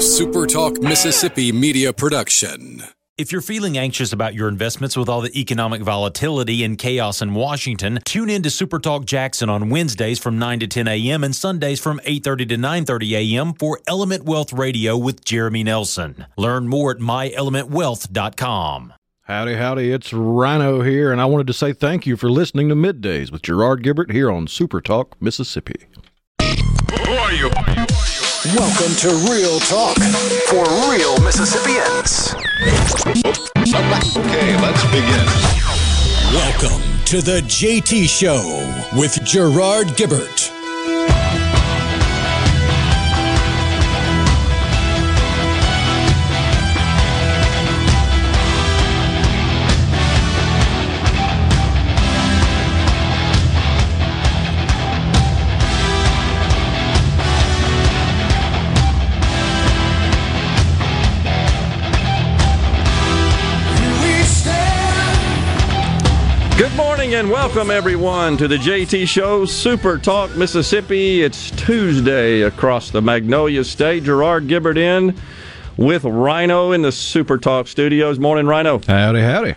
SuperTalk Mississippi media production. If you're feeling anxious about your investments with all the economic volatility and chaos in Washington, tune in to SuperTalk Jackson on Wednesdays from 9 to 10 a.m. and Sundays from 8:30 to 9:30 a.m. for Element Wealth Radio with Jeremy Nelson. Learn more at myelementwealth.com. Howdy, howdy, it's Rhino here, and I wanted to say thank you for listening to Middays with Gerard Gibert here on Super Talk, Mississippi. Who are you? Welcome to Real Talk for real Mississippians. Okay, let's begin. Welcome to the JT Show with Gerard Gibert. And welcome everyone to the JT Show Super Talk Mississippi. It's Tuesday across the Magnolia State. Gerard Gibert in with Rhino in the Super Talk studios. Morning, Rhino. Howdy, howdy.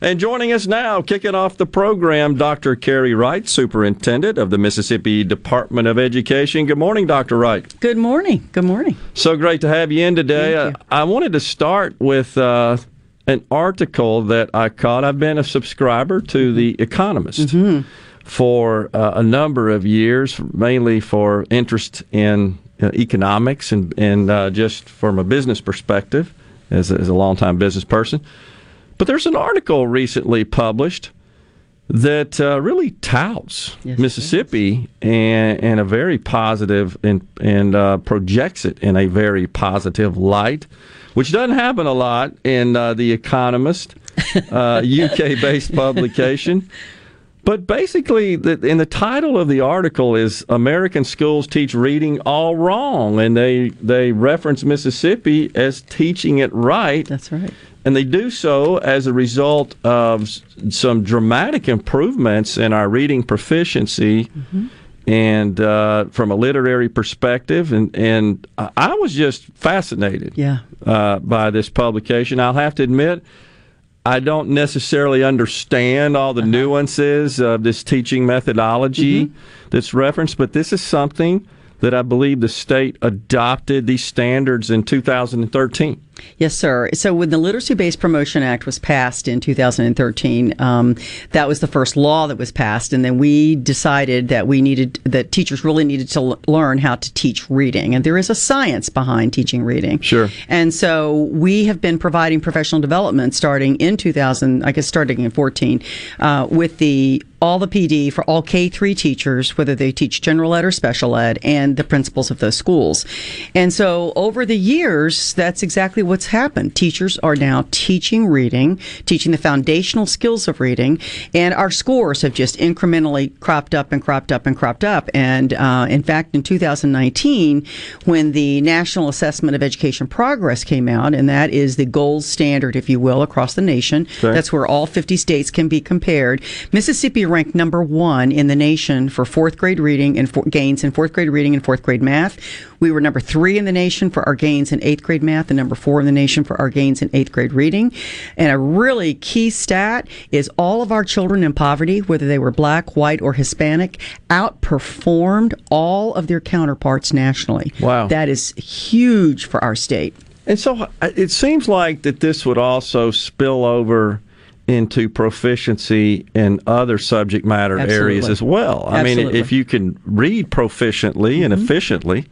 And joining us now, kicking off the program, Dr. Carey Wright, Superintendent of the Mississippi Department of Education. Good morning, Dr. Wright. Good morning. Good morning. So great to have you in today. Thank you. I, I wanted to start with uh, an article that I caught. I've been a subscriber to The Economist Mm-hmm. for uh, a number of years, mainly for interest in uh, economics and, and uh, just from a business perspective as a, as a longtime business person. But there's an article recently published that uh, really touts Yes, Mississippi and, and a very positive and and uh, projects it in a very positive light, which doesn't happen a lot in uh, the Economist, uh, UK-based publication. But basically, the, and the title of the article is "American Schools Teach Reading All Wrong," and they they reference Mississippi as teaching it right That's right. and they do so as a result of some dramatic improvements in our reading proficiency and uh, from a literary perspective and and I was just fascinated Yeah. uh, by this publication. I'll have to admit I don't necessarily understand all the nuances of this teaching methodology that's referenced but this is something that I believe the state adopted these standards in 2013 Yes, sir. So when the Literacy Based Promotion Act was passed in 2013, um, that was the first law that was passed, and then we decided that we needed that teachers really needed to l- learn how to teach reading, and there is a science behind teaching reading. Sure. And so we have been providing professional development starting in 2000, I guess starting in 14, uh, with the all the PD for all K three teachers, whether they teach general ed or special ed, and the principals of those schools. And so over the years, that's exactly what's happened. Teachers are now teaching reading, teaching the foundational skills of reading, and our scores have just incrementally cropped up and cropped up and cropped up. And uh, in fact, in 2019, when the National Assessment of Education Progress came out, and that is the gold standard, if you will, across the nation, that's where all 50 states can be compared. Mississippi ranked number one in the nation for fourth grade reading and for gains in fourth grade reading and fourth grade math. We were number three in the nation for our gains in eighth grade math and number four in the nation for our gains in eighth grade reading. And a really key stat is all of our children in poverty, whether they were black, white, or Hispanic, outperformed all of their counterparts nationally. Wow. That is huge for our state. And so uh, it seems like that this would also spill over into proficiency in other subject matter areas as well. I mean, if you can read proficiently and efficiently,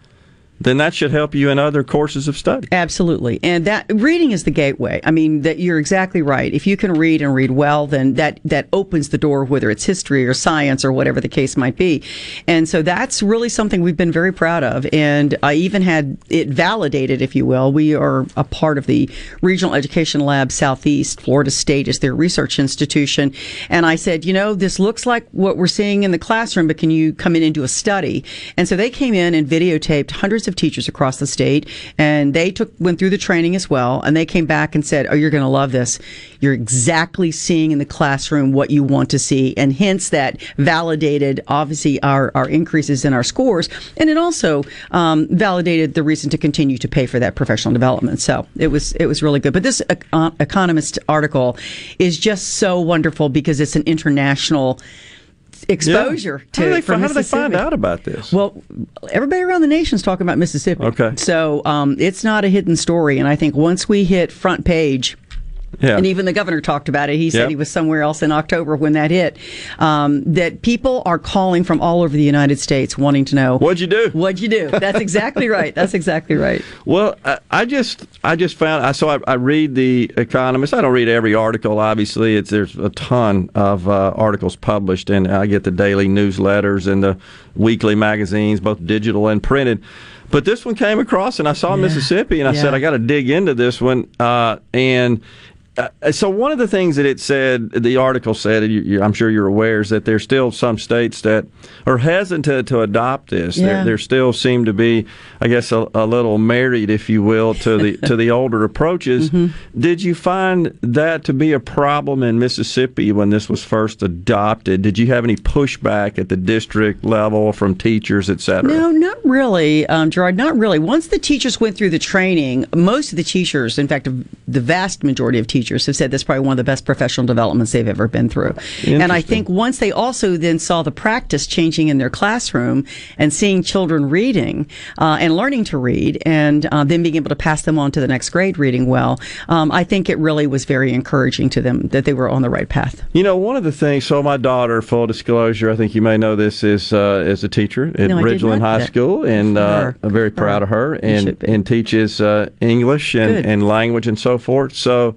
then that should help you in other courses of study. Absolutely. And that reading is the gateway. I mean, that you're exactly right. If you can read and read well, then that, that opens the door, whether it's history or science or whatever the case might be. And so that's really something we've been very proud of. And I even had it validated, if you will. We are a part of the Regional Education Lab Southeast. Florida State is their research institution. And I said, you know, this looks like what we're seeing in the classroom, but can you come in and do a study? And so they came in and videotaped hundreds of of teachers across the state, and they took went through the training as well, and they came back and said, "Oh, you're going to love this. You're exactly seeing in the classroom what you want to see," and hence that validated obviously our our increases in our scores, and it also um, validated the reason to continue to pay for that professional development. So it was it was really good. But this uh, Economist article is just so wonderful because it's an international exposure yeah. how to do they, from how do they find out about this? Well, everybody around the nation is talking about Mississippi. Okay. So um, it's not a hidden story, and I think once we hit front page. Yeah. And even the governor talked about it. He said Yep. he was somewhere else in October when that hit. Um, that people are calling from all over the United States wanting to know What'd you do? What'd you do? That's exactly right. That's exactly right. Well, I, I just I just found I so I, I read the Economist. I don't read every article. Obviously, it's there's a ton of uh, articles published, and I get the daily newsletters and the weekly magazines, both digital and printed. But this one came across, and I saw Mississippi, and I said I got to dig into this one. Uh, and uh, so one of the things that it said, the article said, you, you, I'm sure you're aware, is that there's still some states that are hesitant to adopt this. Yeah. There, there still seem to be, I guess, a, a little married, if you will, to the to the older approaches. Mm-hmm. Did you find that to be a problem in Mississippi when this was first adopted? Did you have any pushback at the district level from teachers, et cetera? No, not really, um, Gerard. Not really. Once the teachers went through the training, most of the teachers, in fact, the vast majority of teachers, have said that's probably one of the best professional developments they've ever been through. And I think once they also then saw the practice changing in their classroom and seeing children reading uh, and learning to read, and uh, then being able to pass them on to the next grade reading well, um, I think it really was very encouraging to them that they were on the right path. You know, one of the things. So, my daughter, full disclosure, I think you may know this, is uh, is a teacher at No, Ridgeland High that. School, and uh, I'm very proud of her, and and teaches uh, English and, and language and so forth. So.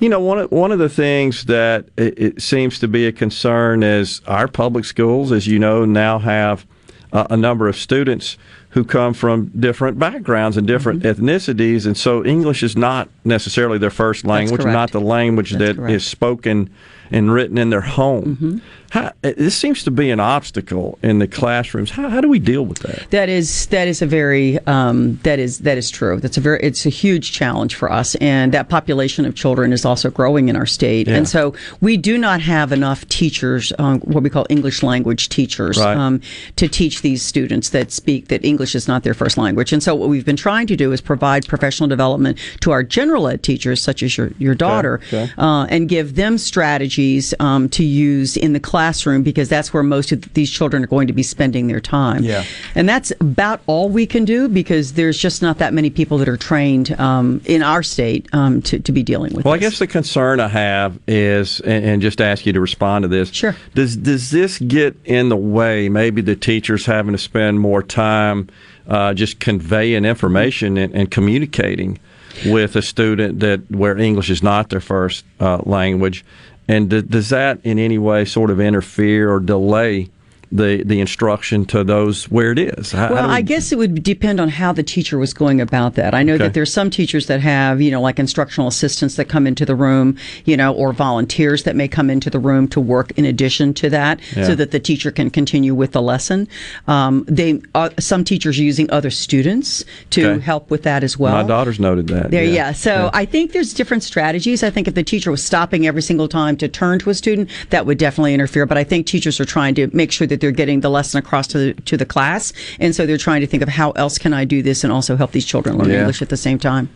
You know, one of, one of the things that it, it seems to be a concern is our public schools, as you know, now have uh, a number of students who come from different backgrounds and different Mm-hmm. ethnicities, and so English is not necessarily their first language, not the language That's that is correct. Mm-hmm. spoken and written in their home. How, this seems to be an obstacle in the classrooms. How, how do we deal with that? That is that is a very um, that is that is true. That's a very it's a huge challenge for us, and that population of children is also growing in our state, Yeah. and so we do not have enough teachers, um, what we call English language teachers, Right. um, to teach these students that speak that English is not their first language. And so what we've been trying to do is provide professional development to our general ed teachers, such as your your daughter, okay. uh, and give them strategies um, to use in the classroom because that's where most of these children are going to be spending their time. Yeah. And that's about all we can do because there's just not that many people that are trained um, in our state um, to, to be dealing with Well, I guess the concern I have is, and, and just ask you to respond to this. Sure. Does does this get in the way? Maybe the teachers having to spend more time uh, just conveying information and, and communicating with a student that where English is not their first uh, language, and d- does that in any way sort of interfere or delay? The, the instruction to those where it is. How- how Well, do we- I guess it would depend on how the teacher was going about that. I know Okay. that there's some teachers that have, you know, like instructional assistants that come into the room, you know, or volunteers that may come into the room to work in addition to that, Yeah. so that the teacher can continue with the lesson. Um, they, uh, some teachers are using other students to Okay. help with that as well. My daughter's noted that. There, yeah. So Yeah. I think there's different strategies. I think if the teacher was stopping every single time to turn to a student, that would definitely interfere. But I think teachers are trying to make sure that they're getting the lesson across to the to the class, and so they're trying to think of how else can I do this and also help these children learn Yeah. English at the same time.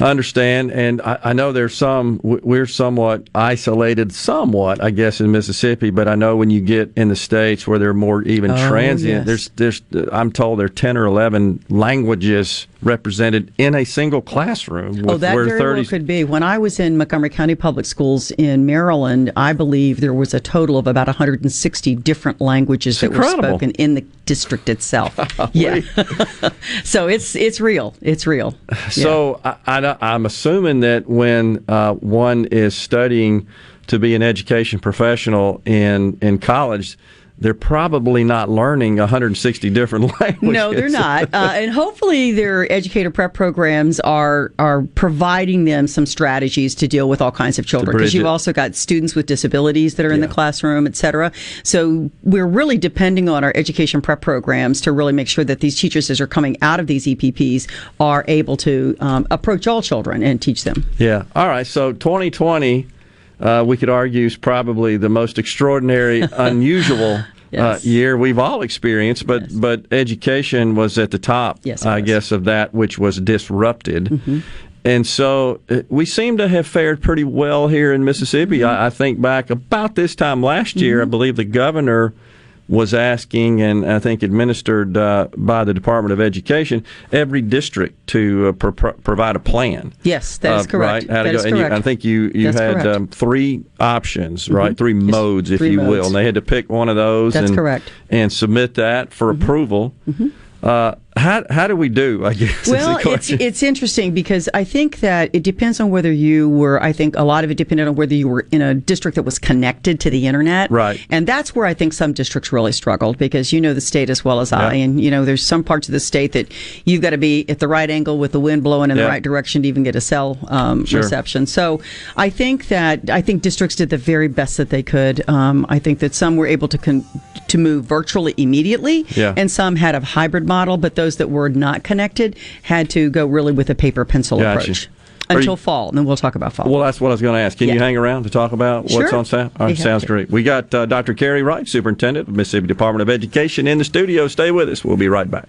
I understand, and I, I know there's some. We're somewhat isolated, somewhat, I guess, in Mississippi. But I know when you get in the states where they're more even Oh, transient, yes. there's, there's. I'm told there are ten or eleven languages represented in a single classroom. Oh, that where very 30 well could be. When I was in Montgomery County Public Schools in Maryland, I believe there was a total of about 160 different languages that were spoken in the district itself. yeah. so it's it's real. It's real. So I, I, am assuming that when uh, one is studying to be an education professional in in college, they're probably not learning 160 different languages. No, they're not. Uh, and hopefully, their educator prep programs are are providing them some strategies to deal with all kinds of children. Because you've also got students with disabilities that are in the classroom, et cetera. So we're really depending on our education prep programs to really make sure that these teachers, as are coming out of these EPPs, are able to um, approach all children and teach them. Yeah. All right. So 2020 uh, we could argue is probably the most extraordinary, unusual uh, yes. uh, year we've all experienced. But yes. but education was at the top, yes, I guess, of that which was disrupted. Mm-hmm. And so uh, we seem to have fared pretty well here in Mississippi. Mm-hmm. I, I, think back about this time last year, mm-hmm. I believe the governor was asking, and I think administered uh, by the Department of Education, every district to uh, pro- provide a plan. Yes, that is correct. Right? How that to go. and you, I think you, you had um, three options, mm-hmm. right? Three modes, if three you modes. will. And they had to pick one of those. That's and, correct. And submit that for mm-hmm. approval. Mm-hmm. Uh, how how do we do? I guess. Well, it's it's interesting because I think that it depends on whether you were. I think a lot of it depended on whether you were in a district that was connected to the internet, right? And that's where I think some districts really struggled because you know the state as well as I, and you know there's some parts of the state that you've got to be at the right angle with the wind blowing in the right direction to even get a cell um, sure. reception. So I think that I think districts did the very best that they could. Um, I think that some were able to con- to move virtually immediately, yeah. and some had a hybrid model, but those that were not connected had to go really with a paper pencil gotcha. approach until you, fall, and then we'll talk about fall. Well, that's what I was going to ask. Can yeah. you hang around to talk about what's on staff? All right, sounds great. We got uh, Dr. Carey Wright, Superintendent of Mississippi Department of Education, in the studio. Stay with us. We'll be right back.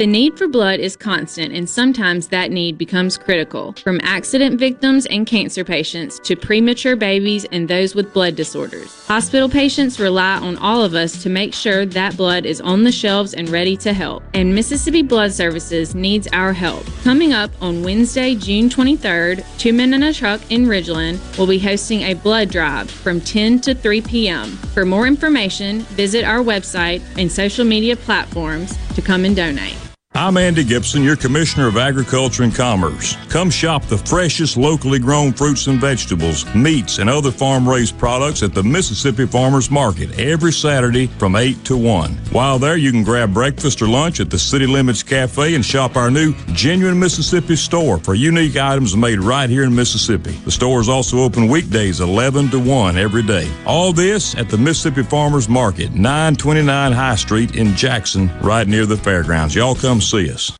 The need for blood is constant, and sometimes that need becomes critical. From accident victims and cancer patients to premature babies and those with blood disorders. Hospital patients rely on all of us to make sure that blood is on the shelves and ready to help. And Mississippi Blood Services needs our help. Coming up on Wednesday, June 23rd, Two Men in a Truck in Ridgeland will be hosting a blood drive from 10 to 3 p.m. For more information, visit our website and social media platforms to come and donate. I'm Andy Gipson, your Commissioner of Agriculture and Commerce. Come shop the freshest locally grown fruits and vegetables, meats, and other farm raised products at the Mississippi Farmers Market every Saturday from 8 to 1. While there, you can grab breakfast or lunch at the City Limits Cafe and shop our new Genuine Mississippi store for unique items made right here in Mississippi. The store is also open weekdays 11 to 1 every day. All this at the Mississippi Farmers Market, 929 High Street in Jackson, right near the fairgrounds. Y'all come see us.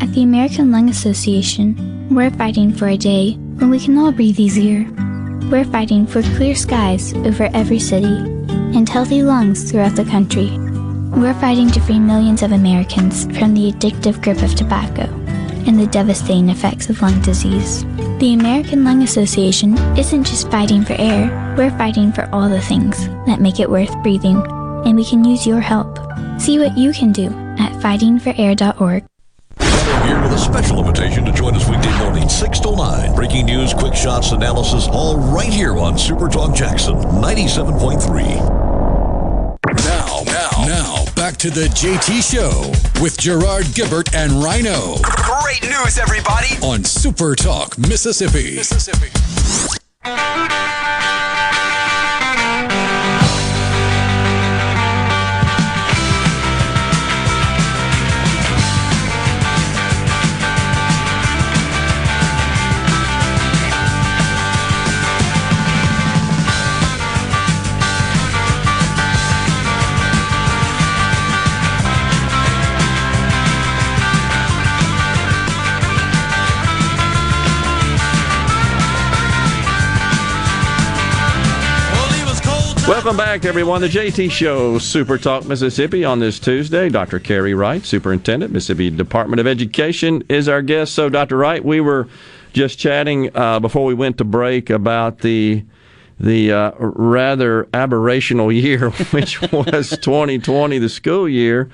At the American Lung Association, we're fighting for a day when we can all breathe easier. we're fighting for clear skies over every city and healthy lungs throughout the country. We're fighting to free millions of Americans from the addictive grip of tobacco and the devastating effects of lung disease. The American Lung Association isn't just fighting for air, we're fighting for all the things that make it worth breathing, and we can use your help. See what you can do at fightingforair.org. Here with a special invitation to join us weekday morning, 6 to 9. Breaking news, quick shots, analysis, all right here on Super Talk Jackson 97.3. Now, now, now, back to the JT Show with Gerard Gibert and Rhino Great news, everybody! on Super Talk, Mississippi. Mississippi. Welcome back, everyone. The JT Show, Super Talk Mississippi, on this Tuesday. Dr. Carey Wright, Superintendent, Mississippi Department of Education, is our guest. So, Dr. Wright, we were just chatting uh, before we went to break about the the uh, rather aberrational year, which was 2020, the school year.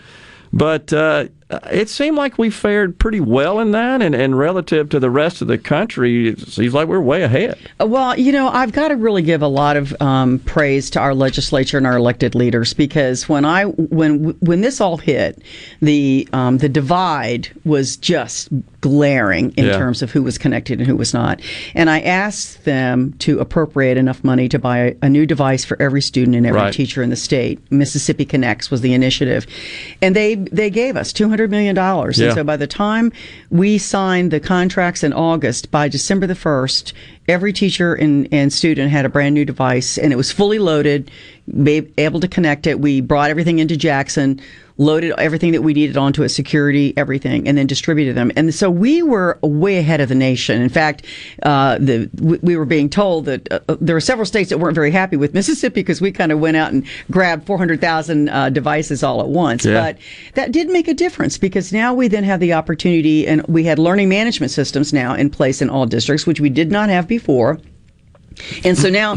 But uh, it seemed like we fared pretty well in that, and, and relative to the rest of the country, it seems like we're way ahead. Well, you know, I've got to really give a lot of um, praise to our legislature and our elected leaders because when I when when this all hit, the um, the divide was just glaring in Yeah. terms of who was connected and who was not. And I asked them to appropriate enough money to buy a, a new device for every student and every Right. teacher in the state. Mississippi Connects was the initiative, and they they gave us two hundred million dollars. Yeah. And so by the time we signed the contracts in August, by December the first, every teacher and, and student had a brand new device, and it was fully loaded, able to connect it. We brought everything into Jackson. Loaded everything that we needed onto it, security, everything, and then distributed them. And so we were way ahead of the nation. In fact, uh, the we, we were being told that uh, uh, there were several states that weren't very happy with Mississippi because we kind of went out and grabbed 400,000 uh, devices all at once. Yeah. But that did make a difference because now we then have the opportunity, and we had learning management systems now in place in all districts, which we did not have before. And so now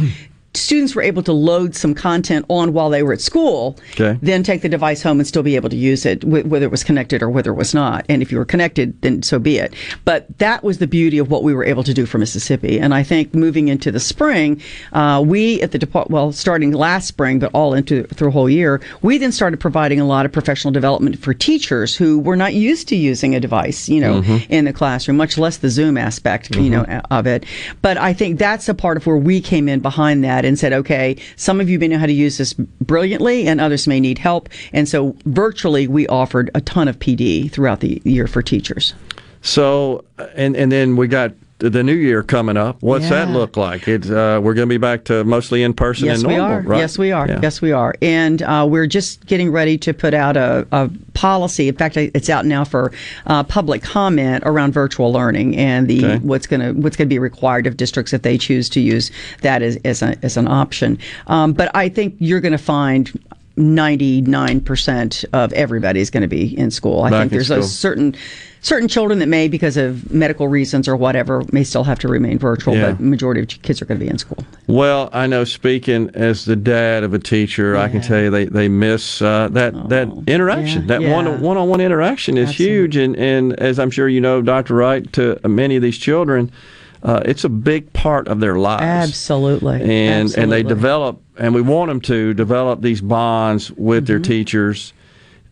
students were able to load some content on while they were at school, Okay. then take the device home and still be able to use it, wh- whether it was connected or whether it was not. And if you were connected, then so be it. But that was the beauty of what we were able to do for Mississippi. And I think moving into the spring, uh, we at the department, well, starting last spring, but all into through a whole year, we then started providing a lot of professional development for teachers who were not used to using a device, you know, Mhm. in the classroom, much less the Zoom aspect, you know, of it. But I think that's a part of where we came in behind that and said, okay, some of you may know how to use this brilliantly, and others may need help. And so virtually, we offered a ton of PD throughout the year for teachers. So, and and then we got the new year coming up. What's that look like? It's uh, we're going to be back to mostly in person Yes, and we are. right? Yes, we are. Yeah. Yes, we are. And uh, we're just getting ready to put out a, a policy. In fact, it's out now for uh, public comment around virtual learning and the Okay. what's going to what's going to be required of districts if they choose to use that as as, a, as an option. Um, but I think you're going to find. 99% of everybody is going to be in school. I Back think there's a certain certain children that may because of medical reasons or whatever may still have to remain virtual, Yeah. but majority of kids are going to be in school. Well, I know speaking as the dad of a teacher, I can tell you they, they miss uh, that that interaction. that Oh, yeah. one one on one interaction is huge, and and as I'm sure you know, Doctor Wright, to many of these children, uh, it's a big part of their lives. Absolutely. and and they develop and we want them to develop these bonds with their Mm-hmm. teachers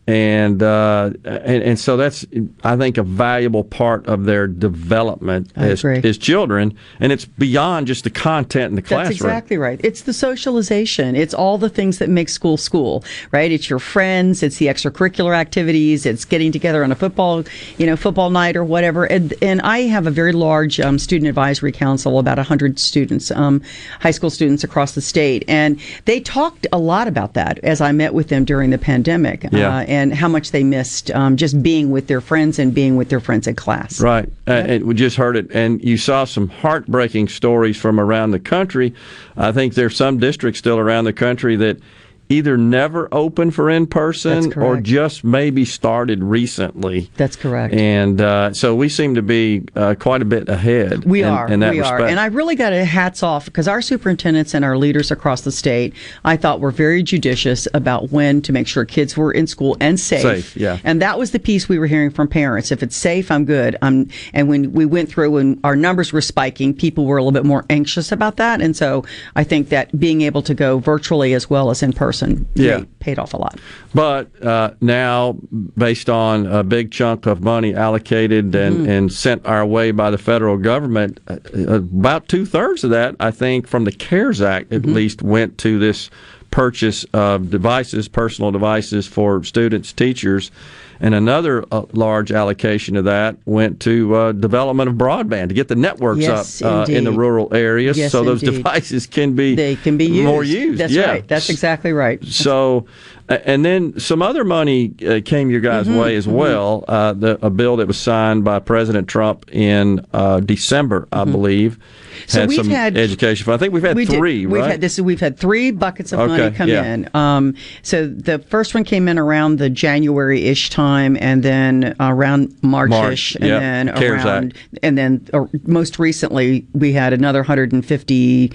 and uh and, and so that's i think a valuable part of their development I as, agree. as children and it's beyond just the content in the classroom. That's exactly right. It's the socialization. It's all the things that make school school, right? It's your friends. It's the extracurricular activities. It's getting together on a football, you know, football night or whatever. And, and I have a very large um, student advisory council, about hundred students, um, high school students across the state, and they talked a lot about that as I met with them during the pandemic. Yeah. Uh, and how much they missed um, just being with their friends and being with their friends in class. Right. Uh, and we just heard it. And you saw some heartbreaking stories from around the country. I think there's some districts still around the country that either never open for in person or just maybe started recently. That's correct. And uh, so we seem to be uh, quite a bit ahead. We in, are. In that we respect. are. And I really got a hats off because our superintendents and our leaders across the state, I thought, were very judicious about when to make sure kids were in school and safe. Safe, yeah. And that was the piece we were hearing from parents. If it's safe, I'm good. I'm, and when we went through and our numbers were spiking, people were a little bit more anxious about that. And so I think that being able to go virtually as well as in person Yeah. paid, paid off a lot. But uh, now, based on a big chunk of money allocated and, Mm-hmm. and sent our way by the federal government, uh, about two thirds of that, I think, from the CARES Act at Mm-hmm. least, went to this purchase of devices, personal devices for students, teachers. And another uh, large allocation of that went to uh, development of broadband to get the networks Yes, up uh, in the rural areas, Yes, so those indeed. devices can be They can be used. more used. That's yeah. right. That's exactly right. So, and then some other money uh, came your guys' Mhm, way as mhm. well. Uh, the, a bill that was signed by President Trump in uh, December, I believe, Mm-hmm. So had we've some had- education. I think we've had we did. three, We've right? had this. We've had three buckets of money come yeah. in. Um, so the first one came in around the January-ish time, and then around March-ish, March, and yep. then CARES around, and then uh, most recently we had another 150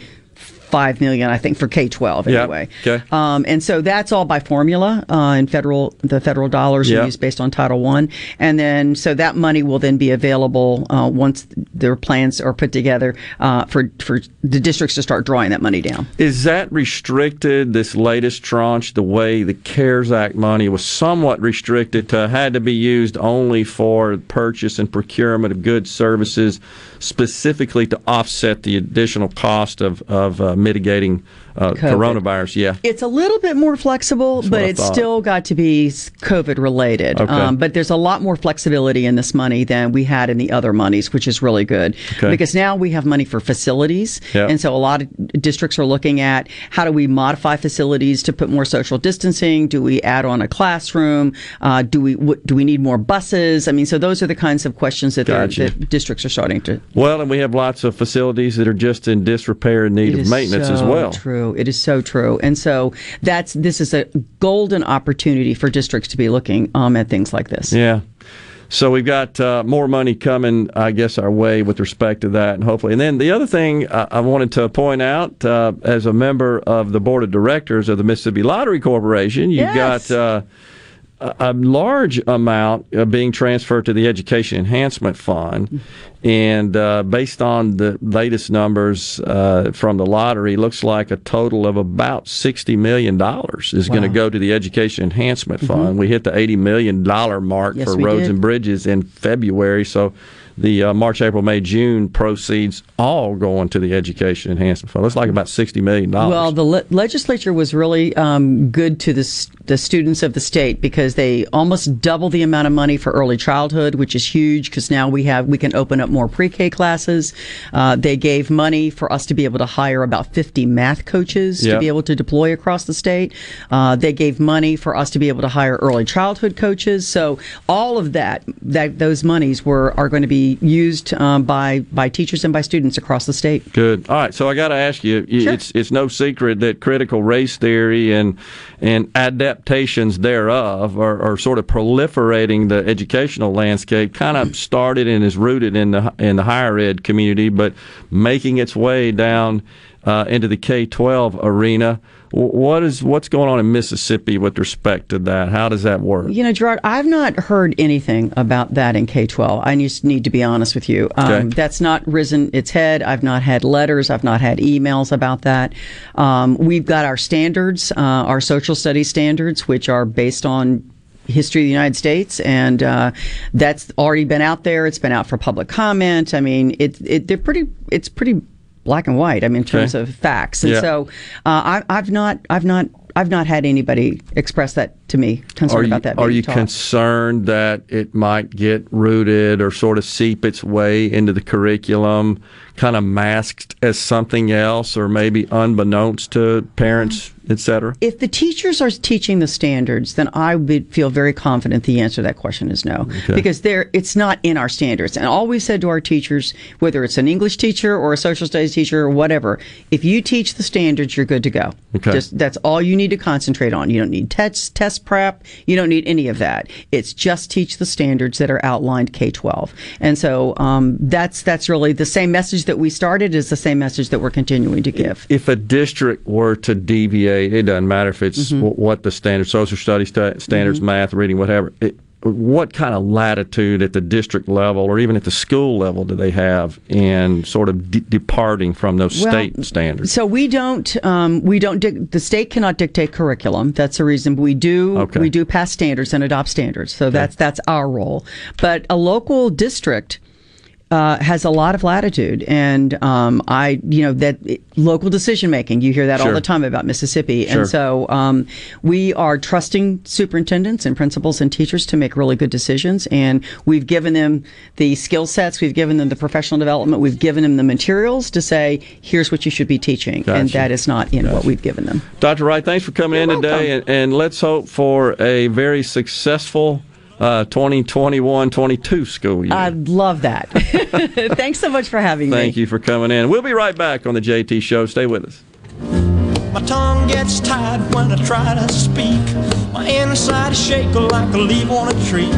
five million, I think, for K twelve Yep. anyway. Okay. Um, and so that's all by formula, uh, and federal the federal dollars Yep. are used based on Title One, and then so that money will then be available uh, once their plans are put together uh, for for the districts to start drawing that money down. Is that restricted, this latest tranche, the way the CARES Act money was somewhat restricted to had to be used only for purchase and procurement of goods, services, specifically to offset the additional cost of, of uh, mitigating uh, coronavirus? Yeah. It's a little bit more flexible, what but it's thought. still got to be COVID related. Okay. Um, but there's a lot more flexibility in this money than we had in the other monies, which is really good. Okay. Because now we have money for facilities. Yeah. And so a lot of districts are looking at how do we modify facilities to put more social distancing? Do we add on a classroom? Uh, do we what, do we need more buses? I mean, so those are the kinds of questions that, Gotcha. that districts are starting to. Well, and we have lots of facilities that are just in disrepair and need It of maintenance as well. True. It is so true. And so that's this is a golden opportunity for districts to be looking um, at things like this. Yeah. So we've got uh, more money coming, I guess, our way with respect to that, and hopefully. And then the other thing I wanted to point out, uh, as a member of the board of directors of the Mississippi Lottery Corporation, you've Yes. got. Uh, a a large amount uh, being transferred to the Education Enhancement Fund. And uh, based on the latest numbers uh, from the lottery, looks like a total of about $60 million is going to go to the Education Enhancement Fund. We hit the $80 million mark Yes, for roads did. and bridges in February. So the uh, March, April, May, June proceeds all going to the Education Enhancement Fund. Looks like about $60 million. Well, the le- legislature was really um, good to the, s- the students of the state because they almost doubled the amount of money for early childhood, which is huge because now we have we can open up more pre-K classes. Uh, they gave money for us to be able to hire about 50 math coaches to be able to deploy across the state. Uh, they gave money for us to be able to hire early childhood coaches. So all of that that those monies were are going to be used um, by by teachers and by students across the state. Good. All right. So I got to ask you. Sure. It's it's no secret that critical race theory and and adaptations thereof are, are sort of proliferating the educational landscape. Kind of started and is rooted in the in the higher ed community, but making its way down uh, into the K twelve arena. What is what's going on in Mississippi with respect to that? How does that work? You know, Gerard, I've not heard anything about that in K 12. I just need to be honest with you. Um, Okay. That's not risen its head. I've not had letters. I've not had emails about that. Um, we've got our standards, uh, our social studies standards, which are based on history of the United States, and uh, that's already been out there. It's been out for public comment. I mean, it, it they're pretty. It's pretty black and white. I mean, in terms Okay. of facts. And Yeah. so, uh, I, I've not, I've not, I've not had anybody express that to me concerned you, about that. are you taught. concerned that it might get rooted or sort of seep its way into the curriculum, kind of masked as something else, or maybe unbeknownst to parents etc. If the teachers are teaching the standards, then I would feel very confident the answer to that question is no, Okay. because there it's not in our standards. And all we've said to our teachers, whether it's an English teacher or a social studies teacher or whatever, if you teach the standards, you're good to go. Okay. Just that's all you need to concentrate on. You don't need test test prep. You don't need any of that. It's just teach the standards that are outlined K-12. And so um, that's that's really the same message that we started is the same message that we're continuing to give. If a district were to deviate, it doesn't matter if it's Mm-hmm. wh- what the standard social studies sta- standards, math, reading, whatever. It, what kind of latitude at the district level or even at the school level do they have in sort of de- departing from those Well, state standards? So we don't um, we don't dic- the state cannot dictate curriculum. That's the reason we do Okay. we do pass standards and adopt standards. So that's that's our role. But a local district. Uh, has a lot of latitude, and um, I, you know, that local decision making. You hear that all the time about Mississippi, Sure. and so um, we are trusting superintendents and principals and teachers to make really good decisions. And we've given them the skill sets, we've given them the professional development, we've given them the materials to say, here's what you should be teaching, and that is not in what we've given them. Dr. Wright, thanks for coming in today, and, and let's hope for a very successful uh, 2021-22 school year. I love that. Thanks so much for having me. Thank you for coming in. We'll be right back on the JT Show. Stay with us. My tongue gets tied when I try to speak. My inside is shaking like a leaf on a tree.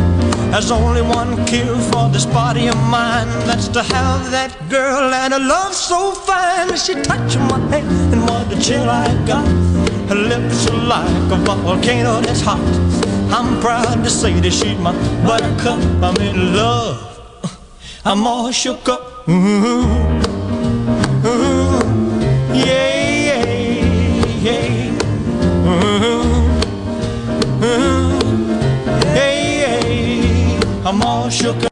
There's only one cure for this body of mine. That's to have that girl and a love so fine. She touched my hand and what a chill I got. Her lips are like a volcano that's hot. I'm proud to say that she's my buttercup. I'm in love. I'm all shook up. Ooh, ooh, yeah, yeah, yeah. Ooh, ooh, yeah, yeah. I'm all shook up.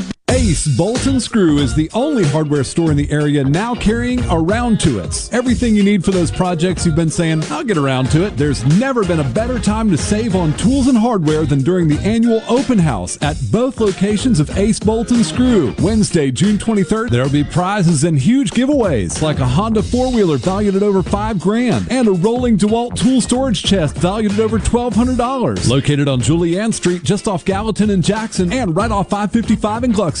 Ace Bolt and Screw is the only hardware store in the area now carrying Around to It. Everything you need for those projects you've been saying, I'll get around to it. There's never been a better time to save on tools and hardware than during the annual open house at both locations of Ace Bolt and Screw. Wednesday, June 23rd, there'll be prizes and huge giveaways like a Honda four-wheeler valued at over 5 grand and a rolling DeWalt tool storage chest valued at over $1,200. Located on Julianne Street just off Gallatin and Jackson and right off 555 in Gluckstadt.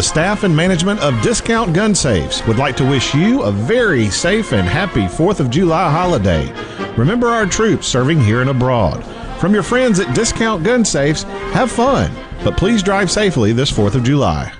The staff and management of Discount Gun Safes would like to wish you a very safe and happy 4th of July holiday. Remember our troops serving here and abroad. From your friends at Discount Gun Safes, have fun, but please drive safely this 4th of July.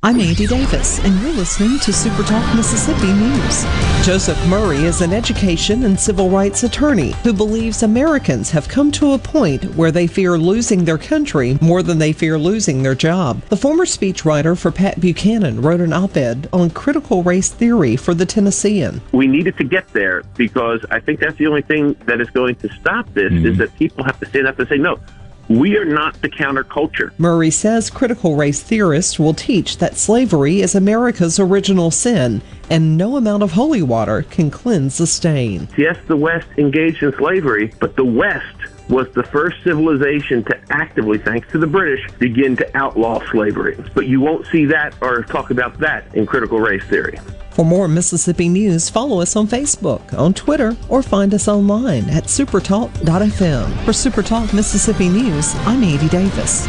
I'm Andy Davis, and you're listening to Super Talk Mississippi News. Joseph Murray is an education and civil rights attorney who believes Americans have come to a point where they fear losing their country more than they fear losing their job. The former speechwriter for Pat Buchanan wrote an op ed on critical race theory for the Tennessean. We needed to get there because I think that's the only thing that is going to stop this mm-hmm. is that people have to stand up and say, no, we are not the counterculture. Murray says critical race theorists will teach that slavery is America's original sin and no amount of holy water can cleanse the stain. Yes, the West engaged in slavery, but the West was the first civilization to actively, thanks to the British, begin to outlaw slavery. But you won't see that or talk about that in critical race theory. For more Mississippi news, follow us on Facebook, on Twitter, or find us online at supertalk.fm. For Supertalk Mississippi News, I'm Andy Davis.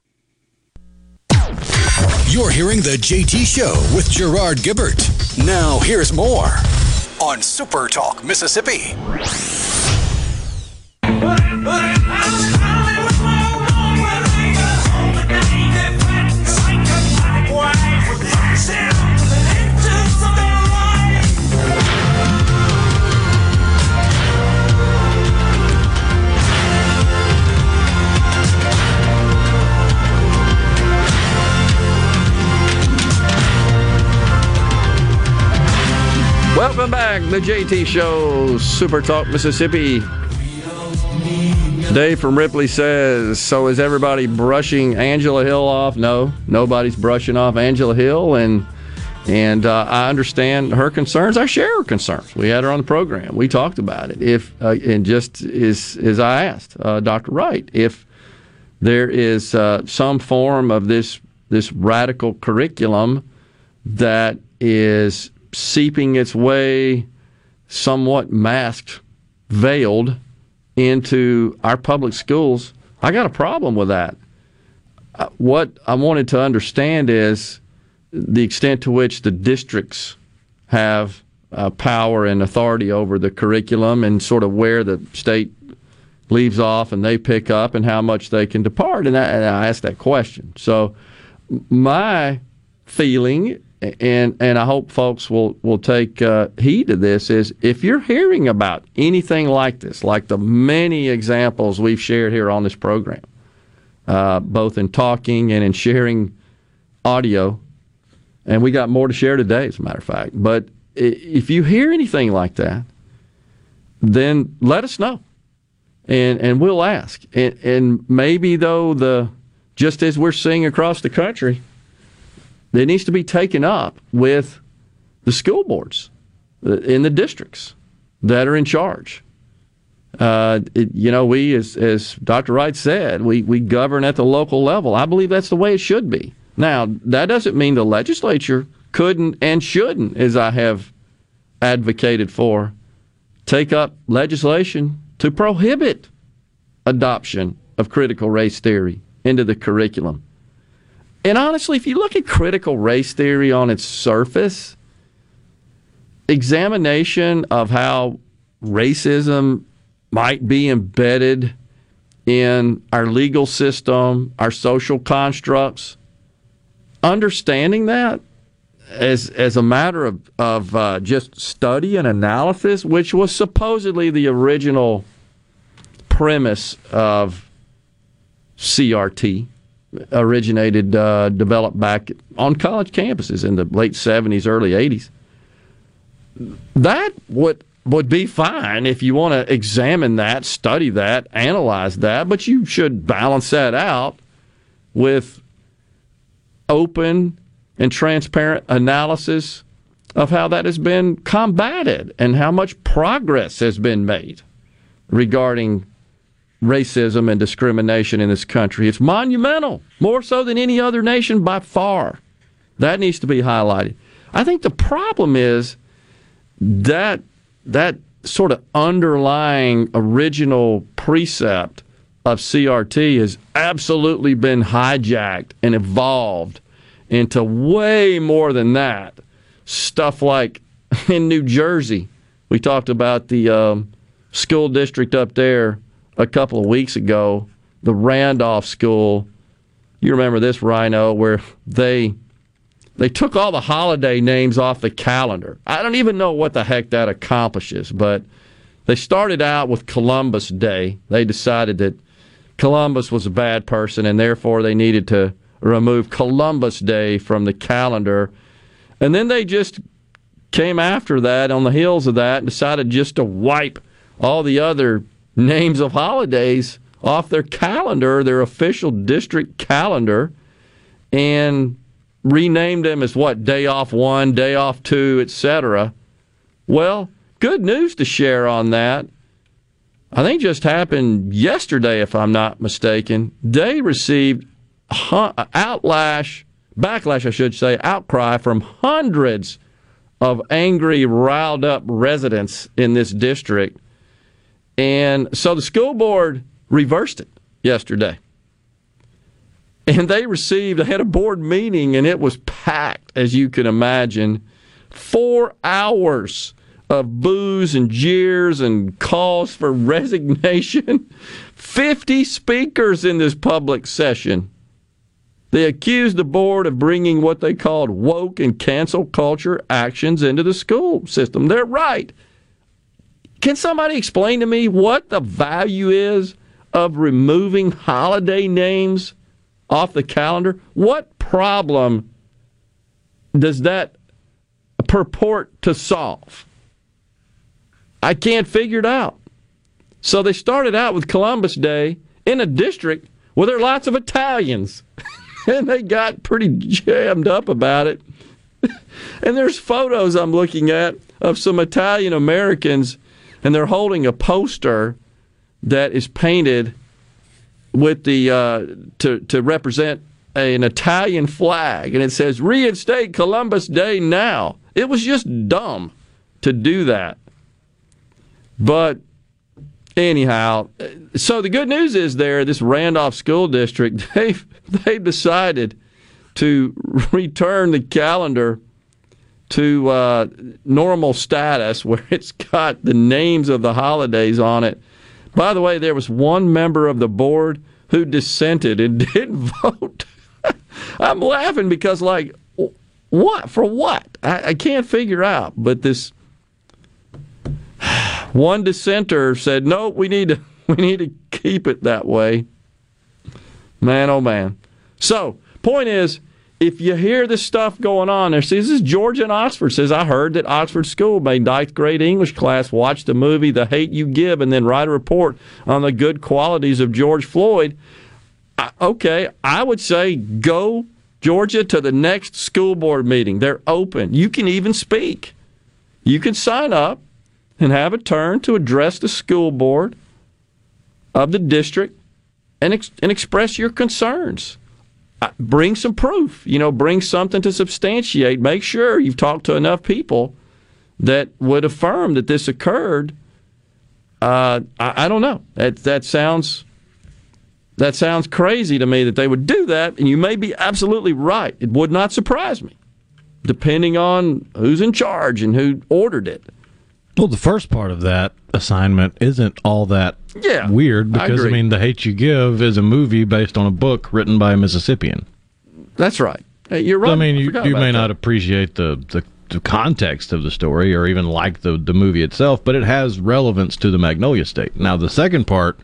You're hearing the JT Show with Gerard Gibert. Now, here's more on Super Talk Mississippi. The JT Show, Super Talk Mississippi. Dave from Ripley says, "So is everybody brushing Angela Hill off?" No, nobody's brushing off Angela Hill, and and uh, I understand her concerns. I share her concerns. We had her on the program. We talked about it. If uh, and just as as I asked uh, Dr. Wright, if there is uh, some form of this this radical curriculum that is seeping its way, somewhat masked, veiled into our public schools, I got a problem with that. Uh, What I wanted to understand is the extent to which the districts have uh, power and authority over the curriculum and sort of where the state leaves off and they pick up and how much they can depart. And I, and I asked that question. So my feeling and and I hope folks will will take uh, heed of this is if you're hearing about anything like this, like the many examples we've shared here on this program, uh, both in talking and in sharing audio, and we got more to share today, as a matter of fact. But if you hear anything like that, then let us know, and and we'll ask. And, and maybe though the just as we're seeing across the country, that needs to be taken up with the school boards uh, in the districts that are in charge. Uh, it, you know, we, as, as Dr. Wright said, we, we govern at the local level. I believe that's the way it should be. Now, that doesn't mean the legislature couldn't and shouldn't, as I have advocated for, take up legislation to prohibit adoption of critical race theory into the curriculum. And honestly, if you look at critical race theory on its surface, examination of how racism might be embedded in our legal system, our social constructs, understanding that as as a matter of of uh, just study and analysis, which was supposedly the original premise of CRT, originated uh, developed back on college campuses in the late seventies, early eighties. That would would be fine if you want to examine that, study that, analyze that, but you should balance that out with open and transparent analysis of how that has been combated and how much progress has been made regarding racism and discrimination in this country. It's monumental, more so than any other nation by far. That needs to be highlighted. I think the problem is that that sort of underlying original precept of CRT has absolutely been hijacked and evolved into way more than that. Stuff like in New Jersey, we talked about the um, school district up there a couple of weeks ago, the Randolph School. You remember this, Rhino, where they they took all the holiday names off the calendar. I don't even know what the heck that accomplishes, but they started out with Columbus Day. They decided that Columbus was a bad person and therefore they needed to remove Columbus Day from the calendar. And then they just came after that on the heels of that and decided just to wipe all the other names of holidays off their calendar, their official district calendar, and renamed them as what day off one, day off two, etc. Well, good news to share on that. I think just happened yesterday, if I'm not mistaken. They received outlash, backlash, I should say, outcry from hundreds of angry, riled up residents in this district. And so the school board reversed it yesterday. And they received, they had a board meeting and it was packed, as you can imagine. Four hours of boos and jeers and calls for resignation. 50 speakers in this public session. They accused the board of bringing what they called woke and cancel culture actions into the school system. They're right. Can somebody explain to me what the value is of removing holiday names off the calendar? What problem does that purport to solve? I can't figure it out. So they started out with Columbus Day in a district where there are lots of Italians. and they got pretty jammed up about it. and there's photos I'm looking at of some Italian Americans, and they're holding a poster that is painted with the uh, to to represent a, an Italian flag, and it says "Reinstate Columbus Day now." It was just dumb to do that, but anyhow, so the good news is there this Randolph School District they've they've decided to return the calendar to uh, normal status where it's got the names of the holidays on it by the way, there was one member of the board who dissented and didn't vote. I'm laughing because, like, what for what? I, I can't figure out. But this one dissenter said, "No, we need to we need to keep it that way." Man, oh man. So, point is, if you hear this stuff going on there, see, this is Georgia and Oxford says, I heard that Oxford School made ninth grade English class watch the movie The Hate You Give and then write a report on the good qualities of George Floyd. I- okay, I would say go Georgia to the next school board meeting. They're open. You can even speak. You can sign up and have a turn to address the school board of the district and ex- and express your concerns. Bring some proof. You know, bring something to substantiate. Make sure you've talked to enough people that would affirm that this occurred. Uh, I, I don't know. That that sounds that sounds crazy to me that they would do that, and you may be absolutely right. It would not surprise me, depending on who's in charge and who ordered it. Well, the first part of that assignment isn't all that Yeah, weird because I, agree. mean, The Hate You Give is a movie based on a book written by a Mississippian. That's right. Hey, you're right. So, I mean, you, forgot you may that. not appreciate the, the the context of the story or even like the the movie itself, but it has relevance to the Magnolia State. Now, the second part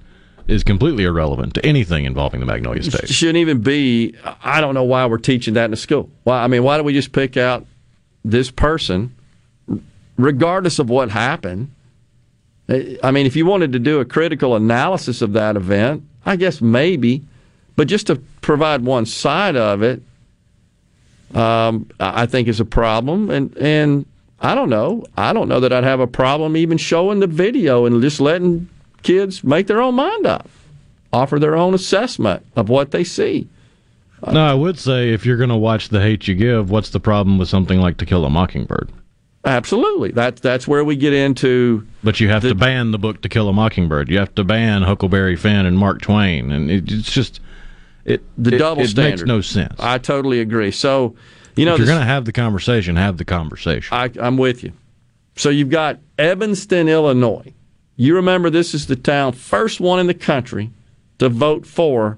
is completely irrelevant to anything involving the Magnolia State. shouldn't even be. I don't know why we're teaching that in the school. Why? I mean, why don't we just pick out this person, regardless of what happened? I mean, if you wanted to do a critical analysis of that event, I guess maybe, but just to provide one side of it, um, I I think is a problem. And and I don't know. I don't know that I'd have a problem even showing the video and just letting kids make their own mind up, offer their own assessment of what they see. No, I would say if you're going to watch The Hate You Give, what's the problem with something like To Kill a Mockingbird? Absolutely. That that's where we get into. But you have to ban the book To Kill a Mockingbird. You have to ban Huckleberry Finn and Mark Twain, and it, it's just it the it, double it standard. makes no sense. I totally agree. So, you know, if you're going to have the conversation, have the conversation. I, I'm with you. So you've got Evanston, Illinois. You remember this is the town first one in the country to vote for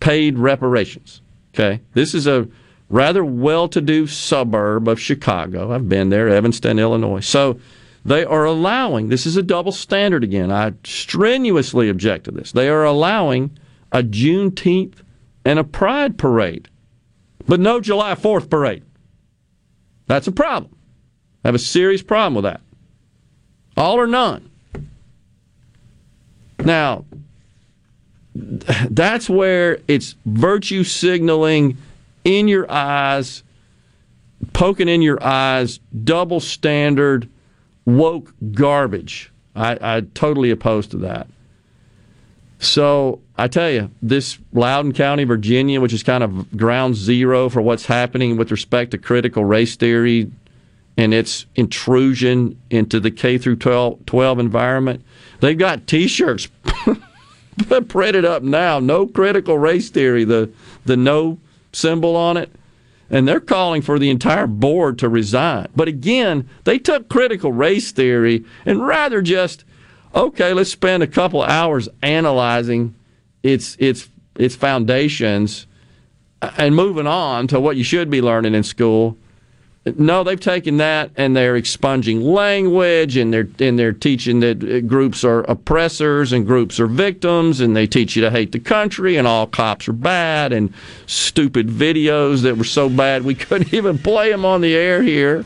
paid reparations. Okay, this is a rather well-to-do suburb of Chicago. I've been there, Evanston, Illinois. So they are allowing. This is a double standard again. I strenuously object to this. They are allowing a Juneteenth and a Pride parade, but no July Fourth parade. That's a problem. I have a serious problem with that. All or none. Now, that's where it's virtue signaling in your eyes, poking in your eyes, double standard, woke garbage. I, I totally opposed to that. So I tell you, this Loudoun County, Virginia, which is kind of ground zero for what's happening with respect to critical race theory and its intrusion into the K through 12, 12 environment, they've got T-shirts printed up now. No critical race theory. The the no symbol on it. And they're calling for the entire board to resign. But again, they took critical race theory and rather just, okay, let's spend a couple hours analyzing its its its foundations uh, and moving on to what you should be learning in school. No, they've taken that and they're expunging language and they're and they're teaching that uh, groups are oppressors and groups are victims and they teach you to hate the country and all cops are bad and stupid videos that were so bad we couldn't even play them on the air here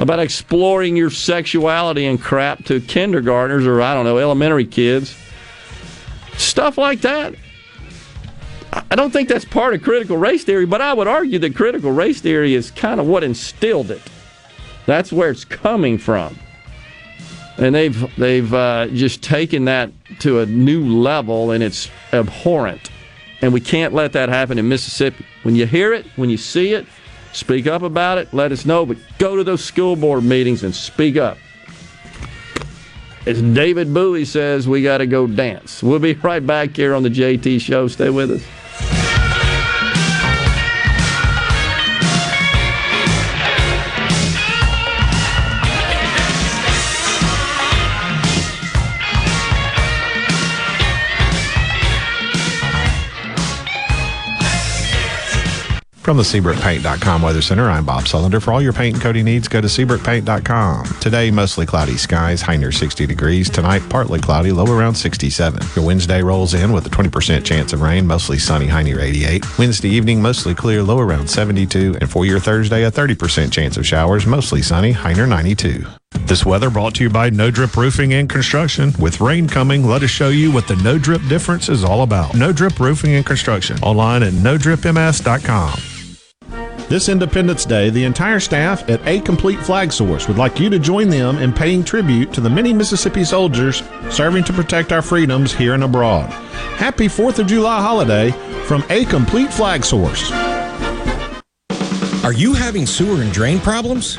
about exploring your sexuality and crap to kindergartners or I don't know elementary kids. Stuff like that. I don't think that's part of critical race theory, but I would argue that critical race theory is kind of what instilled it. That's where it's coming from, and they've they've uh, just taken that to a new level, and it's abhorrent. And we can't let that happen in Mississippi. When you hear it, when you see it, speak up about it. Let us know, but go to those school board meetings and speak up. As David Bowie says, we got to go dance. We'll be right back here on the JT Show. Stay with us. From the SeabrookPaint.com Weather Center, I'm Bob Sullender. For all your paint and coating needs, go to SeabrookPaint.com. Today, mostly cloudy skies, high near 60 degrees. Tonight, partly cloudy, low around 67. Your Wednesday rolls in with a 20% chance of rain, mostly sunny, high near 88. Wednesday evening, mostly clear, low around 72. And for your Thursday, a 30% chance of showers, mostly sunny, high near 92. This weather brought to you by No Drip Roofing and Construction. With rain coming, let us show you what the No Drip difference is all about. No Drip Roofing and Construction. Online at NoDripMS.com. This Independence Day, the entire staff at A Complete Flag Source would like you to join them in paying tribute to the many Mississippi soldiers serving to protect our freedoms here and abroad. Happy 4th of July holiday from A Complete Flag Source. Are you having sewer and drain problems?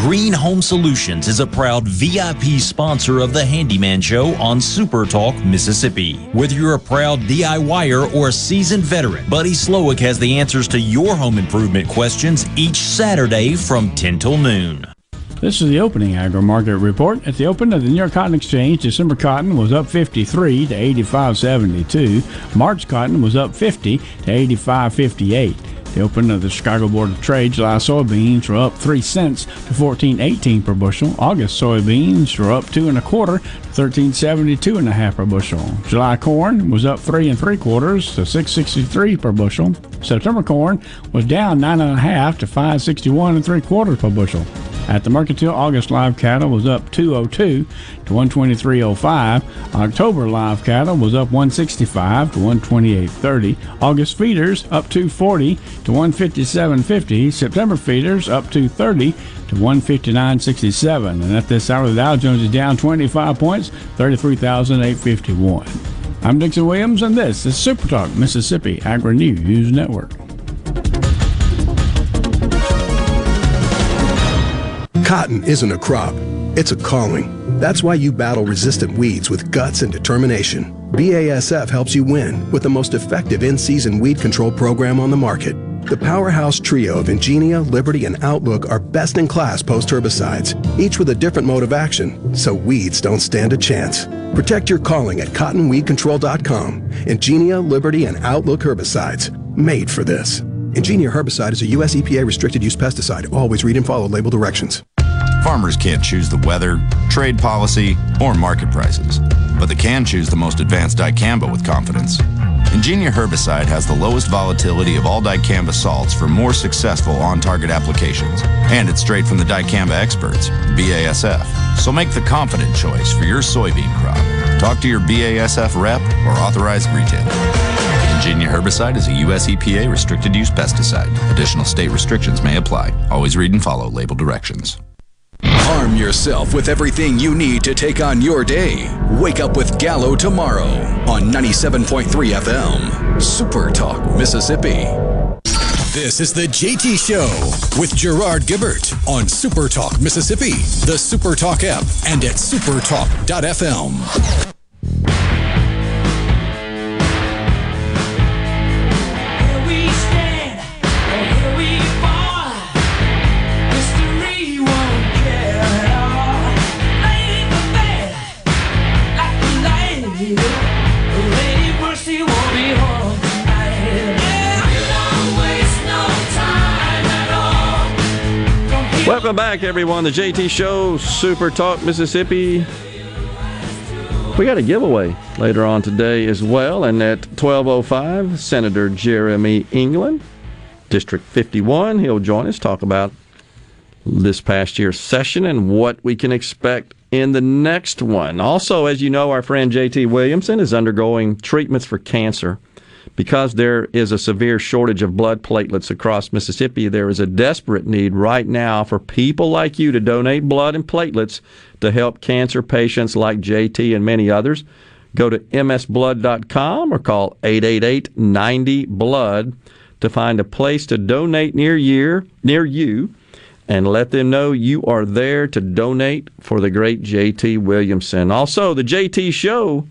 Green Home Solutions is a proud VIP sponsor of the Handyman Show on Super Talk, Mississippi. Whether you're a proud DIYer or a seasoned veteran, Buddy Slowick has the answers to your home improvement questions each Saturday from 10 till noon. This is the opening agri market report. At the open of the New York Cotton Exchange, December cotton was up 53 to 85.72. March cotton was up 50 to 85.58. The open of the Chicago Board of Trade, July soybeans were up three cents to 14.18 per bushel. August soybeans were up two and a quarter 13.72 and a half per bushel. July corn was up three and three quarters to 6.63 per bushel. September corn was down nine and a half to 5.61 and three quarters per bushel. At the Mercantile, August live cattle was up 202 to 123.05. October live cattle was up 165 to 128.30. August feeders up 240 to 157.50. September feeders up 230 to 159.67. And at this hour, the Dow Jones is down 25 points, 33,851. I'm Dixon Williams, and this is Super Talk Mississippi Agri News Network. Cotton isn't a crop, it's a calling. That's why you battle resistant weeds with guts and determination. BASF helps you win with the most effective in season weed control program on the market. The powerhouse trio of Engenia, Liberty, and Outlook are best in class post herbicides, each with a different mode of action, so weeds don't stand a chance. Protect your calling at cottonweedcontrol.com. Engenia, Liberty, and Outlook herbicides, made for this. Engenia herbicide is a U.S. EPA restricted use pesticide. Always read and follow label directions. Farmers can't choose the weather, trade policy, or market prices, but they can choose the most advanced dicamba with confidence. Engenia herbicide has the lowest volatility of all dicamba salts for more successful on-target applications, and it's straight from the dicamba experts, BASF. So make the confident choice for your soybean crop. Talk to your BASF rep or authorized retailer. Engenia herbicide is a U.S. EPA restricted use pesticide. Additional state restrictions may apply. Always read and follow label directions. Arm yourself with everything you need to take on your day. Wake up with Gallo tomorrow on 97.3 FM. Super Talk, Mississippi. This is the JT Show with Gerard Gibert on Super Talk, Mississippi, the Super Talk app, and at supertalk.fm. Welcome back, everyone. The JT Show, Super Talk Mississippi. We got a giveaway later on today as well, and at 12:05, Senator Jeremy England, District 51, he'll join us talk about this past year's session and what we can expect in the next one. Also, as you know, our friend JT Williamson is undergoing treatments for cancer. Because there is a severe shortage of blood platelets across Mississippi, there is a desperate need right now for people like you to donate blood and platelets to help cancer patients like JT and many others. Go to msblood.com or call 888 90 Blood to find a place to donate near year near you and let them know you are there to donate for the great JT Williamson. Also, the JT show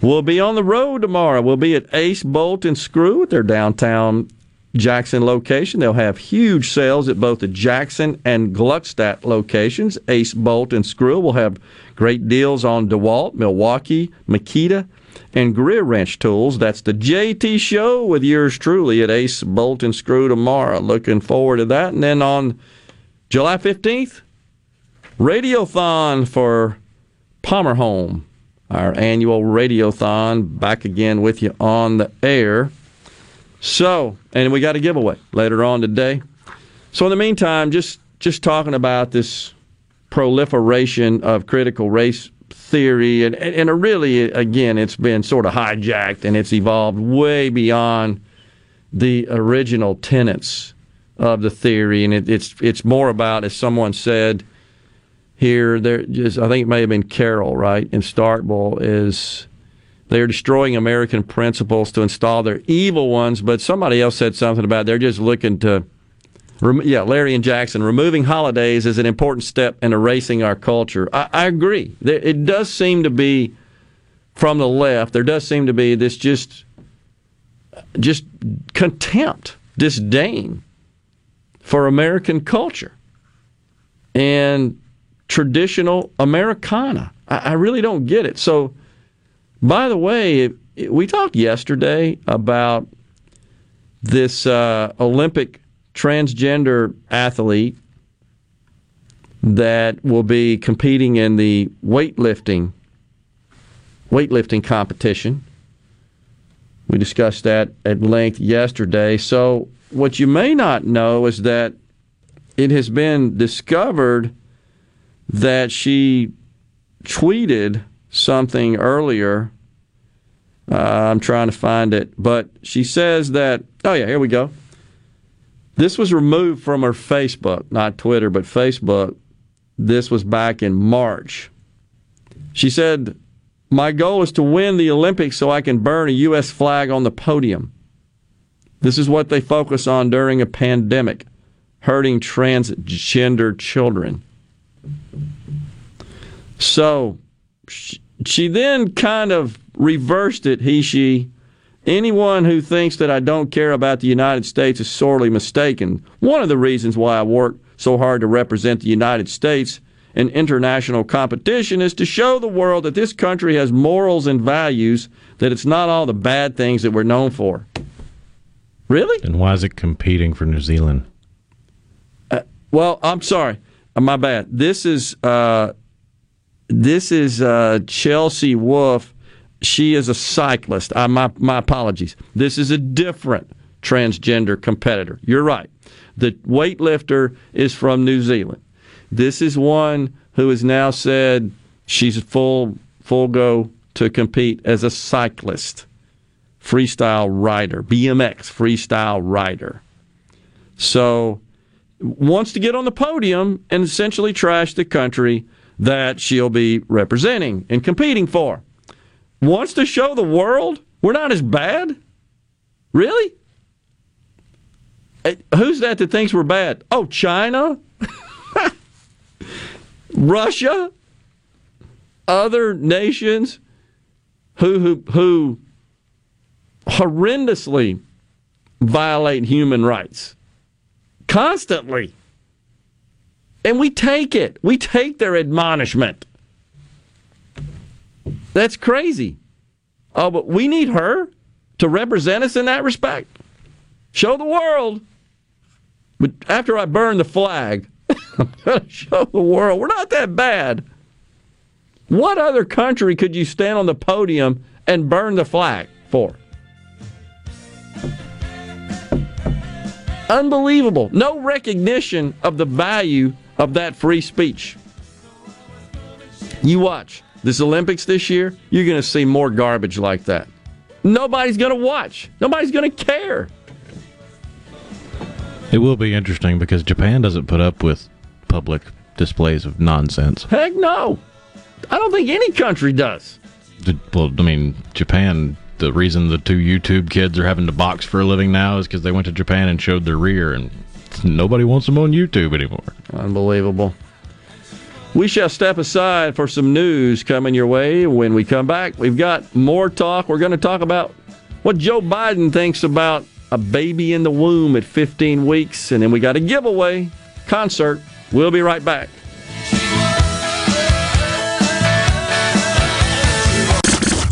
will be on the road tomorrow. We'll be at Ace Bolt and Screw at their downtown Jackson location. They'll have huge sales at both the Jackson and Gluckstadt locations. Ace Bolt and Screw will have great deals on DeWalt, Milwaukee, Makita, and GearWrench tools. That's the JT show with yours truly at Ace Bolt and Screw tomorrow. Looking forward to that. And then on July 15th, Radiothon for Palmer Home, our annual Radiothon, back again with you on the air. So, and we got a giveaway later on today. So, in the meantime, just just talking about this proliferation of critical race theory, and and, and really, again, it's been sort of hijacked and it's evolved way beyond the original tenets of the theory, and it, it's it's more about, as someone said here, there just I think it may have been Carroll, right, in Starkville, is they're destroying American principles to install their evil ones. But somebody else said something about they're just looking to, yeah, Larry and Jackson, removing holidays is an important step in erasing our culture. I, I agree. It does seem to be from the left. There does seem to be this just, just contempt, disdain for American culture and traditional Americana. I, I really don't get it. So. By the way, we talked yesterday about this uh, Olympic transgender athlete that will be competing in the weightlifting weightlifting competition. We discussed that at length yesterday. So, what you may not know is that it has been discovered that she tweeted something earlier. Uh, I'm trying to find it, but she says that. Oh yeah, here we go. This was removed from her Facebook, not Twitter, but Facebook. This was back in March. She said, "My goal is to win the Olympics so I can burn a U.S. flag on the podium. This is what they focus on during a pandemic, hurting transgender children." So she, she then kind of reversed it, he, she. Anyone who thinks that I don't care about the United States is sorely mistaken. One of the reasons why I work so hard to represent the United States in international competition is to show the world that this country has morals and values, that it's not all the bad things that we're known for. Really? And why is it competing for New Zealand? Uh, well, I'm sorry. Uh, my bad. This is uh, this is uh, Chelsea Wolfe. She is a cyclist. Uh, my my apologies. This is a different transgender competitor. You're right. The weightlifter is from New Zealand. This is one who has now said she's full full go to compete as a cyclist, freestyle rider, BMX freestyle rider. So wants to get on the podium and essentially trash the country that she'll be representing and competing for. Wants to show the world we're not as bad? Really? Eh, Who's that that thinks we're bad? Oh, China? Russia? Other nations who who who horrendously violate human rights constantly. And we take it. We take their admonishment. That's crazy. Oh, but we need her to represent us in that respect. Show the world. But after I burn the flag, I'm going to show the world we're not that bad. What other country could you stand on the podium and burn the flag for? Unbelievable. No recognition of the value of that free speech. You watch this Olympics this year, you're going to see more garbage like that. Nobody's going to watch. Nobody's going to care. It will be interesting because Japan doesn't put up with public displays of nonsense. Heck no. I don't think any country does. Well, I mean, Japan. The reason the two YouTube kids are having to box for a living now is because they went to Japan and showed their rear, and nobody wants them on YouTube anymore. Unbelievable. We shall step aside for some news coming your way. When we come back, we've got more talk. We're going to talk about what Joe Biden thinks about a baby in the womb at 15 weeks, and then we got a giveaway concert. We'll be right back.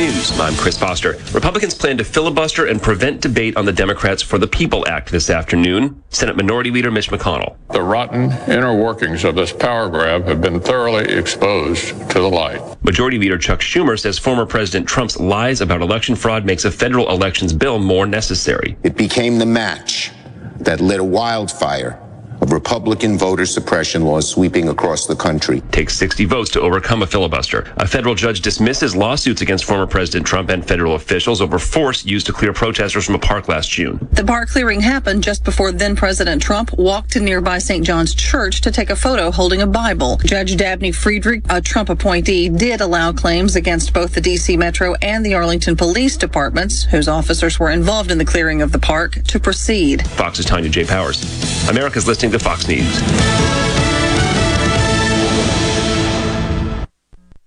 News. I'm Chris Foster. Republicans plan to filibuster and prevent debate on the Democrats for the People Act this afternoon. Senate Minority Leader Mitch McConnell. The rotten inner workings of this power grab have been thoroughly exposed to the light. Majority Leader Chuck Schumer says former President Trump's lies about election fraud makes a federal elections bill more necessary. It became the match that lit a wildfire of Republican voter suppression laws sweeping across the country. Takes 60 votes to overcome a filibuster. A federal judge dismisses lawsuits against former President Trump and federal officials over force used to clear protesters from a park last June. The park clearing happened just before then President Trump walked to nearby St. John's Church to take a photo holding a Bible. Judge Dabney Friedrich, a Trump appointee, did allow claims against both the D.C. Metro and the Arlington Police Departments, whose officers were involved in the clearing of the park, to proceed. Fox's Tanya J. Powers. America's listening to Fox News.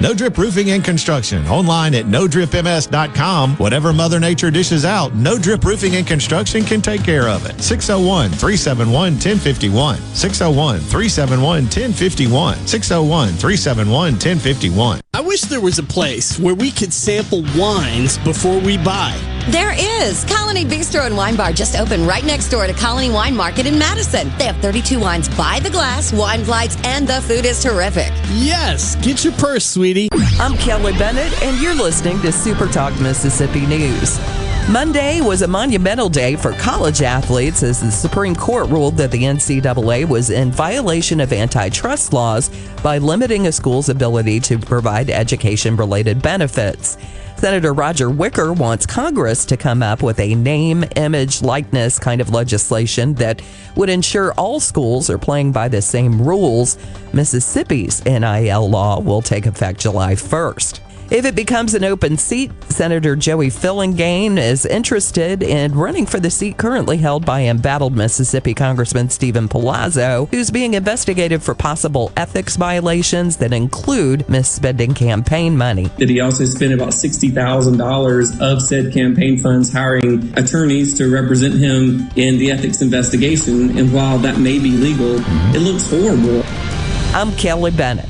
No Drip Roofing and Construction. Online at nodripms.com. Whatever Mother Nature dishes out, No Drip Roofing and Construction can take care of it. 601 371 1051. 601 371 1051. 601 371 1051. I wish there was a place where we could sample wines before we buy. There is. Colony Bistro and Wine Bar just opened right next door to Colony Wine Market in Madison. They have 32 wines by the glass, wine flights, and the food is terrific. Yes, get your purse, sweetie. I'm Kelly Bennett, and you're listening to Super Talk Mississippi News. Monday was a monumental day for college athletes as the Supreme Court ruled that the NCAA was in violation of antitrust laws by limiting a school's ability to provide education related benefits. Senator Roger Wicker wants Congress to come up with a name, image, likeness kind of legislation that would ensure all schools are playing by the same rules. Mississippi's NIL law will take effect July 1st. If it becomes an open seat, Senator Joey Fillingane is interested in running for the seat currently held by embattled Mississippi Congressman Steven Palazzo, who's being investigated for possible ethics violations that include misspending campaign money. Did he also spend about $60,000 of said campaign funds hiring attorneys to represent him in the ethics investigation. And while that may be legal, it looks horrible. I'm Kelly Bennett.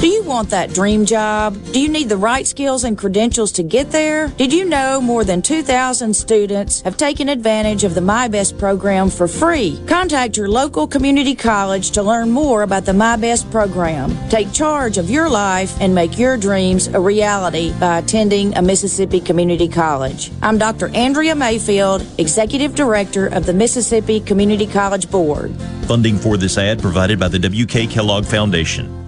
Do you want that dream job? Do you need the right skills and credentials to get there? Did you know more than 2,000 students have taken advantage of the MyBest program for free? Contact your local community college to learn more about the MyBest program. Take charge of your life and make your dreams a reality by attending a Mississippi community college. I'm Dr. Andrea Mayfield, Executive Director of the Mississippi Community College Board. Funding for this ad provided by the W.K. Kellogg Foundation.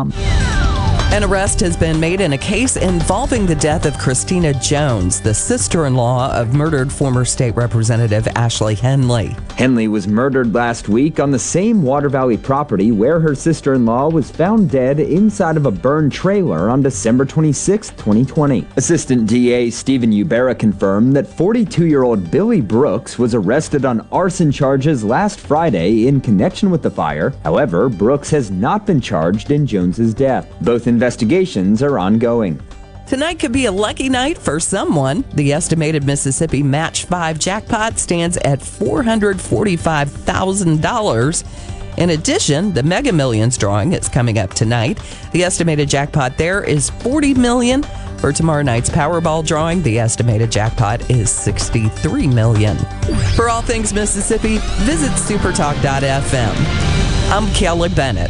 com. An arrest has been made in a case involving the death of Christina Jones, the sister in law of murdered former state representative Ashley Henley. Henley was murdered last week on the same Water Valley property where her sister in law was found dead inside of a burned trailer on December 26, 2020. Assistant DA Stephen Ubera confirmed that 42 year old Billy Brooks was arrested on arson charges last Friday in connection with the fire. However, Brooks has not been charged in Jones's death. Both investigations are ongoing. Tonight could be a lucky night for someone. The estimated Mississippi Match 5 jackpot stands at $445,000. In addition, the Mega Millions drawing is coming up tonight. The estimated jackpot there is 40 million. For tomorrow night's Powerball drawing, the estimated jackpot is 63 million. For all things Mississippi, visit supertalk.fm. I'm Kelly Bennett.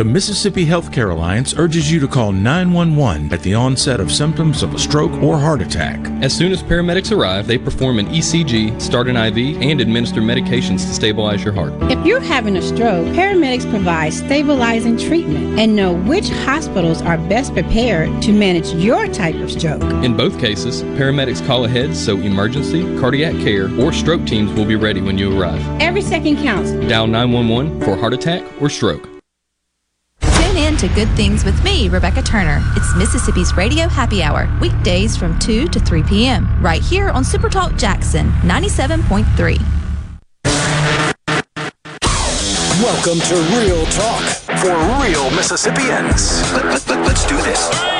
The Mississippi Healthcare Alliance urges you to call 911 at the onset of symptoms of a stroke or heart attack. As soon as paramedics arrive, they perform an ECG, start an IV, and administer medications to stabilize your heart. If you're having a stroke, paramedics provide stabilizing treatment and know which hospitals are best prepared to manage your type of stroke. In both cases, paramedics call ahead so emergency, cardiac care, or stroke teams will be ready when you arrive. Every second counts. Dial 911 for heart attack or stroke. To Good Things with me, Rebecca Turner. It's Mississippi's Radio Happy Hour, weekdays from 2 to 3 p.m., right here on Supertalk Jackson 97.3. Welcome to Real Talk for real Mississippians. Let, us do this.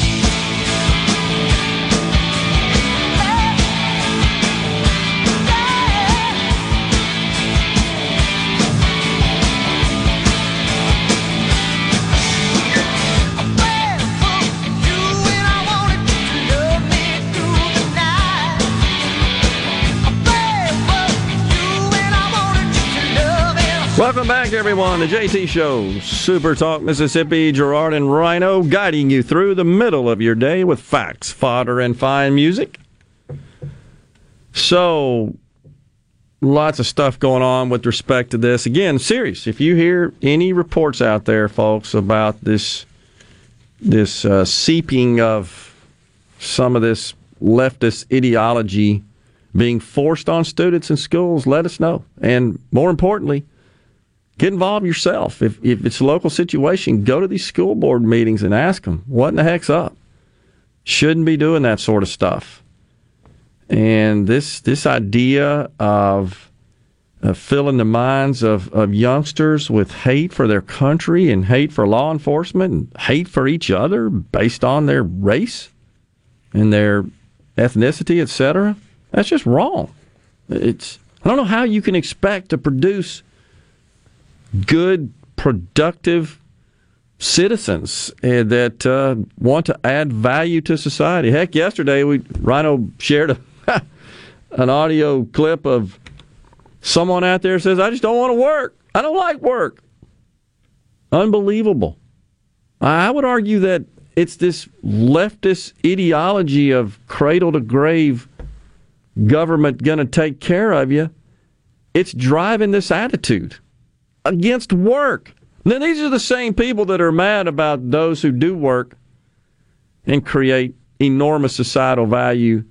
Welcome back, everyone. The JT Show, Super Talk Mississippi. Gerard and Rhino guiding you through the middle of your day with facts, fodder, and fine music. So, lots of stuff going on with respect to this. Again, serious. If you hear any reports out there, folks, about this this uh, seeping of some of this leftist ideology being forced on students in schools, let us know. And more importantly, get involved yourself. If, if it's a local situation, go to these school board meetings and ask them, what in the heck's up? Shouldn't be doing that sort of stuff. And this this idea of, of filling the minds of, of youngsters with hate for their country and hate for law enforcement and hate for each other based on their race and their ethnicity, etc., that's just wrong. It's I don't know how you can expect to produce good, productive citizens uh, that uh, want to add value to society. Heck, yesterday we Rhino shared a, an audio clip of someone out there says, "I just don't want to work. I don't like work." Unbelievable. I would argue that it's this leftist ideology of cradle to grave government going to take care of you. It's driving this attitude against work. Now, these are the same people that are mad about those who do work and create enormous societal value,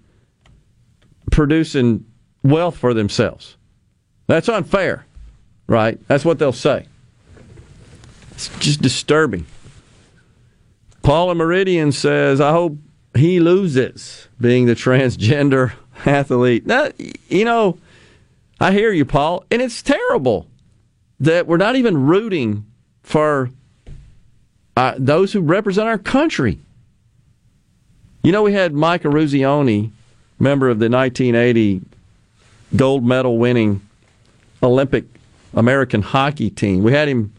producing wealth for themselves. That's unfair, right? That's what they'll say. It's just disturbing. Paula Meridian says, I hope he loses being the transgender athlete. Now, you know, I hear you, Paul, and it's terrible that we're not even rooting for uh, those who represent our country. You know, we had Mike Eruzione, member of the 1980 gold medal winning Olympic American hockey team. We had him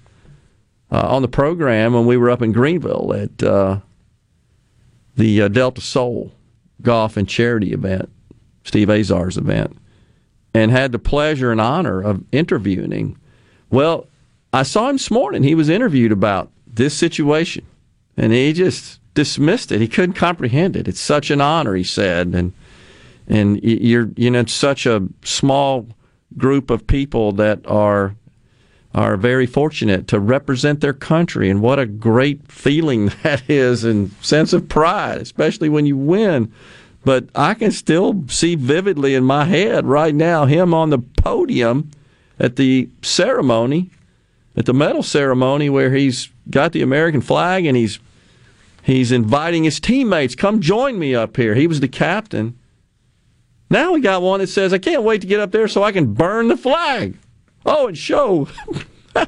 uh, on the program when we were up in Greenville at uh, the uh, Delta Soul golf and charity event, Steve Azar's event, and had the pleasure and honor of interviewing him. Well, I saw him this morning. He was interviewed about this situation, and he just dismissed it. He couldn't comprehend it. It's such an honor, he said, and and you're you know such a small group of people that are are very fortunate to represent their country, and what a great feeling that is, and sense of pride, especially when you win. But I can still see vividly in my head right now him on the podium at the ceremony, at the medal ceremony, where he's got the American flag and he's he's inviting his teammates, come join me up here. He was the captain. Now we got one that says, I can't wait to get up there so I can burn the flag. Oh, and show. I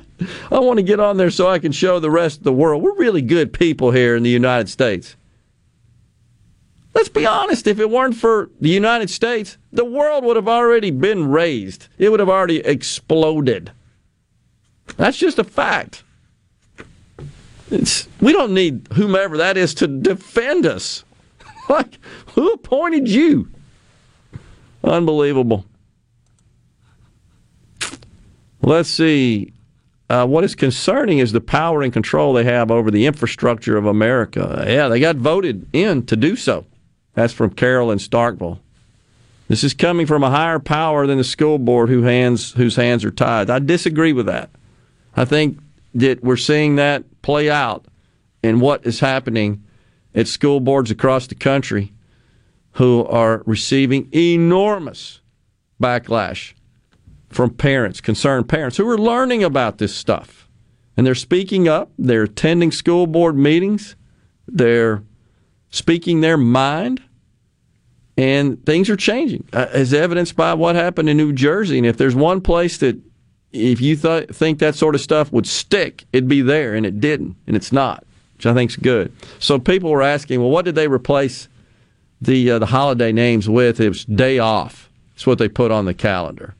want to get on there so I can show the rest of the world we're really good people here in the United States. Let's be honest, if it weren't for the United States, the world would have already been raised. It would have already exploded. That's just a fact. It's, we don't need whomever that is to defend us. like, who appointed you? Unbelievable. Let's see. Uh, what is concerning is the power and control they have over the infrastructure of America. Yeah, they got voted in to do so. That's from Carol in Starkville. This is coming from a higher power than the school board who hands, whose hands are tied. I disagree with that. I think that we're seeing that play out in what is happening at school boards across the country who are receiving enormous backlash from parents, concerned parents who are learning about this stuff. And they're speaking up, they're attending school board meetings, they're speaking their mind, and things are changing, uh, as evidenced by what happened in New Jersey. And if there's one place that, if you th- think that sort of stuff would stick, it'd be there, and it didn't, and it's not, which I think is good. So people were asking, well, what did they replace the uh, the holiday names with? It was day off. It's what they put on the calendar.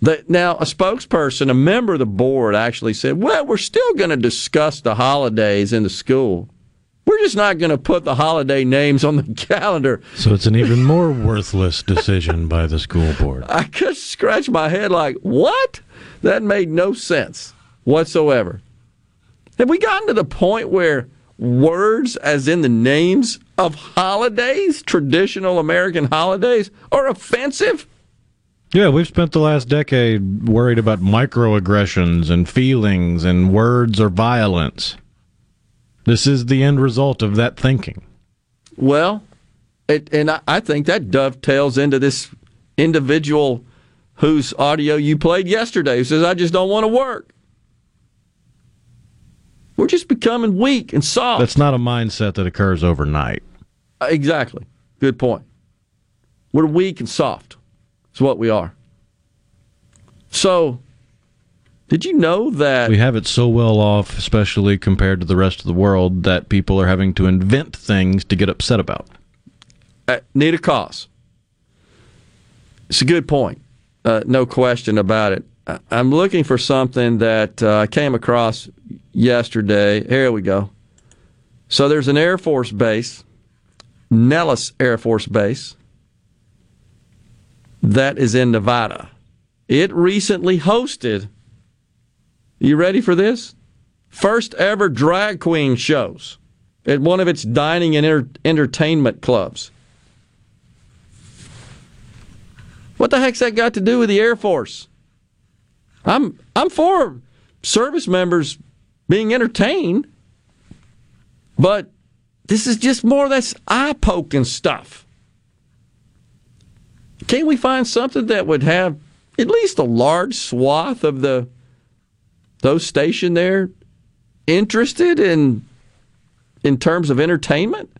The, now, a spokesperson, a member of the board, actually said, "Well, we're still going to discuss the holidays in the school." We're just not going to put the holiday names on the calendar. So it's an even more worthless decision by the school board. I could scratch my head like, what? That made no sense whatsoever. Have we gotten to the point where words, as in the names of holidays, traditional American holidays, are offensive? Yeah, we've spent the last decade worried about microaggressions and feelings and words or violence. This is the end result of that thinking. Well, it, and I, I think that dovetails into this individual whose audio you played yesterday who says, I just don't want to work. We're just becoming weak and soft. That's not a mindset that occurs overnight. Uh, exactly. Good point. We're weak and soft. It's what we are. So, did you know that we have it so well off, especially compared to the rest of the world, that people are having to invent things to get upset about? Uh, need a cause. It's a good point. Uh, no question about it. I'm looking for something that uh, I came across yesterday. Here we go. So there's an Air Force base, Nellis Air Force Base, that is in Nevada. It recently hosted you ready for this? First ever drag queen shows at one of its dining and enter- entertainment clubs. What the heck's that got to do with the Air Force? I'm I'm for service members being entertained, but this is just more of that eye poking stuff. Can't we find something that would have at least a large swath of the those stationed there interested in in terms of entertainment?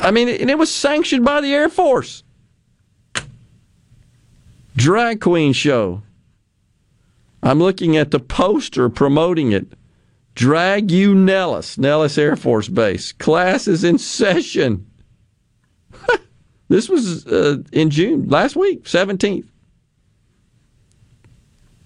I mean, and it was sanctioned by the Air Force. Drag queen show. I'm looking at the poster promoting it Drag you Nellis, Nellis Air Force Base. Class is in session. this was uh, in June, last week, 17th.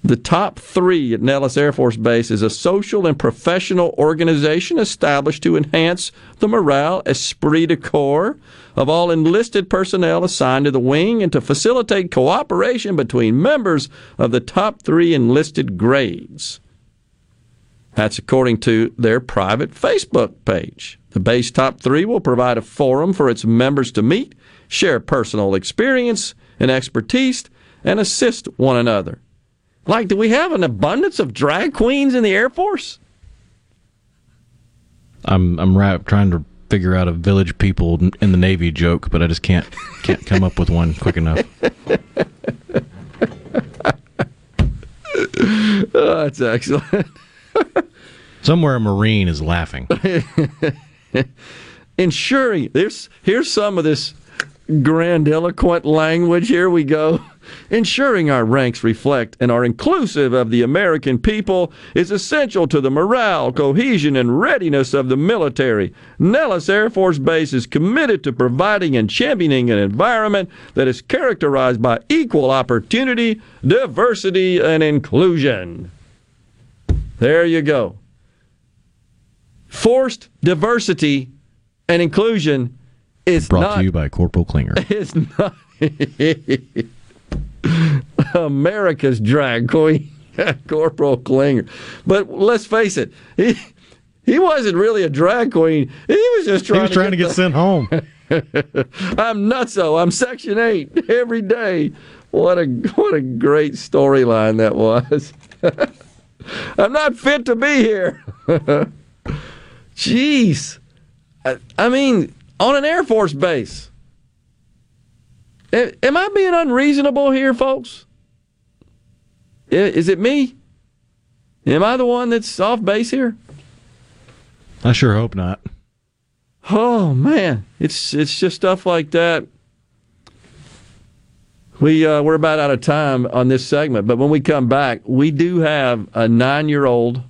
The top three at Nellis Air Force Base is a social and professional organization established to enhance the morale, esprit de corps of all enlisted personnel assigned to the wing and to facilitate cooperation between members of the top three enlisted grades. That's according to their private Facebook page. The base top three will provide a forum for its members to meet, share personal experience and expertise, and assist one another. Like, do we have an abundance of drag queens in the Air Force? I'm I'm trying to figure out a village people in the Navy joke, but I just can't can't come up with one quick enough. oh, that's excellent. Somewhere a Marine is laughing. Ensuring there's here's some of this grandiloquent language. Here we go. Ensuring our ranks reflect and are inclusive of the American people is essential to the morale, cohesion, and readiness of the military. Nellis Air Force Base is committed to providing and championing an environment that is characterized by equal opportunity, diversity, and inclusion. There you go. Forced diversity and inclusion is Brought not, to you by Corporal Klinger. It's not America's drag queen, Corporal Klinger. But let's face it, he he wasn't really a drag queen. He was just trying. He was to trying get to get the- sent home. I'm nutso. I'm Section Eight every day. What a what a great storyline that was. I'm not fit to be here. Jeez, I, I mean, on an Air Force base. Am I being unreasonable here, folks? Is it me? Am I the one that's off base here? I sure hope not. Oh man, it's it's just stuff like that. We uh, we're about out of time on this segment, but when we come back, we do have a nine-year-old.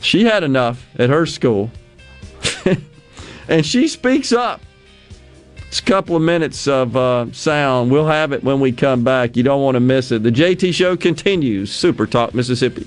She had enough at her school, and she speaks up. It's a couple of minutes of uh, sound. We'll have it when we come back. You don't want to miss it. The JT Show continues. Super Talk Mississippi.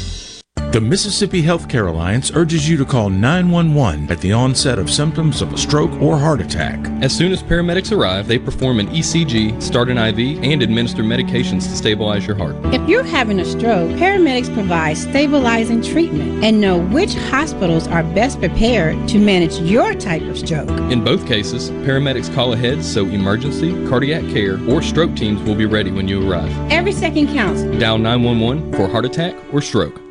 The Mississippi Healthcare Alliance urges you to call 911 at the onset of symptoms of a stroke or heart attack. As soon as paramedics arrive, they perform an ECG, start an IV, and administer medications to stabilize your heart. If you're having a stroke, paramedics provide stabilizing treatment and know which hospitals are best prepared to manage your type of stroke. In both cases, paramedics call ahead so emergency, cardiac care, or stroke teams will be ready when you arrive. Every second counts. Dial 911 for heart attack or stroke.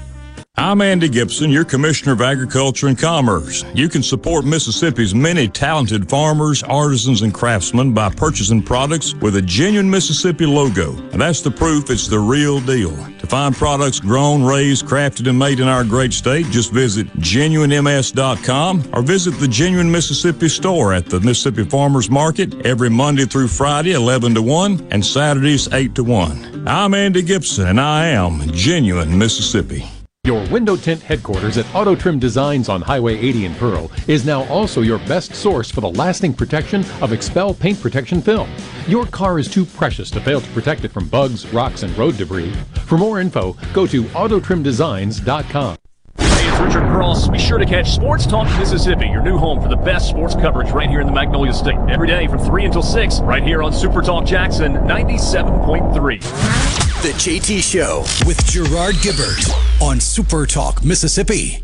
I'm Andy Gipson, your Commissioner of Agriculture and Commerce. You can support Mississippi's many talented farmers, artisans, and craftsmen by purchasing products with a genuine Mississippi logo. And that's the proof it's the real deal. To find products grown, raised, crafted, and made in our great state, just visit genuinems.com or visit the Genuine Mississippi store at the Mississippi Farmers Market every Monday through Friday, 11 to 1, and Saturdays, 8 to 1. I'm Andy Gipson, and I am Genuine Mississippi. Your window tint headquarters at Auto Trim Designs on Highway 80 in Pearl is now also your best source for the lasting protection of XPEL paint protection film. Your car is too precious to fail to protect it from bugs, rocks, and road debris. For more info, go to autotrimdesigns.com. Hey, it's Richard Cross. Be sure to catch Sports Talk Mississippi, your new home for the best sports coverage right here in the Magnolia State. Every day from 3 until 6, right here on Super Talk Jackson 97.3. The JT Show with Gerard Gibert on Super Talk, Mississippi.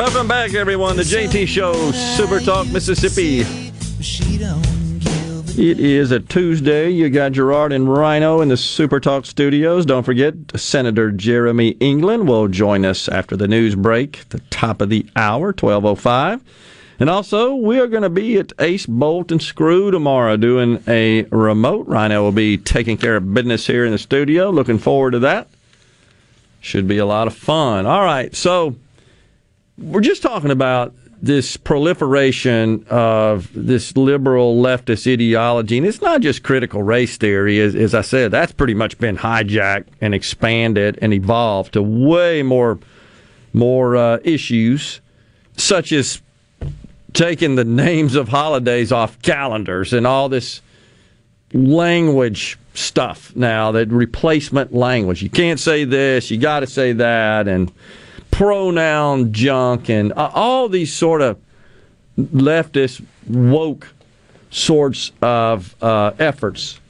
Welcome back, everyone. The JT Show, Super Talk, Mississippi. It is a Tuesday. You got Gerard and Rhino in the Super Talk studios. Don't forget, Senator Jeremy England will join us after the news break, the top of the hour, 12.05. And also, we are going to be at Ace Bolt and Screw tomorrow doing a remote. Rhino will be taking care of business here in the studio. Looking forward to that. Should be a lot of fun. All right, so we're just talking about this proliferation of this liberal leftist ideology, and it's not just critical race theory. As, as I said, that's pretty much been hijacked and expanded and evolved to way more more uh, issues, such as taking the names of holidays off calendars and all this language stuff now that replacement language. You can't say this, you got to say that, and pronoun junk and uh, all these sort of leftist woke sorts of uh, efforts.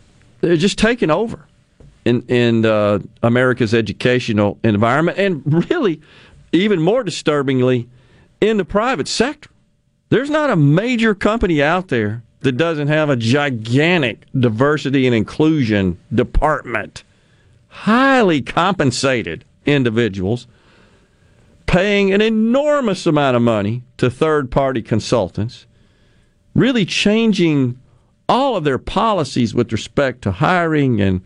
They're just taking over in in uh, America's educational environment, and really, even more disturbingly, in the private sector. There's not a major company out there that doesn't have a gigantic diversity and inclusion department, highly compensated individuals paying an enormous amount of money to third party consultants, really changing all of their policies with respect to hiring and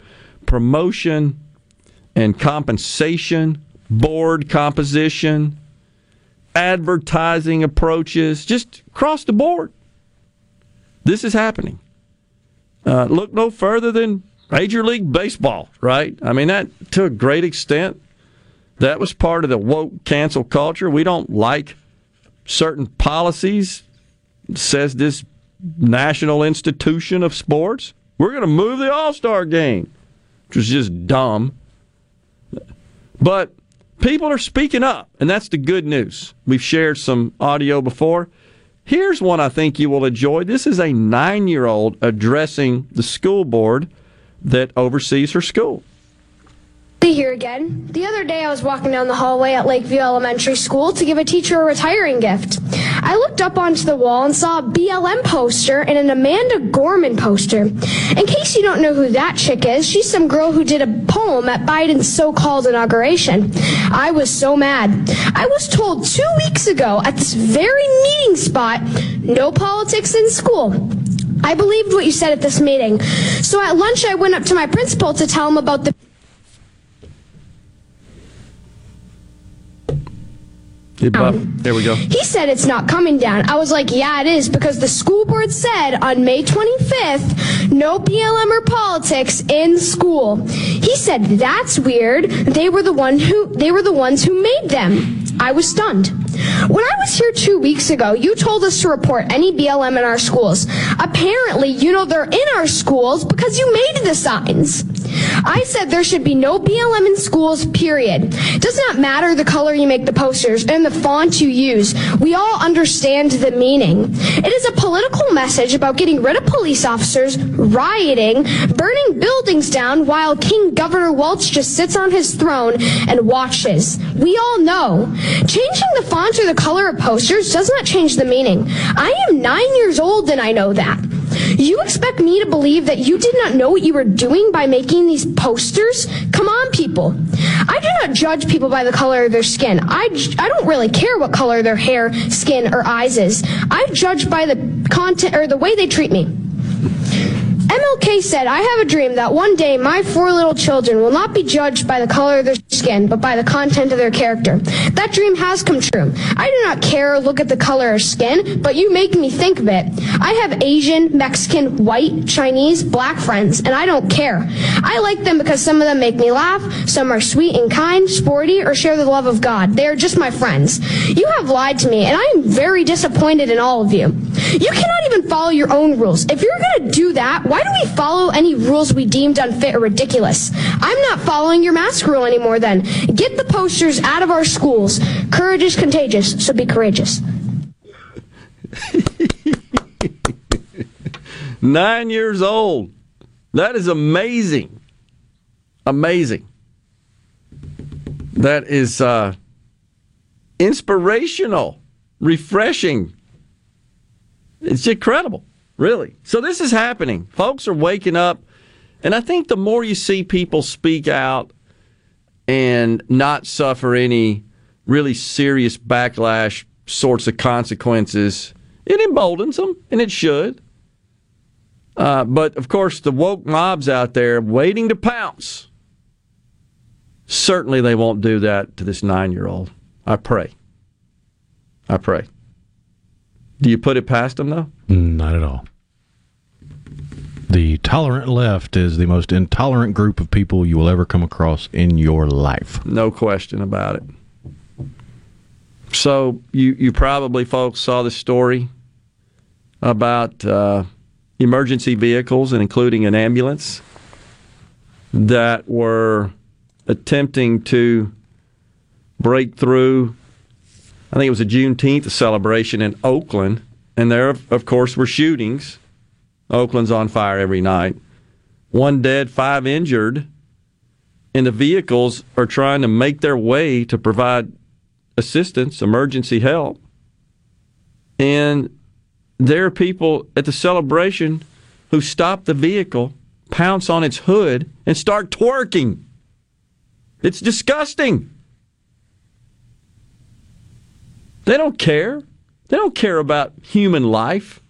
promotion and compensation, board composition, advertising approaches, just across the board. This is happening. Uh, look no further than Major League Baseball, right? I mean, that to a great extent that was part of the woke cancel culture. We don't like certain policies, says this national institution of sports. We're going to move the All Star game, which was just dumb. But people are speaking up, and that's the good news. We've shared some audio before. Here's one I think you will enjoy. This is a nine year old addressing the school board that oversees her school. Here again. The other day I was walking down the hallway at Lakeview Elementary School to give a teacher a retiring gift. I looked up onto the wall and saw a BLM poster and an Amanda Gorman poster. In case you don't know who that chick is, she's some girl who did a poem at Biden's so-called inauguration. I was so mad. I was told two weeks ago at this very meeting spot, no politics in school. I believed what you said at this meeting. So at lunch I went up to my principal to tell him about the Um, there we go. He said it's not coming down. I was like, yeah, it is because the school board said on May 25th, no BLM or politics in school. He said that's weird. They were the one who they were the ones who made them. I was stunned. When I was here two weeks ago, you told us to report any BLM in our schools. Apparently, you know they're in our schools because you made the signs. I said there should be no BLM in schools, period. Does not matter the color you make the posters and the font you use. We all understand the meaning. It is a political message about getting rid of police officers, rioting, burning buildings down while King Governor Welch just sits on his throne and watches. We all know. Changing the font or the color of posters does not change the meaning. I am nine years old and I know that. You expect me to believe that you did not know what you were doing by making these posters? Come on, people. I do not judge people by the color of their skin. I, I don't really care what color their hair, skin, or eyes is. I judge by the content or the way they treat me. MLK said, I have a dream that one day my four little children will not be judged by the color of their skin, but by the content of their character. That dream has come true. I do not care or look at the color of skin, but you make me think of it. I have Asian, Mexican, white, Chinese, black friends, and I don't care. I like them because some of them make me laugh, some are sweet and kind, sporty, or share the love of God. They are just my friends. You have lied to me, and I am very disappointed in all of you. You cannot even follow your own rules. If you're going to do that, why do we follow any rules we deemed unfit or ridiculous? I'm not following your mask rule anymore then. Get the posters out of our schools. Courage is contagious, so be courageous. Nine years old. That is amazing. Amazing. That is uh, inspirational, refreshing. It's incredible, really. So, this is happening. Folks are waking up. And I think the more you see people speak out and not suffer any really serious backlash sorts of consequences, it emboldens them, and it should. Uh, but of course, the woke mobs out there waiting to pounce. Certainly, they won't do that to this nine year old. I pray. I pray. Do you put it past them, though? Not at all. The tolerant left is the most intolerant group of people you will ever come across in your life. No question about it. So you you probably folks saw the story about uh, emergency vehicles and including an ambulance that were attempting to break through. I think it was a Juneteenth celebration in Oakland, and there of course were shootings. Oakland's on fire every night. One dead, five injured, and the vehicles are trying to make their way to provide assistance, emergency help. And there are people at the celebration who stop the vehicle, pounce on its hood, and start twerking. It's disgusting. They don't care. They don't care about human life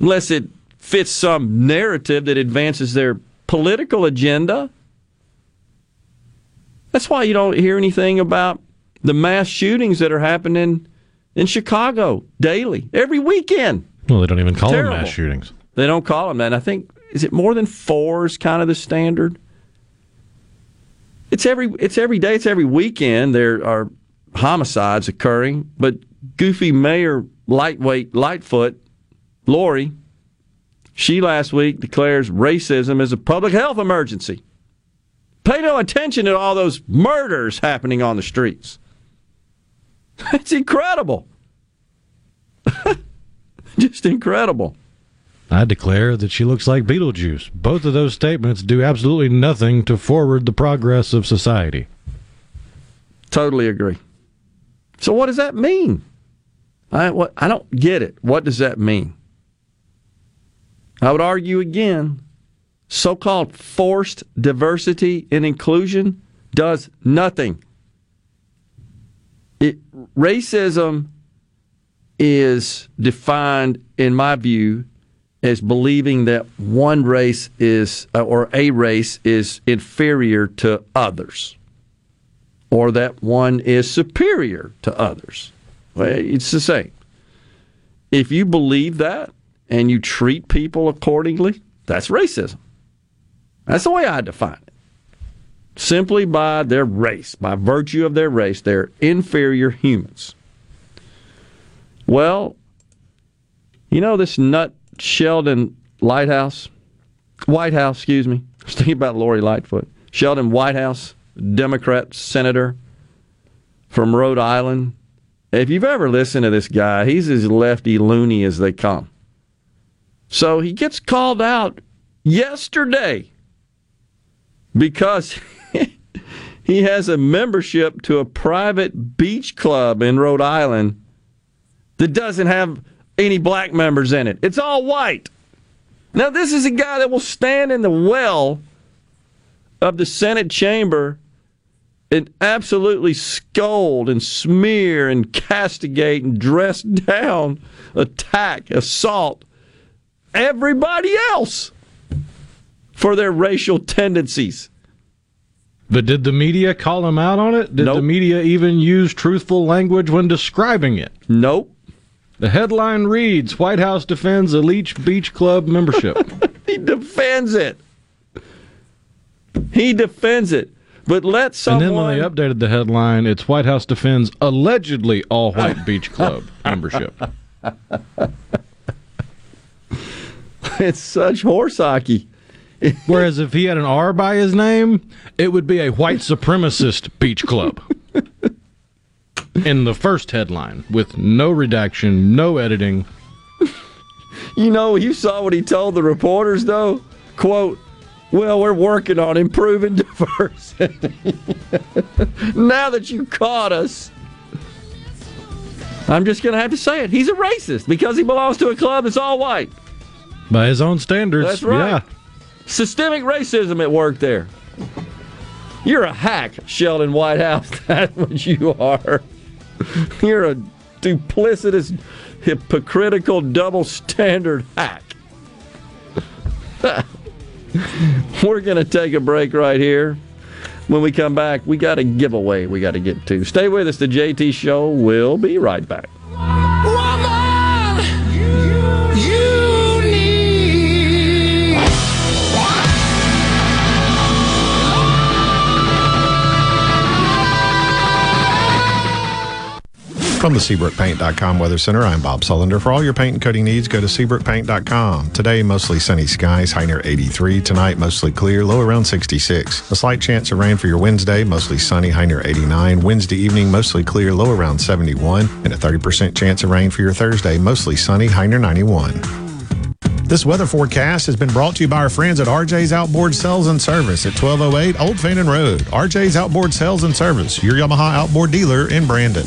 unless it fits some narrative that advances their political agenda. That's why you don't hear anything about the mass shootings that are happening in Chicago daily, every weekend. Well, they don't even call Terrible. them mass shootings. They don't call them that. And I think is it more than four is kind of the standard. It's every it's every day. It's every weekend. There are homicides occurring, but goofy mayor lightweight Lightfoot, Lori, she last week declares racism is a public health emergency. Pay no attention to all those murders happening on the streets. It's incredible. Just incredible. I declare that she looks like Beetlejuice. Both of those statements do absolutely nothing to forward the progress of society. Totally agree. So what does that mean? I what I don't get it. What does that mean? I would argue again, so-called forced diversity and inclusion does nothing. It, racism is defined, in my view, as believing that one race is, uh, or a race is inferior to others, or that one is superior to others. Well, it's the same. If you believe that and you treat people accordingly, that's racism. That's the way I define it. Simply by their race, by virtue of their race, they're inferior humans. Well, you know this nut Sheldon Lighthouse, Whitehouse, excuse me. I was thinking about Lori Lightfoot. Sheldon Whitehouse, Democrat senator from Rhode Island. If you've ever listened to this guy, he's as lefty loony as they come. So he gets called out yesterday because he has a membership to a private beach club in Rhode Island that doesn't have any black members in it. It's all white. Now, this is a guy that will stand in the well of the Senate chamber and absolutely scold and smear and castigate and dress down, attack, assault everybody else for their racial tendencies. But did the media call him out on it? Did Nope. the media even use truthful language when describing it? Nope. The headline reads Whitehouse defends elite beach club membership. He defends it. He defends it. But let someone. and then when they updated the headline, it's Whitehouse defends allegedly all white beach club membership. it's such horse hockey. Whereas if he had an R by his name, it would be a white supremacist beach club. In the first headline, with no redaction, no editing. You know, you saw what he told the reporters, though. Quote, well, we're working on improving diversity. now that you caught us, I'm just going to have to say it. He's a racist because he belongs to a club that's all white. By his own standards. That's right. Yeah. Systemic racism at work there. You're a hack, Sheldon Whitehouse. That's what you are. You're a duplicitous, hypocritical, double standard hack. We're going to take a break right here. When we come back, we got a giveaway we got to get to. Stay with us. The JT Show will be right back. From the SeabrookPaint.com Weather Center, I'm Bob Sullender. For all your paint and coating needs, go to SeabrookPaint.com. Today, mostly sunny skies, high near 83. Tonight, mostly clear, low around 66. A slight chance of rain for your Wednesday, mostly sunny, high near 89. Wednesday evening, mostly clear, low around 71. And a 30% chance of rain for your Thursday, mostly sunny, high near 91. This weather forecast has been brought to you by our friends at RJ's Outboard Sales and Service at 1208 Old Fannin Road. RJ's Outboard Sales and Service, your Yamaha outboard dealer in Brandon.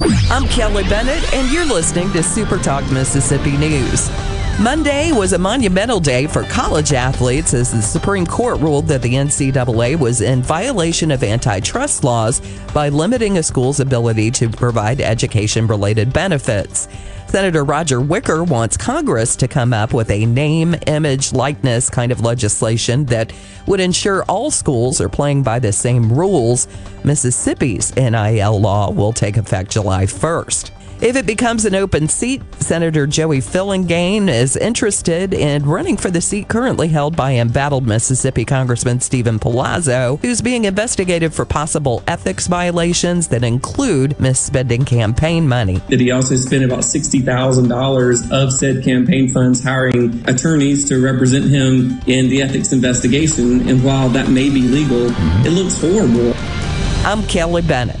I'm Kelly Bennett, and you're listening to Super Talk Mississippi News. Monday was a monumental day for college athletes as the Supreme Court ruled that the NCAA was in violation of antitrust laws by limiting a school's ability to provide education related benefits. Senator Roger Wicker wants Congress to come up with a name, image, likeness kind of legislation that would ensure all schools are playing by the same rules. Mississippi's NIL law will take effect July 1st. If it becomes an open seat, Senator Joey Fillingane is interested in running for the seat currently held by embattled Mississippi Congressman Steven Palazzo, who's being investigated for possible ethics violations that include misspending campaign money. Did he also spend about $60,000 of said campaign funds hiring attorneys to represent him in the ethics investigation. And while that may be legal, it looks horrible. I'm Kelly Bennett.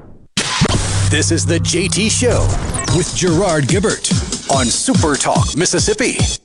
This is the JT Show with Gerard Gibert on Super Talk Mississippi.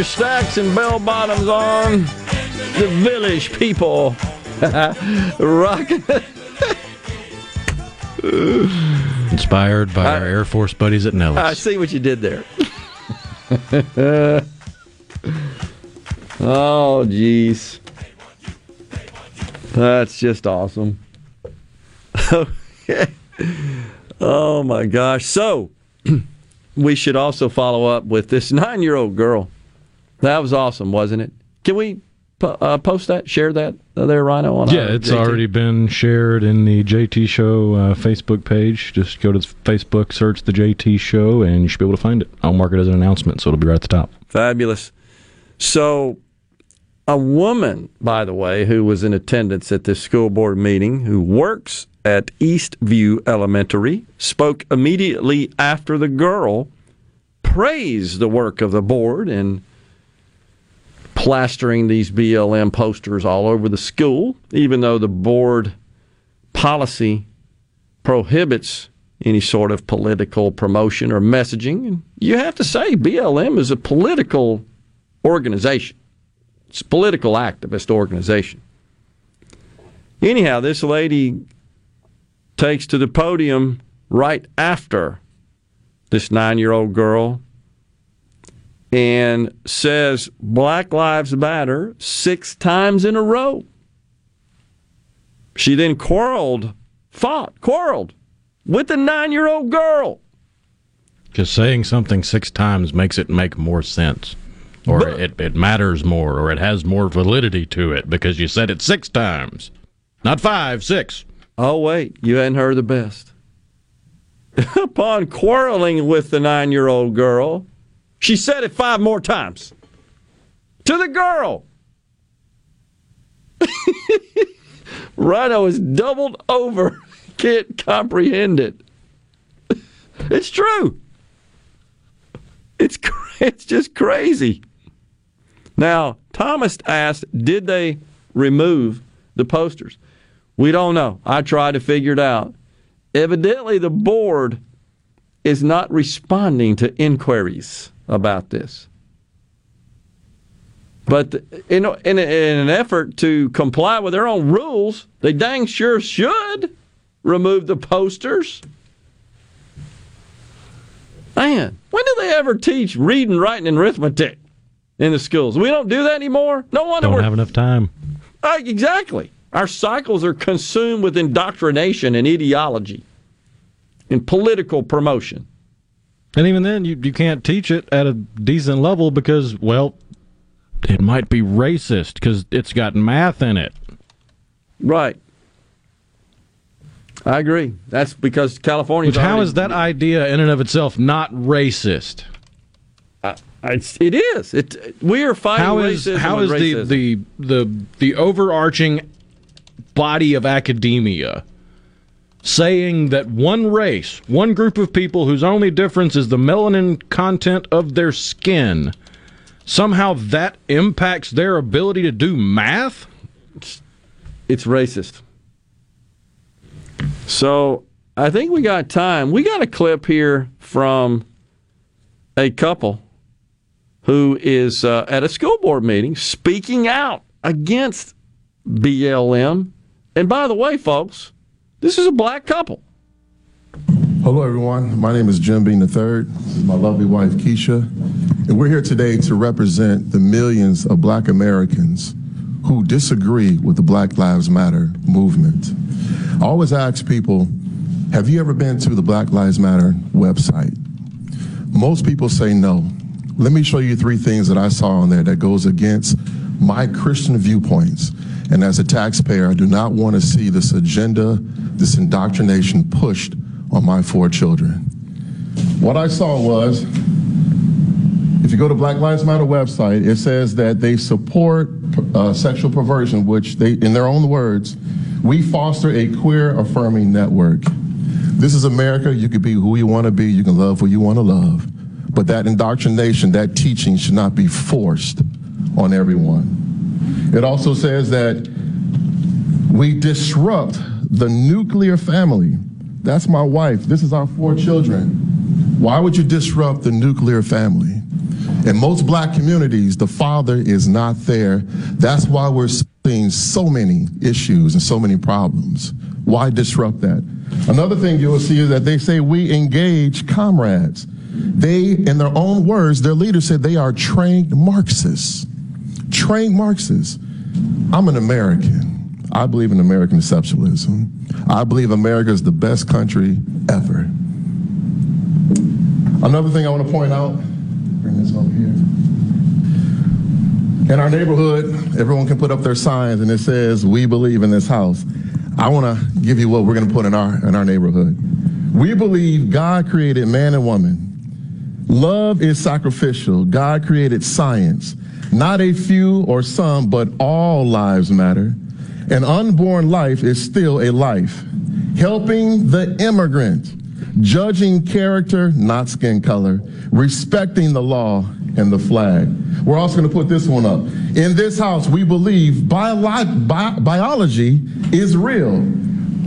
Your stacks and bell bottoms on. The village people. Rocking. Inspired by our Air Force buddies at Nellis. I see what you did there. oh, jeez. That's just awesome. okay. Oh, my gosh. So, we should also follow up with this nine year old girl. That was awesome, wasn't it? Can we uh, post that, share that uh, there, Rhino? On Yeah, it's JT? already been shared in the JT Show uh, Facebook page. Just go to Facebook, search the JT Show, and you should be able to find it. I'll mark it as an announcement, so it'll be right at the top. Fabulous. So, a woman, by the way, who was in attendance at this school board meeting, who works at Eastview Elementary, spoke immediately after the girl praised the work of the board in plastering these BLM posters all over the school, even though the board policy prohibits any sort of political promotion or messaging. And you have to say BLM is a political organization. It's a political activist organization. Anyhow, this lady takes to the podium right after this nine year old girl and says Black Lives Matter six times in a row. She then quarreled, fought, quarreled with the nine year old girl. Just saying something six times makes it make more sense. Or it, it matters more, or it has more validity to it because you said it six times. Not five, six. Oh, wait, you hadn't heard the best. Upon quarreling with the nine year old girl, she said it five more times to the girl. Rhino is doubled over, can't comprehend it. It's true. It's it's just crazy. Now, Thomas asked, did they remove the posters? We don't know. I tried to figure it out. Evidently, the board is not responding to inquiries about this. But in, in, in an effort to comply with their own rules, they dang sure should remove the posters. Man, when did they ever teach reading, writing, and arithmetic in the schools? We don't do that anymore. No wonder Don't have enough time. uh, exactly. Our cycles are consumed with indoctrination and ideology and political promotion. And even then, you, you can't teach it at a decent level because, well, it might be racist because it's got math in it. Right. I agree. That's because California. How is that idea in and of itself not racist? Uh, it's, it is. It we are fighting How is racism. how is the, the the the overarching body of academia saying that one race, one group of people whose only difference is the melanin content of their skin, somehow that impacts their ability to do math? It's racist. So I think we got time. We got a clip here from a couple who is uh, at a school board meeting speaking out against BLM. And by the way, folks, this is a black couple. Hello, everyone. My name is Jim Bean III. This is my lovely wife, Keisha. And we're here today to represent the millions of black Americans who disagree with the Black Lives Matter movement. I always ask people, have you ever been to the Black Lives Matter website? Most people say no. Let me show you three things that I saw on there that goes against my Christian viewpoints. And as a taxpayer, I do not want to see this agenda, this indoctrination pushed on my four children. What I saw was, if you go to Black Lives Matter website, it says that they support uh, sexual perversion, which they, in their own words, we foster a queer affirming network. This is America. You can be who you want to be. You can love who you want to love. But that indoctrination, that teaching should not be forced on everyone. It also says that we disrupt the nuclear family. That's my wife. This is our four children. Why would you disrupt the nuclear family? In most black communities, the father is not there. That's why we're seeing so many issues and so many problems. Why disrupt that? Another thing you will see is that they say we engage comrades. They, in their own words, their leader said they are trained Marxists. Trained Marxists. I'm an American. I believe in American exceptionalism. I believe America is the best country ever. Another thing I want to point out, bring this over here. In our neighborhood, everyone can put up their signs and it says, We believe in this house. I want to give you what we're going to put in our, in our neighborhood. We believe God created man and woman. Love is sacrificial. God created science. Not a few or some, but all lives matter. An unborn life is still a life. Helping the immigrant, judging character, not skin color, respecting the law and the flag. We're also going to put this one up. In this house, we believe biolo- bi- biology is real.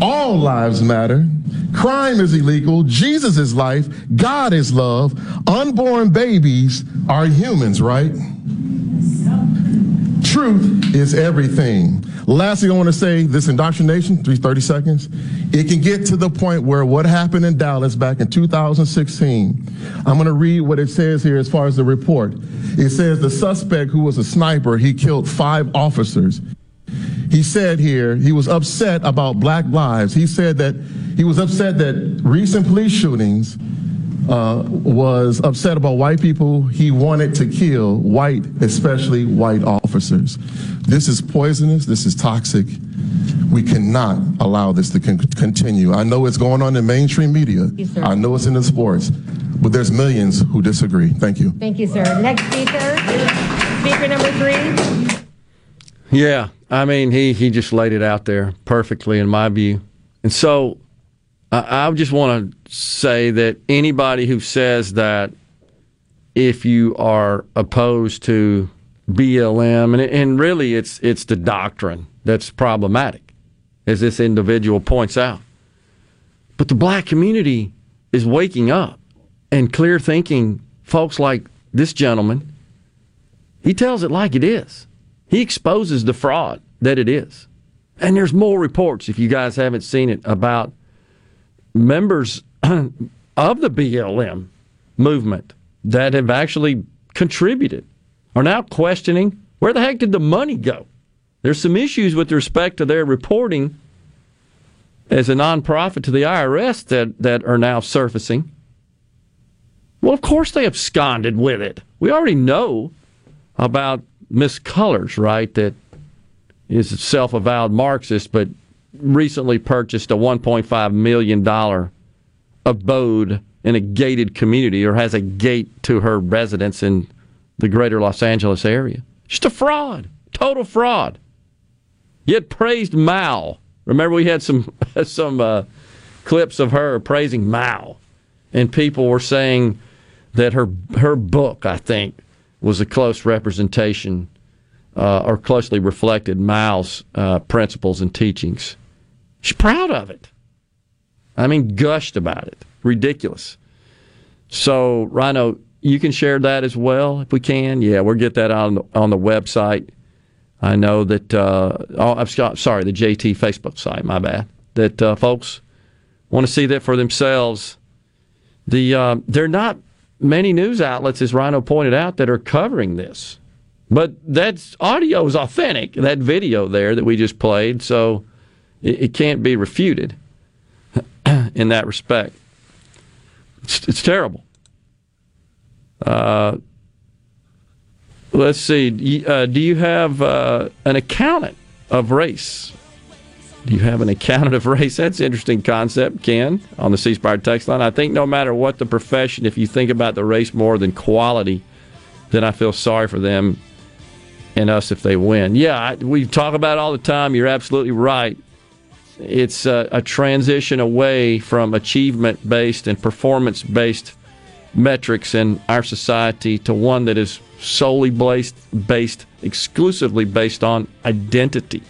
All lives matter. Crime is illegal. Jesus is life. God is love. Unborn babies are humans, right? Truth is everything. Lastly, I want to say this indoctrination, 30 seconds, it can get to the point where what happened in Dallas back in 2016. I'm going to read what it says here as far as the report. It says the suspect, who was a sniper, he killed five officers. He said here he was upset about black lives. He said that he was upset that recent police shootings uh, was upset about white people. He wanted to kill white, especially white officers. This is poisonous. This is toxic. We cannot allow this to con- continue. I know it's going on in mainstream media. you. I know it's in the sports, but there's millions who disagree. Thank you. Thank you, sir. Next speaker, speaker number three. Yeah, I mean, he he just laid it out there perfectly in my view, and so I, I just want to say that anybody who says that if you are opposed to BLM, and, and really it's it's the doctrine that's problematic, as this individual points out. But the black community is waking up and clear thinking folks like this gentleman. He tells it like it is. He exposes the fraud that it is. And there's more reports, if you guys haven't seen it, about members of the BLM movement that have actually contributed are now questioning where the heck did the money go? There's some issues with respect to their reporting as a nonprofit to the IRS that, that are now surfacing. Well, of course they absconded with it. We already know about Miss Cullors, right? That is a self-avowed Marxist, but recently purchased a 1.5 million dollar abode in a gated community, or has a gate to her residence in the greater Los Angeles area. Just a fraud, total fraud. Yet praised Mao. Remember, we had some some uh, clips of her praising Mao, and people were saying that her her book, I think, was a close representation uh, or closely reflected Mao's uh, principles and teachings. She's proud of it. I mean, gushed about it. Ridiculous. So, Rhino, you can share that as well if we can. Yeah, we'll get that on the, on the website. I know that. Uh, oh, I'm sorry, the JT Facebook site. My bad. That uh, folks want to see that for themselves. The uh, there are not many news outlets, as Rhino pointed out, that are covering this. But that audio is authentic. That video there that we just played, so it, it can't be refuted in that respect. It's, it's terrible. Uh, let's see. Uh, do you have uh, an accountant of race? Do you have an accountant of race? That's an interesting concept, Ken, on the C Spire text line. I think no matter what the profession, if you think about the race more than quality, then I feel sorry for them and us if they win. Yeah, I, we talk about it all the time. You're absolutely right. It's a, a transition away from achievement based and performance based metrics in our society to one that is solely based, based exclusively based on identity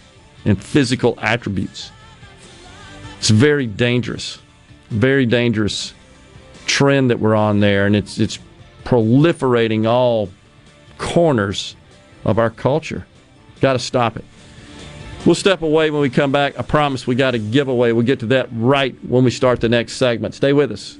and physical attributes. It's very dangerous, very dangerous trend that we're on there, and it's it's proliferating all corners of our culture. Got to stop it. We'll step away when we come back. I promise we got a giveaway. We'll get to that right when we start the next segment. Stay with us.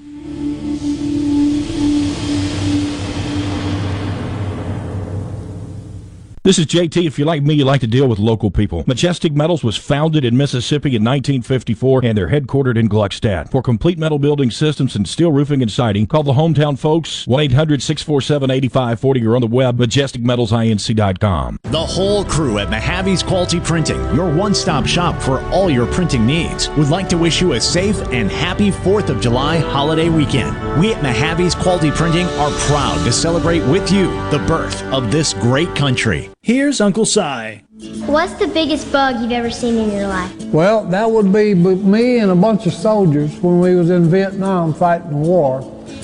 This is JT. If you're like me, you like to deal with local people. Majestic Metals was founded in Mississippi in 1954 and they're headquartered in Gluckstadt. For complete metal building systems and steel roofing and siding, call the hometown folks 1 800 647 8540 or on the web majesticmetalsinc.com. The whole crew at Mahaffey's Quality Printing, your one stop shop for all your printing needs, would like to wish you a safe and happy 4th of July holiday weekend. We at Mahaffey's Quality Printing are proud to celebrate with you the birth of this great country. Here's Uncle Si. What's the biggest bug you've ever seen in your life? Well, that would be me and a bunch of soldiers when we was in Vietnam fighting the war.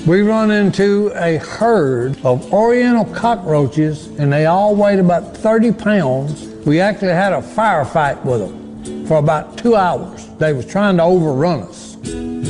We run into a herd of oriental cockroaches and they all weighed about 30 pounds. We actually had a firefight with them for about two hours. They was trying to overrun us.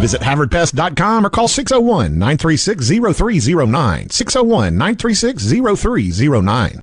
Visit HavardPest.com or call 601 936 0309. 601 936 0309.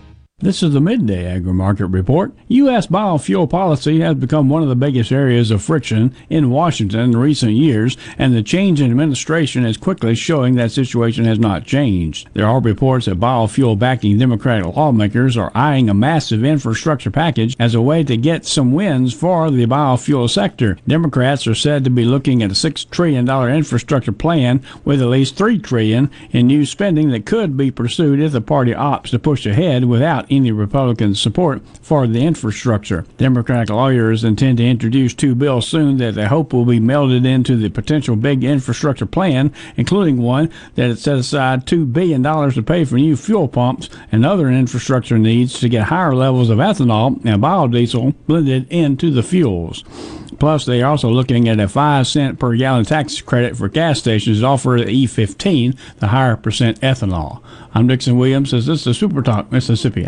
This is the Midday Agri Market Report. U.S. biofuel policy has become one of the biggest areas of friction in Washington in recent years, and the change in administration is quickly showing that situation has not changed. There are reports that biofuel backing Democratic lawmakers are eyeing a massive infrastructure package as a way to get some wins for the biofuel sector. Democrats are said to be looking at a $6 trillion infrastructure plan with at least 3 trillion in new spending that could be pursued if the party opts to push ahead without any Republican support for the infrastructure. Democratic lawyers intend to introduce two bills soon that they hope will be melded into the potential big infrastructure plan, including one that has set aside $2 billion to pay for new fuel pumps and other infrastructure needs to get higher levels of ethanol and biodiesel blended into the fuels. Plus, they are also looking at a 5 cent per gallon tax credit for gas stations offered at E15, the higher percent ethanol. I'm Dixon Williams. This is the Super Talk Mississippi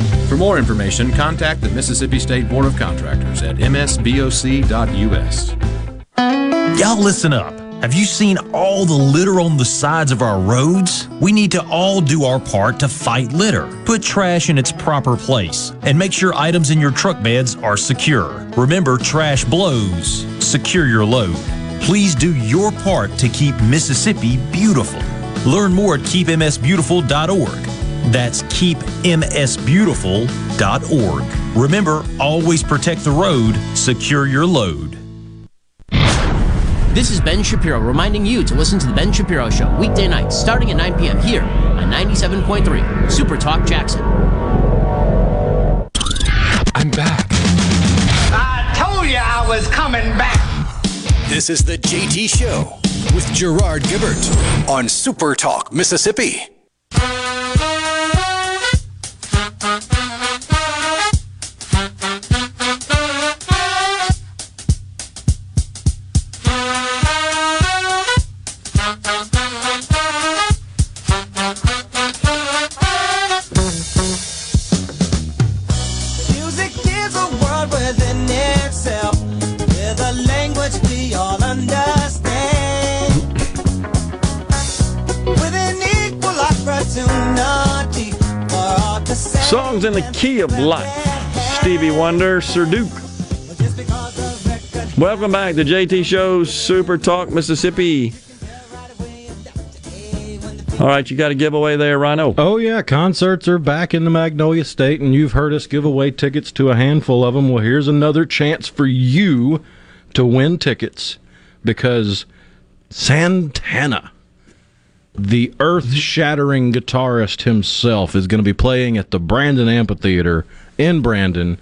For more information, contact the Mississippi State Board of Contractors at msboc.us. Y'all listen up. Have you seen all the litter on the sides of our roads? We need to all do our part to fight litter. Put trash in its proper place and make sure items in your truck beds are secure. Remember, trash blows. Secure your load. Please do your part to keep Mississippi beautiful. Learn more at keepmsbeautiful.org. That's keepmsbeautiful.org. Remember, always protect the road, secure your load. This is Ben Shapiro reminding you to listen to The Ben Shapiro Show weekday nights starting at 9 p.m. here on 97.3 Super Talk Jackson. I'm back. I told you I was coming back. This is the JT Show with Gerard Gibert on Super Talk, Mississippi. In the Key of Life. Stevie Wonder, Sir Duke. Welcome back to JT Show Super Talk Mississippi. All right, you got a giveaway there, Rhino. Oh yeah, concerts are back in the Magnolia State, and you've heard us give away tickets to a handful of them. Well, here's another chance for you to win tickets because Santana, the earth-shattering guitarist himself, is going to be playing at the Brandon Amphitheater in Brandon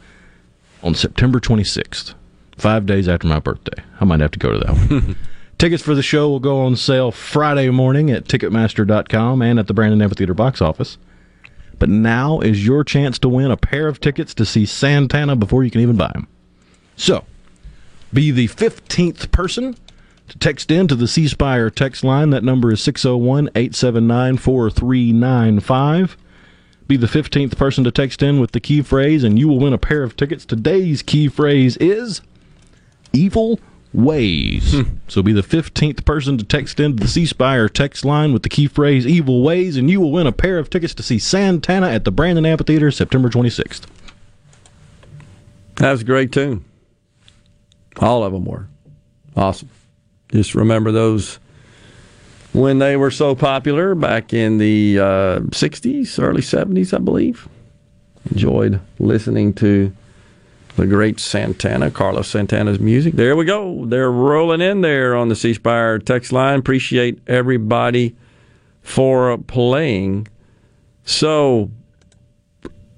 on September 26th, five days after my birthday. I might have to go to that one. Tickets for the show will go on sale Friday morning at Ticketmaster.com and at the Brandon Amphitheater box office. But now is your chance to win a pair of tickets to see Santana before you can even buy them. So, be the 15th person text in to the C Spire text line. That number is 601 879 4395. Be the 15th person to text in with the key phrase, and you will win a pair of tickets. Today's key phrase is evil ways. Hmm. So be the 15th person to text into the C Spire text line with the key phrase evil ways, and you will win a pair of tickets to see Santana at the Brandon Amphitheater September 26th. That was a great tune. All of them were. Awesome. Just remember those when they were so popular back in the uh, 60s, early 70s, I believe. Enjoyed listening to the great Santana, Carlos Santana's music. There we go. They're rolling in there on the C Spire text line. Appreciate everybody for playing. So,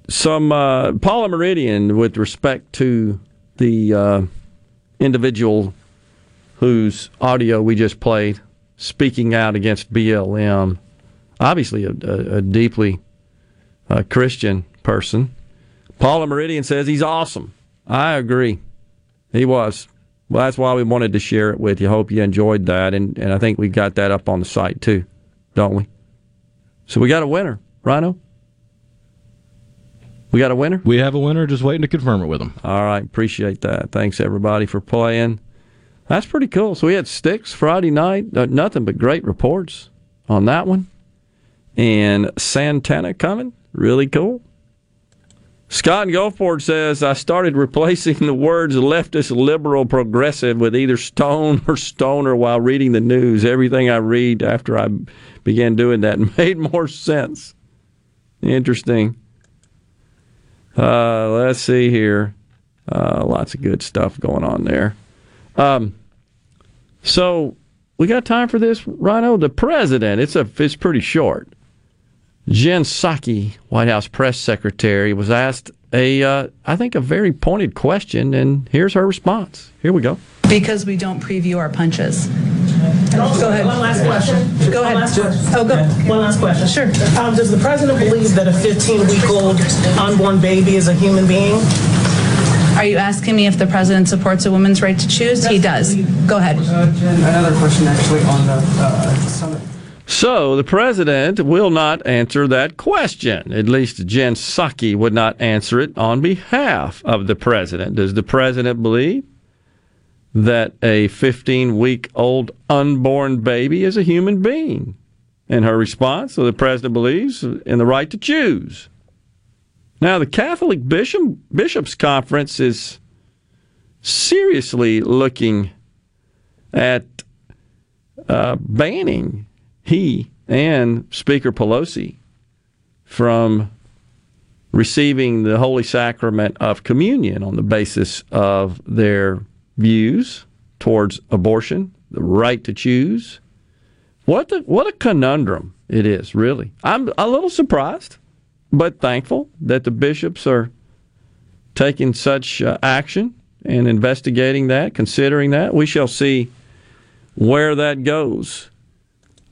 some uh, Paula Meridian with respect to the uh, individual whose audio we just played speaking out against BLM. Obviously, a, a, a deeply uh, Christian person. Paula Meridian says he's awesome. I agree. He was. Well, that's why we wanted to share it with you. Hope you enjoyed that. And, and I think we got that up on the site too, don't we? So we got a winner, Rhino. We got a winner? We have a winner, just waiting to confirm it with them. All right, appreciate that. Thanks everybody for playing. That's pretty cool. So we had Styx Friday night, uh, nothing but great reports on that one. And Santana coming, really cool. Scott in Gulfport says, I started replacing the words leftist, liberal, progressive with either stone or stoner while reading the news. Everything I read after I began doing that made more sense. Interesting. Uh, let's see here. Uh, lots of good stuff going on there. Um, so we got time for this, Rhino. The president. It's a. It's pretty short. Jen Psaki, White House press secretary, was asked a, uh, I think, a very pointed question, and here's her response. Here we go. Because we don't preview our punches. Also, Go ahead. One last question. Go One ahead. last. Oh, go. One last question. Sure. Um, does the president believe that a 15-week-old unborn baby is a human being? Are you asking me if the president supports a woman's right to choose? He does. Go ahead. Another question, actually, on the uh, summit. So the president will not answer that question. At least Jen Psaki would not answer it on behalf of the president. Does the president believe that a 15 week old unborn baby is a human being? And her response, so the president believes in the right to choose. Now, the Catholic Bishop, Bishops' Conference is seriously looking at uh, banning he and Speaker Pelosi from receiving the Holy Sacrament of Communion on the basis of their views towards abortion, the right to choose. What what a conundrum it is, really. I'm a little surprised, but thankful that the bishops are taking such uh, action and investigating that, considering that. We shall see where that goes.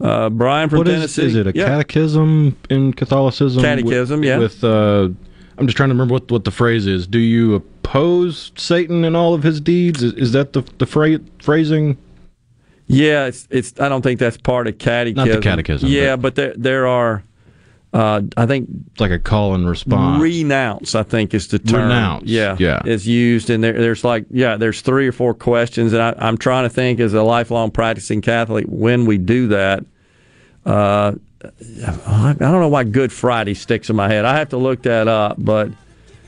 Uh, Brian from What is, Tennessee. is it? A Yeah. catechism in Catholicism? Catechism, with, yeah. With uh, I'm just trying to remember what what the phrase is. Do you oppose Satan and all of his deeds? Is, is that the the phra- phrasing? Yeah, it's it's. I don't think that's part of catechism. Not the catechism, Yeah, but, there there are. Uh, I think it's like a call and response. Renounce, I think, is the term. Renounce, Yeah, yeah. is used, and there, there's like yeah, there's three or four questions, and I, I'm trying to think as a lifelong practicing Catholic when we do that. Uh, I don't know why Good Friday sticks in my head. I have to look that up, but.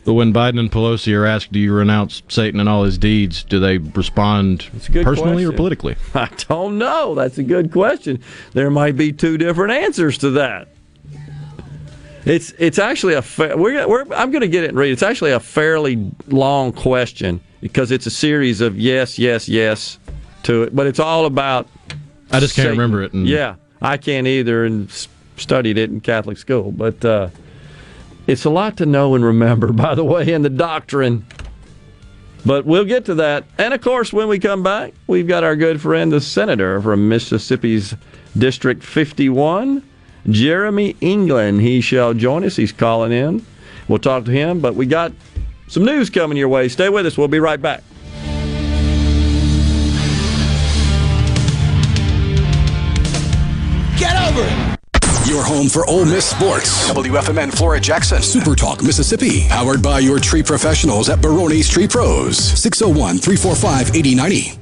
But when Biden and Pelosi are asked, "Do you renounce Satan and all his deeds?" do they respond personally question. or politically? I don't know. That's a good question. There might be two different answers to that. It's it's actually a fa- we're, we're I'm going to get it and read. It's actually a fairly long question because it's a series of yes, yes, yes to it, but it's all about. I just can't Satan. remember it. And Yeah, I can't either, and studied it in Catholic school, but uh, it's a lot to know and remember. By the way, in the doctrine. But we'll get to that. And of course, when we come back, we've got our good friend, the senator from Mississippi's District 51, Jeremy England. He shall join us. He's calling in. We'll talk to him. But we got some news coming your way. Stay with us. We'll be right back. Get over it. Your home for Ole Miss sports. WFMN Flora Jackson. Super Talk Mississippi. Powered by your tree professionals at Baroni's Tree Pros. 601 345 8090.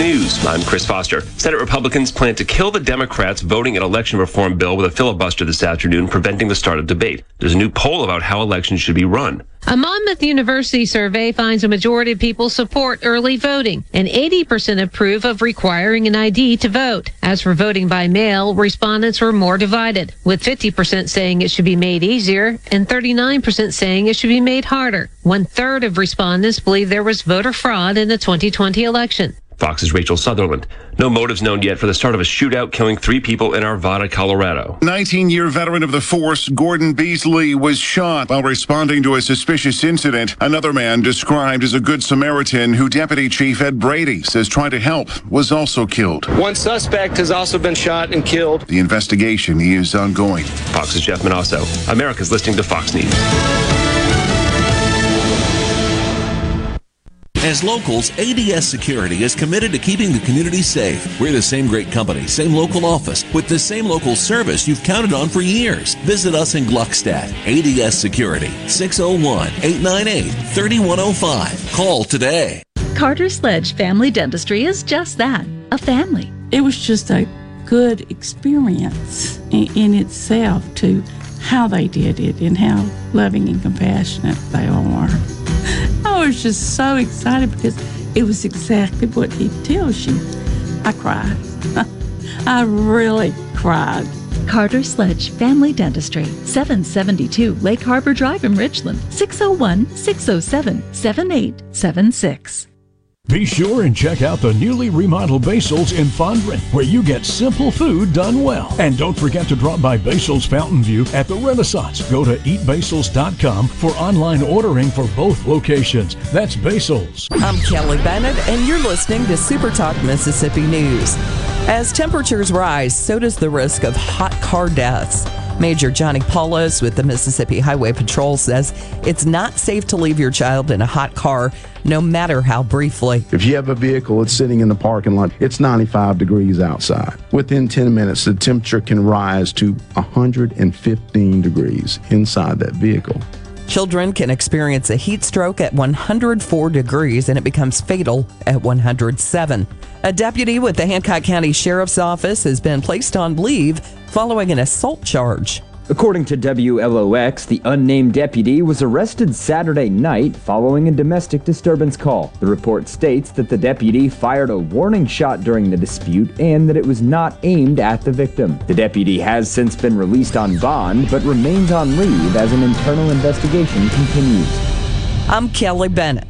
News. I'm Chris Foster. Senate Republicans plan to kill the Democrats voting an election reform bill with a filibuster this afternoon, preventing the start of debate. There's a new poll about how elections should be run. A Monmouth University survey finds a majority of people support early voting and 80% approve of requiring an ID to vote. As for voting by mail, respondents were more divided, with 50% saying it should be made easier and 39% saying it should be made harder. One third of respondents believe there was voter fraud in the 2020 election. Fox's Rachel Sutherland. No motives known yet for the start of a shootout killing three people in Arvada, Colorado. 19 year veteran of the force, Gordon Beesley, was shot while responding to a suspicious incident. Another man, described as a good Samaritan, who Deputy Chief Ed Brady says tried to help, was also killed. One suspect has also been shot and killed. The investigation is ongoing. Fox's Jeff Monosso. America's listening to Fox News. As locals, ADS Security is committed to keeping the community safe. We're the same great company, same local office, with the same local service you've counted on for years. Visit us in Gluckstadt. ADS Security, 601 898 3105. Call today. Carter Sledge Family Dentistry is just that a family. It was just a good experience in, in itself to how they did it and how loving and compassionate they are. I was just so excited because it was exactly what he tells you. I cried. I really cried. Carter Sledge Family Dentistry, 772 Lake Harbor Drive in Richland, 601 607 7876. Be sure and check out the newly remodeled Basil's in Fondren, where you get simple food done well. And don't forget to drop by Basil's Fountain View at the Renaissance. Go to eatbasils.com for online ordering for both locations. That's Basil's. I'm Kelly Bennett, and you're listening to Super Talk Mississippi News. As temperatures rise, so does the risk of hot car deaths. Major Johnny Poulos with the Mississippi Highway Patrol says it's not safe to leave your child in a hot car, no matter how briefly. If you have a vehicle that's sitting in the parking lot, it's 95 degrees outside. Within 10 minutes, the temperature can rise to 115 degrees inside that vehicle. Children can experience a heat stroke at 104 degrees and it becomes fatal at 107. A deputy with the Hancock County Sheriff's Office has been placed on leave following an assault charge. According to WLOX, the unnamed deputy was arrested Saturday night following a domestic disturbance call. The report states that the deputy fired a warning shot during the dispute and that it was not aimed at the victim. The deputy has since been released on bond but remains on leave as an internal investigation continues. I'm Kelly Bennett.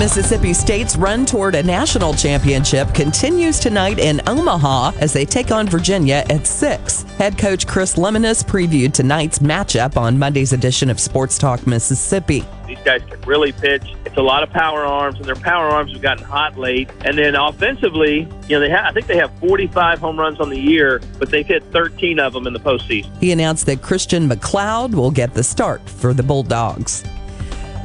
Mississippi State's run toward a national championship continues tonight in Omaha as they take on Virginia at 6. Head coach Chris Lemonis previewed tonight's matchup on Monday's edition of Sports Talk Mississippi. These guys can really pitch. It's a lot of power arms, and their power arms have gotten hot late. And then offensively, you know, they have, I think they have 45 home runs on the year, but they've hit 13 of them in the postseason. He announced that Christian McLeod will get the start for the Bulldogs.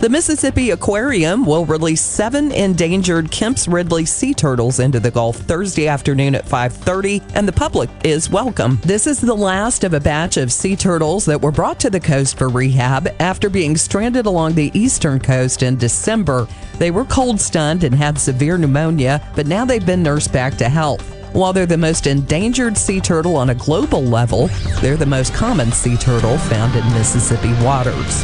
The Mississippi Aquarium will release seven endangered Kemp's Ridley sea turtles into the Gulf Thursday afternoon at 5:30, and the public is welcome. This is the last of a batch of sea turtles that were brought to the coast for rehab after being stranded along the eastern coast in December. They were cold stunned and had severe pneumonia, but now they've been nursed back to health. While they're the most endangered sea turtle on a global level, they're the most common sea turtle found in Mississippi waters.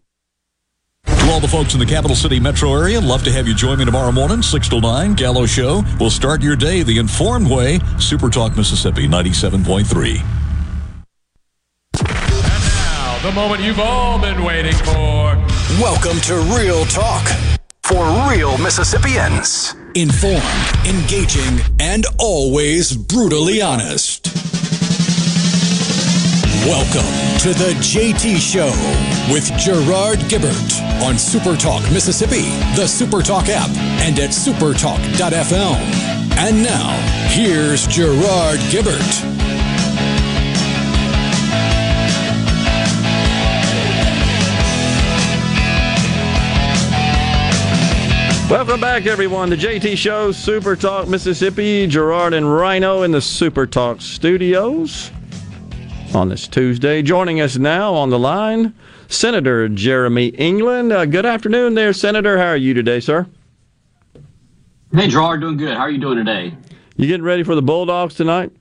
To all the folks in the capital city metro area, love to have you join me tomorrow morning, 6 till 9, Gallo Show. We'll start your day the informed way. Super Talk Mississippi 97.3. Now, the moment you've all been waiting for. Welcome to Real Talk for real Mississippians. Informed, engaging, and always brutally honest. Welcome to the JT Show with Gerard Gibert on Supertalk Mississippi, the Supertalk app, and at supertalk.fm. And now, here's Gerard Gibert. Welcome back, everyone. The JT Show, Super Talk Mississippi. Gerard and Rhino in the Super Talk studios on this Tuesday. Joining us now on the line, Senator Jeremy England. Uh, good afternoon there, Senator. How are you today, sir? Hey, Gerard, doing good. How are you doing today? You getting ready for the Bulldogs tonight?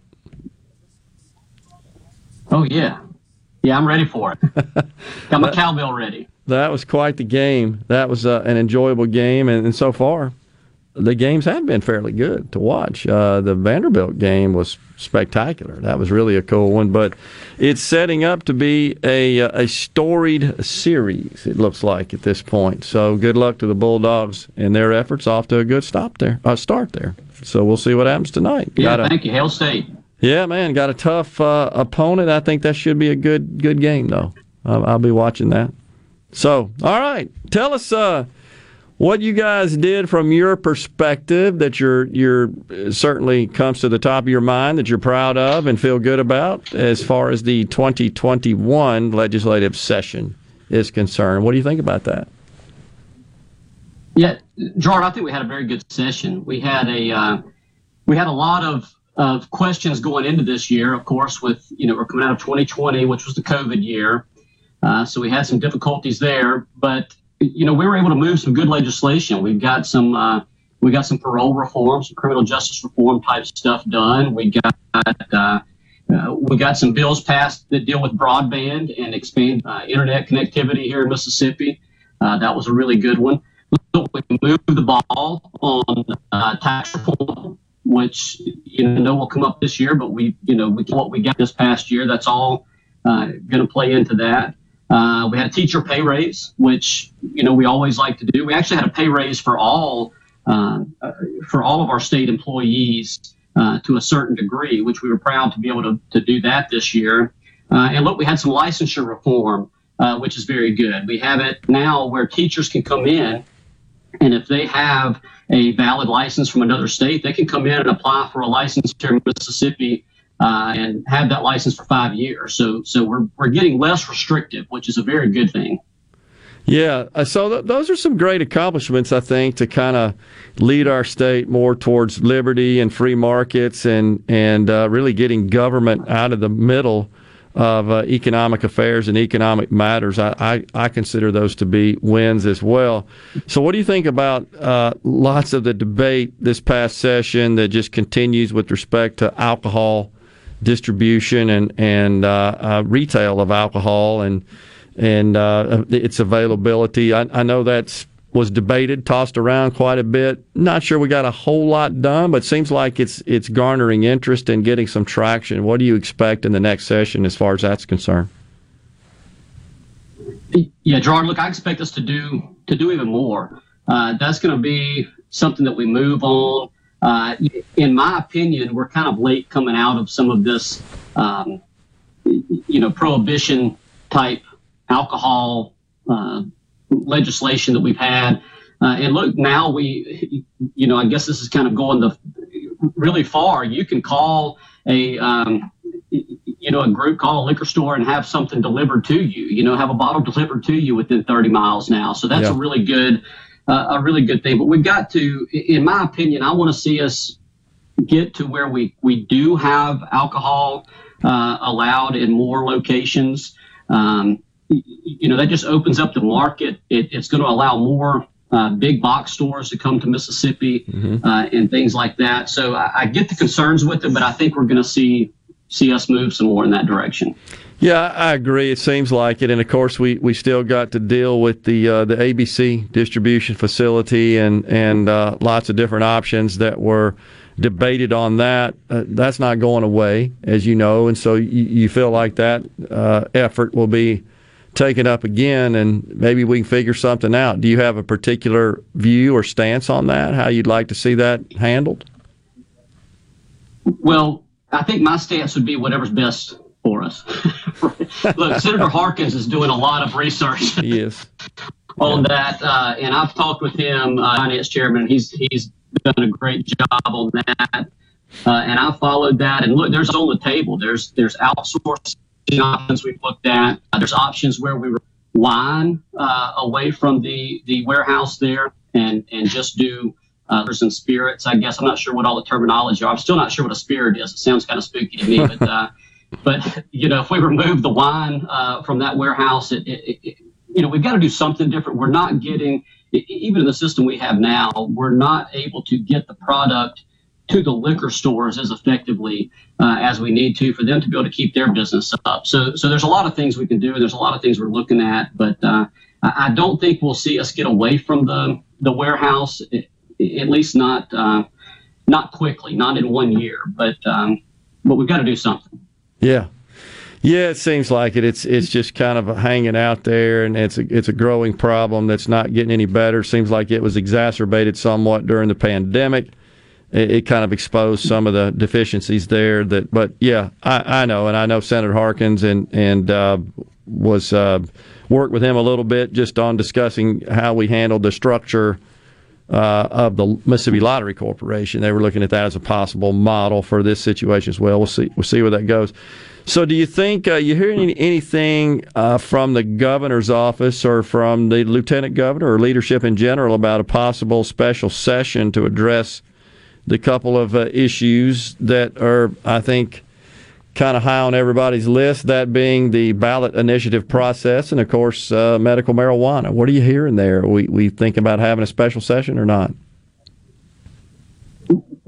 Oh, yeah. Yeah, I'm ready for it. Got my cowbell ready. That was quite the game. That was uh, an enjoyable game, and, and, so far, the games have been fairly good to watch. Uh, the Vanderbilt game was spectacular. That was really a cool one, but it's setting up to be a a storied series. It looks like at this point. So good luck to the Bulldogs and their efforts. Off to a good stop there, uh, start there. So we'll see what happens tonight. Yeah, Got thank you, Hail State. Yeah, man, got a tough uh, opponent. I think that should be a good good game though. I'll, I'll be watching that. So, all right, tell us uh, what you guys did from your perspective that you're you're uh, certainly comes to the top of your mind that you're proud of and feel good about as far as the 2021 legislative session is concerned. What do you think about that? Yeah, Gerard, I think we had a very good session. We had a uh, we had a lot of of questions going into this year. Of course, with you know we're coming out of 2020, which was the COVID year. Uh, so we had some difficulties there, but you know we were able to move some good legislation. We've got some uh, we got some parole reform, some criminal justice reform type stuff done. We got uh, uh, we got some bills passed that deal with broadband and expand uh, internet connectivity here in Mississippi. Uh, that was a really good one. We moved the ball on uh, tax reform, which you know will come up this year, but we you know we, what we got this past year. That's all going to play into that. Uh, we had a teacher pay raise, which you know we always like to do. We actually had a pay raise for all for all of our state employees uh, to a certain degree, which we were proud to be able to, to do that this year. Uh, and look, we had some licensure reform, uh, which is very good. We have it now where teachers can come in, and if they have a valid license from another state, they can come in and apply for a license here in Mississippi uh, and have that license for five years. So, so we're, we're getting less restrictive, which is a very good thing. Yeah, uh, so th- those are some great accomplishments, I think, to kind of lead our state more towards liberty and free markets, and and uh, really getting government out of the middle of uh, economic affairs and economic matters. I, I, I, consider those to be wins as well. So, what do you think about uh, lots of the debate this past session that just continues with respect to alcohol distribution and and uh, uh, retail of alcohol and and uh, its availability. I, I know that's was debated, tossed around quite a bit. Not sure we got a whole lot done, but seems like it's it's garnering interest and getting some traction. What do you expect in the next session as far as that's concerned? Yeah, Gerard. Look, I expect us to do to do even more. Uh, that's going to be something that we move on. Uh, in my opinion, we're kind of late coming out of some of this, um, you know, prohibition type alcohol uh, legislation that we've had. Uh, and look, now we, you know, I guess this is kind of going the really far. You can call a, um, you know, a group, call a liquor store and have something delivered to you. You know, have a bottle delivered to you within 30 miles now. So that's yeah. a really good, uh, a really good thing. But we've got to, in my opinion, I want to see us get to where we we do have alcohol uh, allowed in more locations. Um, you know, that just opens up the market. It, it's going to allow more uh, big box stores to come to Mississippi mm-hmm. uh, and things like that. So I, I, get the concerns with it, but I think we're going to see see us move some more in that direction. Yeah, I agree. It seems like it, and of course, we, we still got to deal with the uh, the ABC distribution facility and and uh, lots of different options that were debated on that. Uh, that's not going away, as you know, and so you, you feel like that uh, effort will be taken up again and maybe we can figure something out. Do you have a particular view or stance on that? How you'd like to see that handled? Well, I think my stance would be whatever's best for us. Look, Senator Harkins is doing a lot of research. Yes. on that, uh, and I've talked with him, uh, finance chairman. He's he's done a great job on that, uh, and I followed that. And look, there's on the table. There's there's outsourcing options we've looked at. Uh, there's options where we line uh, away from the, the warehouse there and, and just do uh, some spirits. I guess I'm not sure what all the terminology are. I'm still not sure what a spirit is. It sounds kind of spooky to me, but uh, but you know, if we remove the wine uh, from that warehouse, it, it, it, you know, we've got to do something different. We're not getting even in the system we have now, we're not able to get the product to the liquor stores as effectively uh, as we need to for them to be able to keep their business up. So, so there's a lot of things we can do. There's a lot of things we're looking at, but uh, I don't think we'll see us get away from the the warehouse, at least not uh, not quickly, not in one year. But um, but we've got to do something. Yeah. Yeah, it seems like it. It's it's just kind of hanging out there, and it's a, it's a growing problem that's not getting any better. Seems like it was exacerbated somewhat during the pandemic it, kind of exposed some of the deficiencies there. That, but yeah, I, I know, and I know Senator Harkins and and uh, was uh, worked with him a little bit just on discussing how we handled the structure. Uh, of the Mississippi Lottery Corporation, they were looking at that as a possible model for this situation as well. We'll see. We'll see where that goes. So, do you think uh, you hear any, anything uh, from the governor's office or from the lieutenant governor or leadership in general about a possible special session to address the couple of uh, issues that are, I think, kind of high on everybody's list, that being the ballot initiative process and, of course, uh, medical marijuana. What are you hearing there? We, we think about having a special session or not?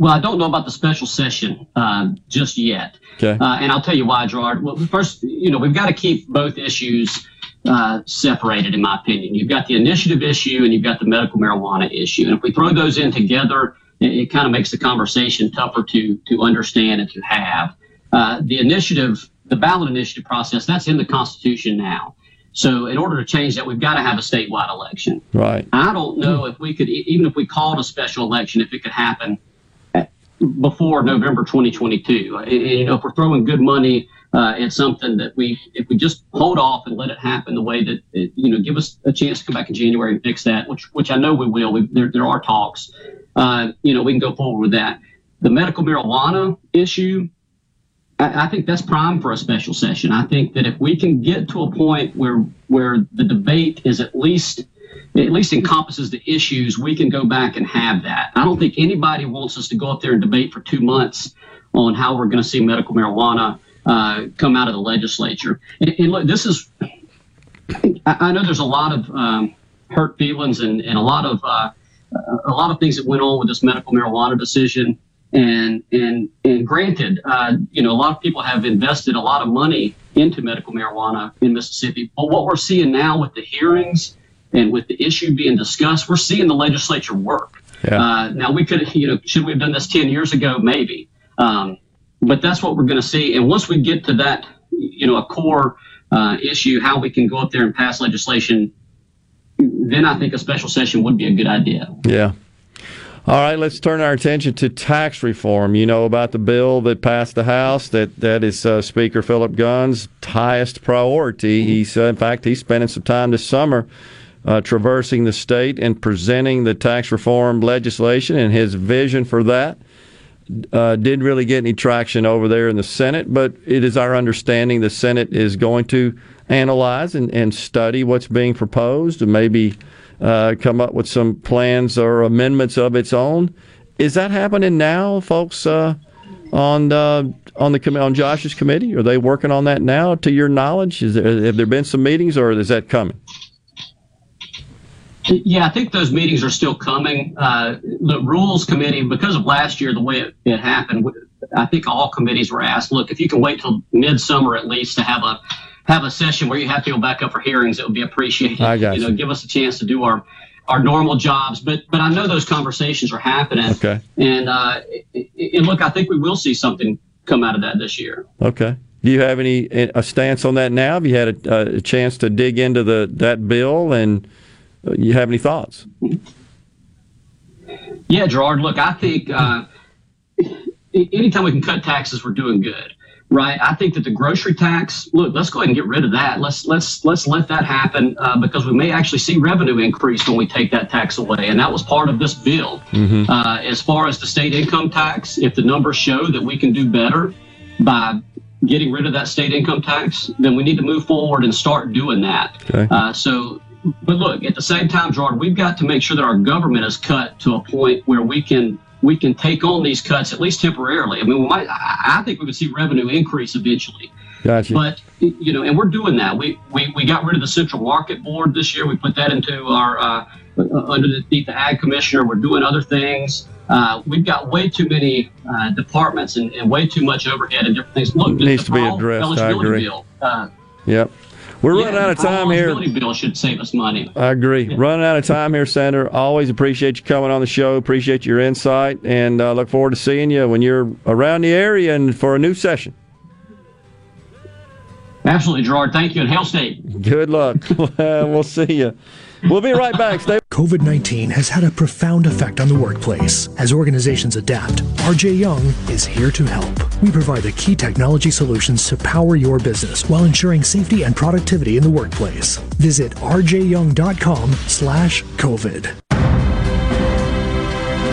well, I don't know about the special session uh, just yet. Okay. Uh, and I'll tell you why, Gerard. Well, first, you know, we've got to keep both issues uh, separated, in my opinion. You've got the initiative issue and you've got the medical marijuana issue. And if we throw those in together, it, it kind of makes the conversation tougher to to understand and to have. Uh, the initiative, the ballot initiative process, that's in the Constitution now. So in order to change that, we've got to have a statewide election. Right. I don't know if we could, even if we called a special election, if it could happen before November 2022. And, and, you know, if we're throwing good money uh, at something that we, if we just hold off and let it happen the way that, it, you know, give us a chance to come back in January and fix that, which which I know we will. We, there there are talks. Uh, you know, we can go forward with that. The medical marijuana issue. I think that's prime for a special session. I think that if we can get to a point where where the debate is at least at least encompasses the issues, we can go back and have that. I don't think anybody wants us to go up there and debate for two months on how we're going to see medical marijuana uh, come out of the legislature. And, and look, this is I, I know there's a lot of um, hurt feelings and, and a lot of uh, a lot of things that went on with this medical marijuana decision. And and and granted, uh, you know, a lot of people have invested a lot of money into medical marijuana in Mississippi. But what we're seeing now with the hearings and with the issue being discussed, we're seeing the legislature work. Yeah. Uh, now we could, you know, should we have done this ten years ago? Maybe. Um, but that's what we're going to see. And once we get to that, you know, a core uh, issue, how we can go up there and pass legislation, then I think a special session would be a good idea. Yeah. All right, let's turn our attention to tax reform. You know about the bill that passed the House. That that is uh, Speaker Philip Gunn's highest priority. He's uh, in fact he's spending some time this summer uh, traversing the state and presenting the tax reform legislation and his vision for that. Uh, didn't really get any traction over there in the Senate, but it is our understanding the Senate is going to analyze and, and study what's being proposed and maybe uh, come up with some plans or amendments of its own. Is that happening now, folks? Uh, on uh, on the on Josh's committee, are they working on that now? To your knowledge, is there, have there been some meetings, or is that coming? Yeah, I think those meetings are still coming. Uh, the rules committee, because of last year, the way it, it happened, I think all committees were asked, look, if you can wait till midsummer at least to have a have a session where you have to go back up for hearings, it would be appreciated. I got you know, you. give us a chance to do our our normal jobs. But but I know those conversations are happening. Okay. And uh, and look, I think we will see something come out of that this year. Okay. Do you have any a stance on that now? Have you had a, a chance to dig into the that bill, and uh, you have any thoughts? Yeah, Gerard. Look, I think uh, anytime we can cut taxes, we're doing good, right? I think that the grocery tax. Look, let's go ahead and get rid of that. Let's let's let's let that happen uh, because we may actually see revenue increase when we take that tax away, and that was part of this bill. Mm-hmm. Uh, as far as the state income tax, if the numbers show that we can do better by getting rid of that state income tax, then we need to move forward and start doing that. Okay. Uh, so, but look, at the same time, Gerard, we've got to make sure that our government is cut to a point where we can we can take on these cuts at least temporarily. I mean, we might. I think we would see revenue increase eventually. Gotcha. But you know, and we're doing that. We we, we got rid of the central market board this year. We put that into our uh, underneath the ag commissioner. We're doing other things. Uh, we've got way too many uh, departments and, and way too much overhead and different things. Look, Needs to be addressed. I agree. Bill, uh, Yep. We're yeah, running out of time here. bill should save us money. I agree. Running out of time here, Senator. Always appreciate you coming on the show. Appreciate your insight, and uh, look forward to seeing you when you're around the area and for a new session. Absolutely, Gerard. Thank you, and Hail State. Good luck. we'll see you. We'll be right back. Stay. COVID 19 has had a profound effect on the workplace. As organizations adapt, RJ Young is here to help. We provide the key technology solutions to power your business while ensuring safety and productivity in the workplace. Visit rjyoung.com slash COVID.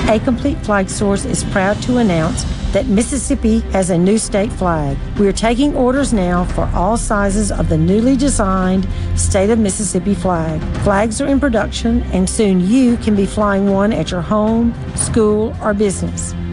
A Complete Flag Source is proud to announce that Mississippi has a new state flag. We are taking orders now for all sizes of the newly designed State of Mississippi flag. Flags are in production, and soon you can be flying one at your home, school, or business.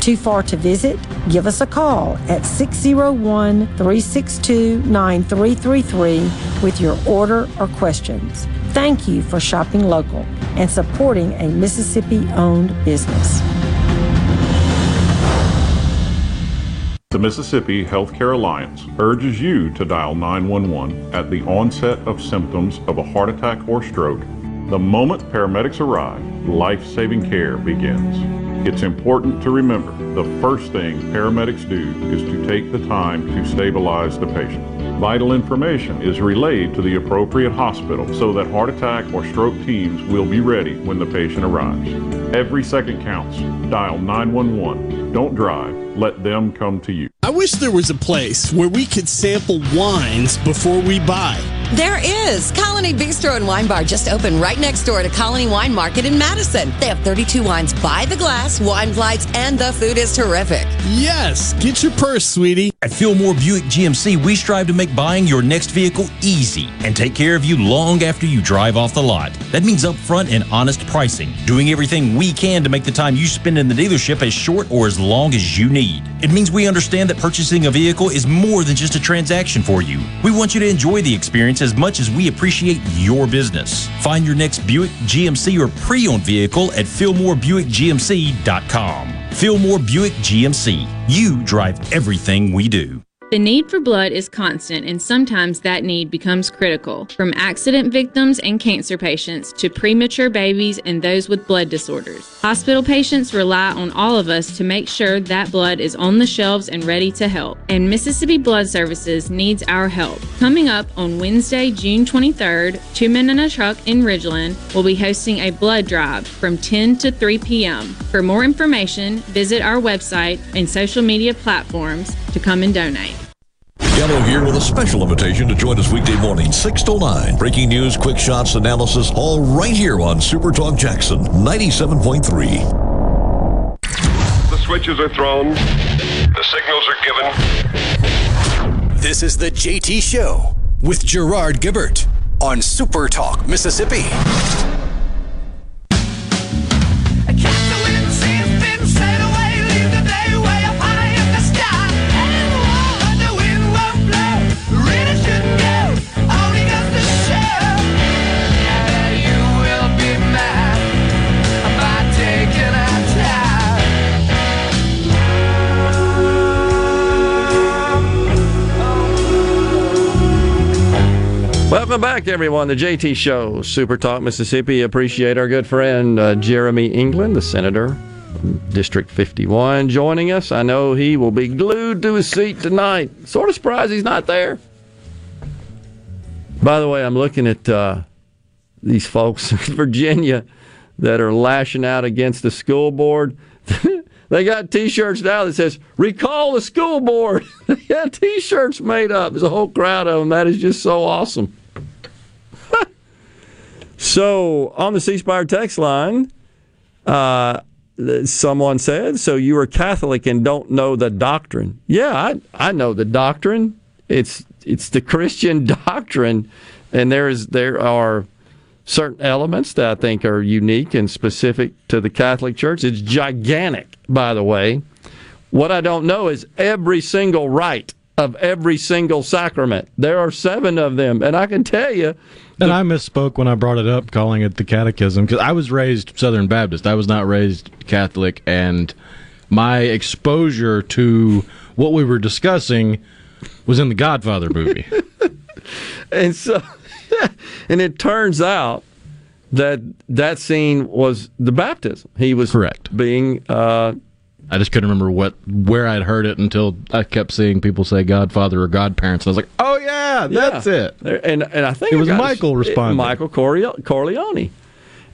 Too far to visit? Give us a call at 601 362 9333 with your order or questions. Thank you for shopping local and supporting a Mississippi owned business. The Mississippi Healthcare Alliance urges you to dial 911 at the onset of symptoms of a heart attack or stroke. The moment paramedics arrive, life saving care begins. It's important to remember the first thing paramedics do is to take the time to stabilize the patient. Vital information is relayed to the appropriate hospital so that heart attack or stroke teams will be ready when the patient arrives. Every second counts. Dial 911. Don't drive. Let them come to you. I wish there was a place where we could sample wines before we buy. There is. Colony Bistro and Wine Bar just opened right next door to Colony Wine Market in Madison. They have 32 wines by the glass, wine flights, and the food is terrific. Yes, get your purse, sweetie. At Fillmore Buick GMC, we strive to make buying your next vehicle easy and take care of you long after you drive off the lot. That means upfront and honest pricing, doing everything we can to make the time you spend in the dealership as short or as long as you need. It means we understand that purchasing a vehicle is more than just a transaction for you. We want you to enjoy the experience as much as we appreciate your business. Find your next Buick, GMC, or pre owned vehicle at FillmoreBuickGMC.com. Fillmore Buick GMC. You drive everything we do. The need for blood is constant, and sometimes that need becomes critical. From accident victims and cancer patients to premature babies and those with blood disorders. Hospital patients rely on all of us to make sure that blood is on the shelves and ready to help. And Mississippi Blood Services needs our help. Coming up on Wednesday, June 23rd, Two Men in a Truck in Ridgeland will be hosting a blood drive from 10 to 3 p.m. For more information, visit our website and social media platforms to come and donate. Gallo here with a special invitation to join us weekday morning, 6 to 9. Breaking news, quick shots, analysis, all right here on Super Talk Jackson 97.3. The switches are thrown, the signals are given. This is the JT Show with Gerard Gibert on Super Talk, Mississippi. Welcome back, everyone. The JT Show, Super Talk, Mississippi. Appreciate our good friend uh, Jeremy England, the senator District 51, joining us. I know he will be glued to his seat tonight. Sort of surprised he's not there. By the way, I'm looking at uh, these folks in Virginia that are lashing out against the school board. they got T-shirts now that says "Recall the school board." they got T-shirts made up. There's a whole crowd of them. That is just so awesome. So on the C Spire text line, uh, someone said, "So you are Catholic and don't know the doctrine?" Yeah, I I know the doctrine. It's it's the Christian doctrine, and there's there are certain elements that I think are unique and specific to the Catholic Church. It's gigantic, by the way. What I don't know is every single rite of every single sacrament. There are seven of them, and I can tell you. And I misspoke when I brought it up, calling it the Catechism, because I was raised Southern Baptist. I was not raised Catholic, and my exposure to what we were discussing was in the Godfather movie. and so and it turns out that that scene was the baptism. He was correct being. Uh, I just couldn't remember what where I'd heard it until I kept seeing people say Godfather or Godparents. And I was like, oh yeah, that's yeah. it. And and I think it was Michael responding. Michael Corleone.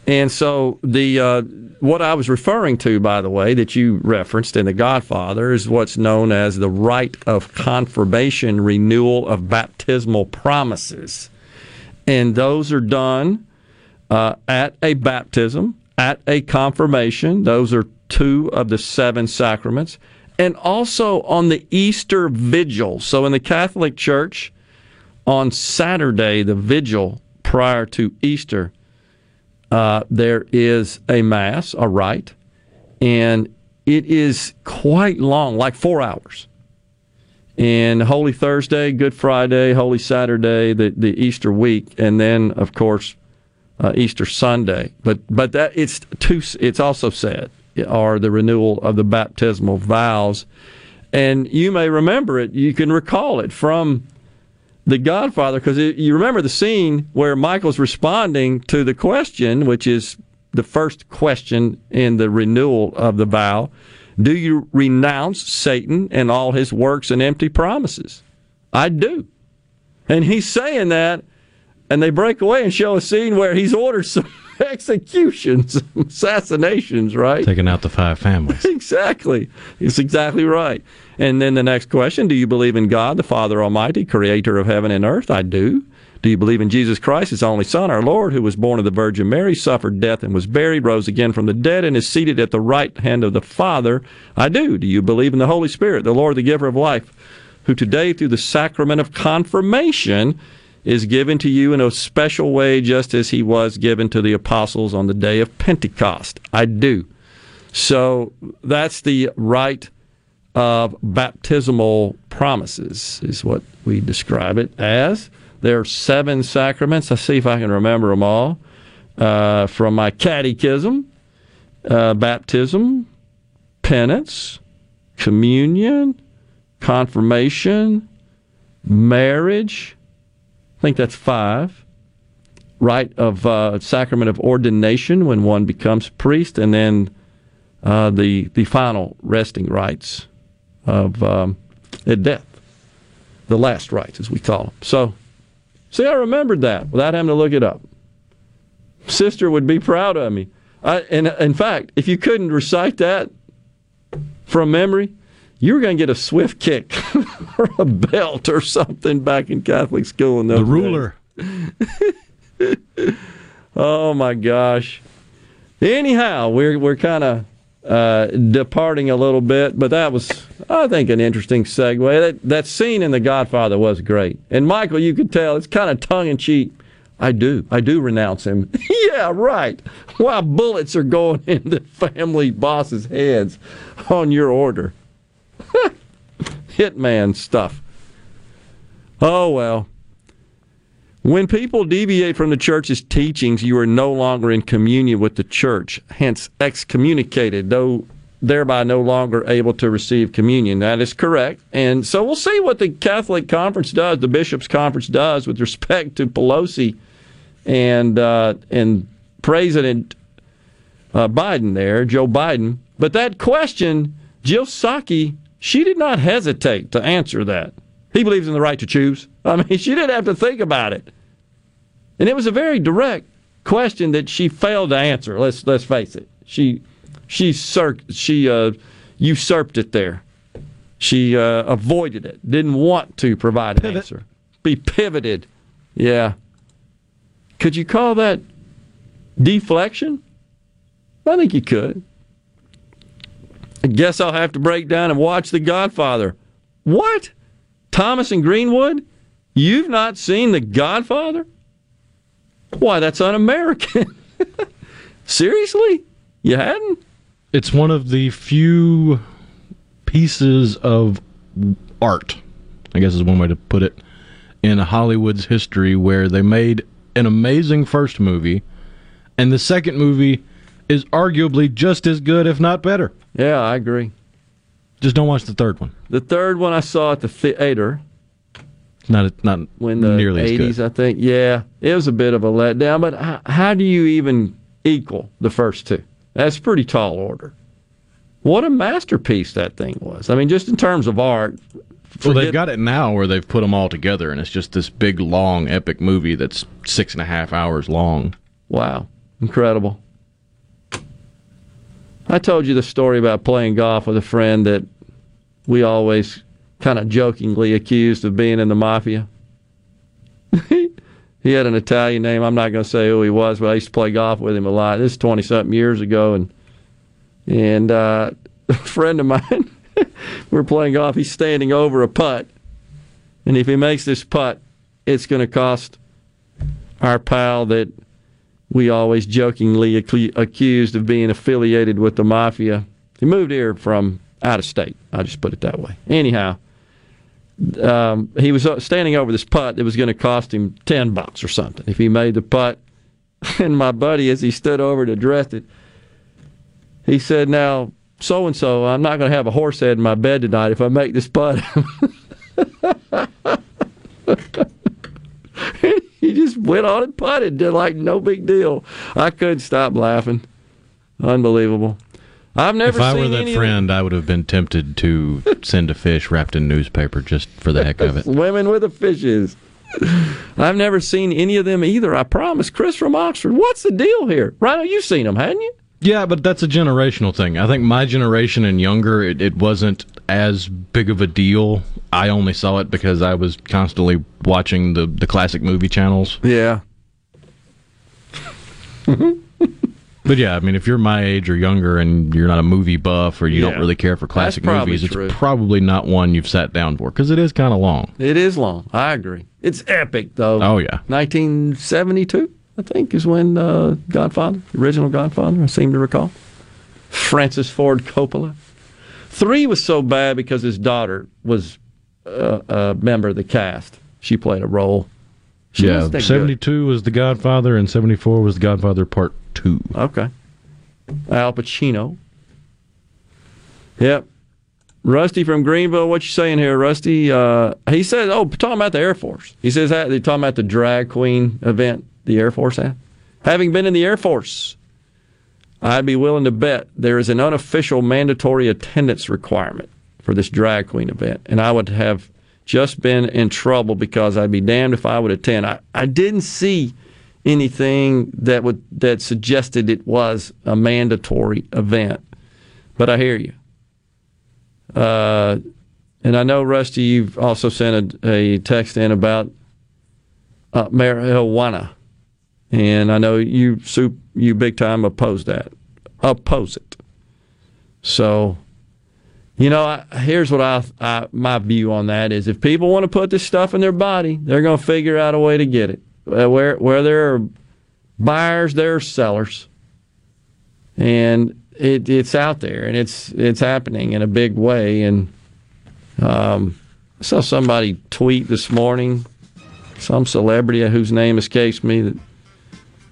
And so the uh, what I was referring to, by the way, that you referenced in The Godfather, is what's known as the rite of confirmation, renewal of baptismal promises. and those are done uh, at a baptism, at a confirmation. Those are two of the seven sacraments, and also on the Easter vigil. So in the Catholic Church, on Saturday, the vigil prior to Easter, uh, there is a mass, a rite, and it is quite long, like four hours. And Holy Thursday, Good Friday, Holy Saturday, the, the Easter week, and then of course uh, Easter Sunday. But but that it's too. It's also said are the renewal of the baptismal vows, and you may remember it. You can recall it from the Godfather because you remember the scene where Michael's responding to the question, which is the first question in the renewal of the vow. Do you renounce Satan and all his works and empty promises? I do. And he's saying that, and they break away and show a scene where he's ordered some executions, assassinations, right? Taking out the five families. exactly. It's exactly right. And then the next question Do you believe in God, the Father Almighty, creator of heaven and earth? I do. Do you believe in Jesus Christ, his only Son, our Lord, who was born of the Virgin Mary, suffered death and was buried, rose again from the dead, and is seated at the right hand of the Father? I do. Do you believe in the Holy Spirit, the Lord, the giver of life, who today, through the sacrament of confirmation, is given to you in a special way, just as he was given to the apostles on the day of Pentecost? I do. So that's the rite of baptismal promises, is what we describe it as. There are seven sacraments. Let's see if I can remember them all uh, from my catechism uh, baptism, penance, communion, confirmation, marriage. I think that's five. Rite of uh, sacrament of ordination when one becomes priest, and then uh, the the final resting rites of um, at death, the last rites as we call them. So See, I remembered that without having to look it up. Sister would be proud of me. I, and in fact, if you couldn't recite that from memory, you were going to get a swift kick or a belt or something back in Catholic school. In the ruler. oh my gosh. Anyhow, we're we're kind of uh, departing a little bit, but that was, I think, an interesting segue. That, that scene in The Godfather was great. And Michael, you could tell it's kind of tongue in cheek. I do. I do renounce him. yeah, right. While bullets are going into family bosses' heads on your order. Hitman stuff. Oh, well. When people deviate from the church's teachings, you are no longer in communion with the church, hence excommunicated, though thereby no longer able to receive communion. That is correct. And so we'll see what the Catholic Conference does, the Bishops' Conference does with respect to Pelosi and uh, and President uh, Biden there, Joe Biden. But that question, Jill Psaki, she did not hesitate to answer that. He believes in the right to choose. I mean, she didn't have to think about it. And it was a very direct question that she failed to answer. Let's let's face it. She she she uh, usurped it there. She uh, avoided it. Didn't want to provide an Pivot. answer. Be pivoted. Yeah. Could you call that deflection? I think you could. I guess I'll have to break down and watch The Godfather. What? Thomas and Greenwood? You've not seen The Godfather? Why, that's un American. Seriously? You hadn't? It's one of the few pieces of art, I guess is one way to put it, in Hollywood's history where they made an amazing first movie, and the second movie is arguably just as good, if not better. Yeah, I agree. Just don't watch the third one. The third one I saw at the theater. Not not when the nearly 80s, I think. Yeah, it was a bit of a letdown. But how, how do you even equal the first two? That's pretty tall order. What a masterpiece that thing was. I mean, just in terms of art. Well, they've got it now where they've put them all together, and it's just this big, long, epic movie that's six and a half hours long. Wow, incredible. I told you the story about playing golf with a friend that we always kind of jokingly accused of being in the mafia. He had an Italian name. I'm not going to say who he was, but I used to play golf with him a lot. This is 20 something years ago. And, and uh, a friend of mine, we're playing golf. He's standing over a putt. And if he makes this putt, it's going to cost our pal that we always jokingly accu- accused of being affiliated with the mafia. He moved here from out of state. I'll just put it that way. Anyhow, um, he was uh, standing over this putt that was going to cost him 10 bucks or something if he made the putt. And my buddy, as he stood over to address it, he said, Now, so and so, I'm not going to have a horse head in my bed tonight if I make this putt. he just went on and putted, did like no big deal. I couldn't stop laughing. Unbelievable. I've never if I were that friend, I would have been tempted to send a fish wrapped in newspaper just for the heck of it. Swimming with the fishes. I've never seen any of them either. I promise. Chris from Oxford, what's the deal here? Rhino, you've seen them, hadn't you? Yeah, but that's a generational thing. I think my generation and younger, it, it wasn't as big of a deal. I only saw it because I was constantly watching the, the classic movie channels. Yeah. But yeah, I mean, if you're my age or younger and you're not a movie buff or you Yeah. don't really care for classic movies, true. it's probably not one you've sat down for because it is kind of long. It is long. I agree. It's epic, though. Oh, yeah. 1972, I think, is when uh, Godfather, the original Godfather, I seem to recall. Francis Ford Coppola. Three was so bad because his daughter was uh, a member of the cast. She played a role. She yeah, wasn't that good. 72 was The Godfather and 74 was The Godfather Part 2. Okay. Al Pacino. Yep. Rusty from Greenville, what you saying here, Rusty? Uh, he says, oh, talking about the Air Force. He says that they're talking about the drag queen event the Air Force had. Having been in the Air Force, I'd be willing to bet there is an unofficial mandatory attendance requirement for this drag queen event, and I would have just been in trouble because I'd be damned if I would attend. I, I didn't see anything that would that suggested it was a mandatory event, but I hear you. Uh, and I know Rusty, you've also sent a, a text in about uh, marijuana, and I know you you big time oppose that, oppose it. So, you know, I, here's what I, I my view on that is: if people want to put this stuff in their body, they're going to figure out a way to get it. Uh, Where where there are buyers, there are sellers, and it, it's out there and it's it's happening in a big way. And um, I saw somebody tweet this morning, some celebrity whose name escapes me, that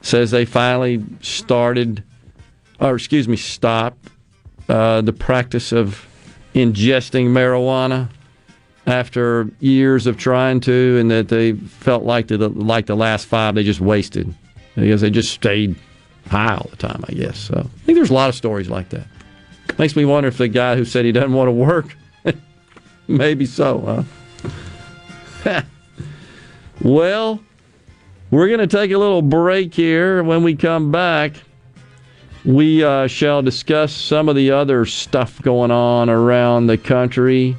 says they finally started, or excuse me, stopped uh, the practice of ingesting marijuana after years of trying to, and that they felt like the like the last five they just wasted because they just stayed high all the time. I guess so. I think there's a lot of stories like that. Makes me wonder if the guy who said he doesn't want to work, maybe so, huh? well, we're going to take a little break here. When we come back, we uh, shall discuss some of the other stuff going on around the country,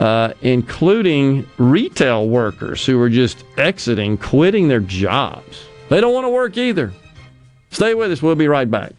uh, including retail workers who are just exiting, quitting their jobs. They don't want to work either. Stay with us. We'll be right back.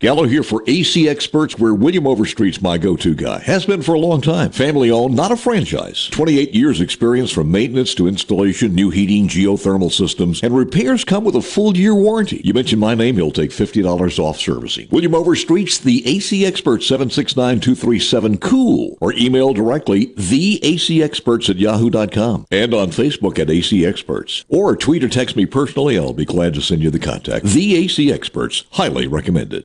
Gallo here for AC Experts, where William Overstreet's my go-to guy. Has been for a long time. Family owned, not a franchise. 28 years experience from maintenance to installation, new heating, geothermal systems, and repairs come with a full year warranty. You mention my name, he'll take $50 off servicing. William Overstreet's the AC Expert 769-237-COOL or email directly theacexperts at yahoo.com and on Facebook at AC Experts. Or tweet or text me personally, I'll be glad to send you the contact. The AC Experts, highly recommended.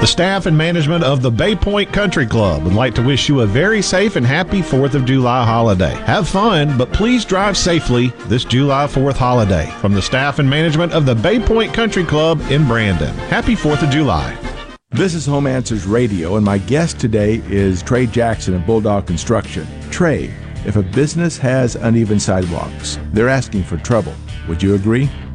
The staff and management of the Bay Point Country Club would like to wish you a very safe and happy 4th of July holiday. Have fun, but please drive safely this July 4th holiday. From the staff and management of the Bay Point Country Club in Brandon. Happy 4th of July. This is Home Answers Radio, and my guest today is Trey Jackson of Bulldog Construction. Trey, if a business has uneven sidewalks, they're asking for trouble. Would you agree?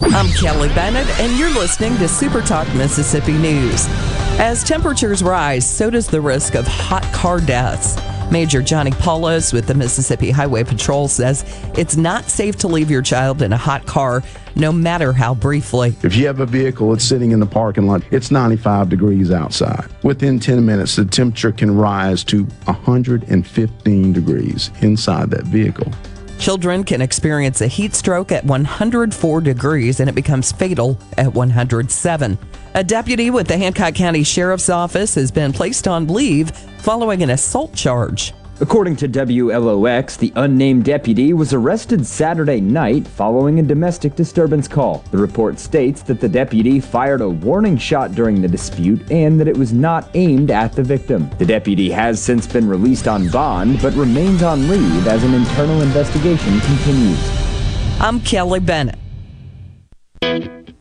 I'm Kelly Bennett, and you're listening to Super Talk Mississippi News. As temperatures rise, so does the risk of hot car deaths. Major Johnny Poulos with the Mississippi Highway Patrol says it's not safe to leave your child in a hot car, no matter how briefly. If you have a vehicle that's sitting in the parking lot, it's 95 degrees outside. Within 10 minutes, the temperature can rise to 115 degrees inside that vehicle. Children can experience a heat stroke at 104 degrees and it becomes fatal at 107. A deputy with the Hancock County Sheriff's Office has been placed on leave following an assault charge. According to WLOX, the unnamed deputy was arrested Saturday night following a domestic disturbance call. The report states that the deputy fired a warning shot during the dispute and that it was not aimed at the victim. The deputy has since been released on bond but remains on leave as an internal investigation continues. I'm Kelly Bennett.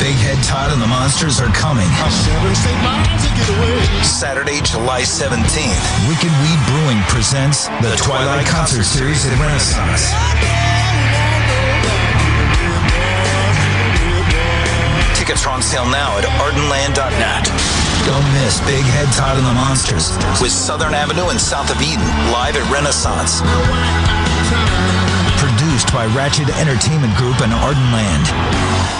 Big Head Todd and the Monsters are coming. Saturday, July 17th. Wicked Weed Brewing presents the Twilight Concert Series at Renaissance. Tickets are on sale now at ardenland.net. Don't miss Big Head Todd and the Monsters with Southern Avenue and South of Eden live at Renaissance. Produced by Ratchet Entertainment Group and Ardenland.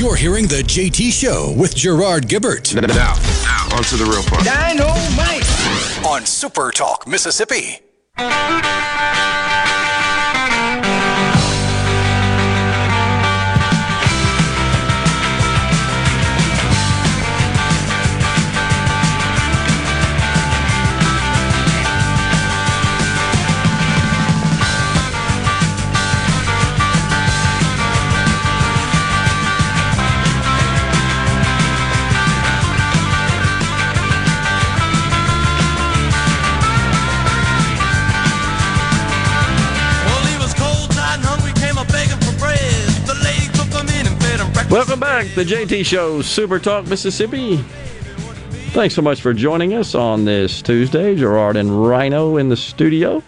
You're hearing the JT Show with Gerard Gibert. Now, now, on to the real part. Dynamite! On Super Talk, Mississippi. Welcome back, the JT Show, Super Talk Mississippi. Thanks so much for joining us on this Tuesday. Gerard and Rhino in the studio.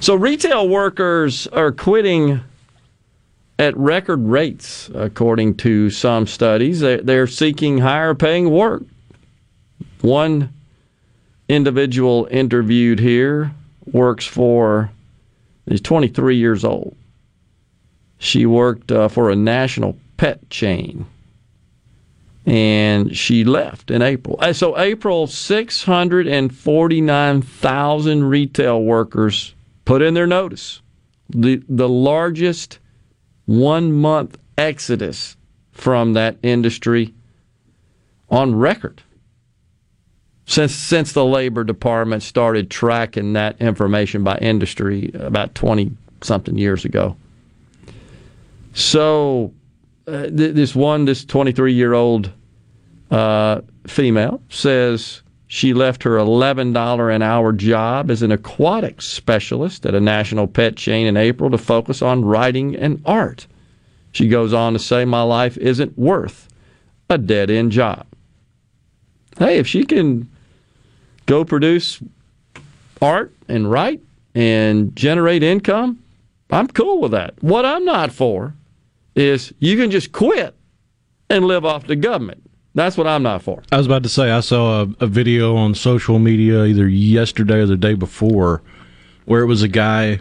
So, retail workers are quitting at record rates, according to some studies. They're seeking higher paying work. One individual interviewed here works for, he's 23 years old. She worked uh, for a national pet chain and she left in April. Uh, So, April, 649,000 retail workers put in their notice. The, the largest one month exodus from that industry on record since since the labor department started tracking that information by industry about 20 something years ago so uh, th- this one this 23 year old uh, female says she left her $11 an hour job as an aquatic specialist at a national pet chain in April to focus on writing and art. She goes on to say, My life isn't worth a dead end job. Hey, if she can go produce art and write and generate income, I'm cool with that. What I'm not for is you can just quit and live off the government. That's what I'm not for. I was about to say I saw a, a video on social media either yesterday or the day before where it was a guy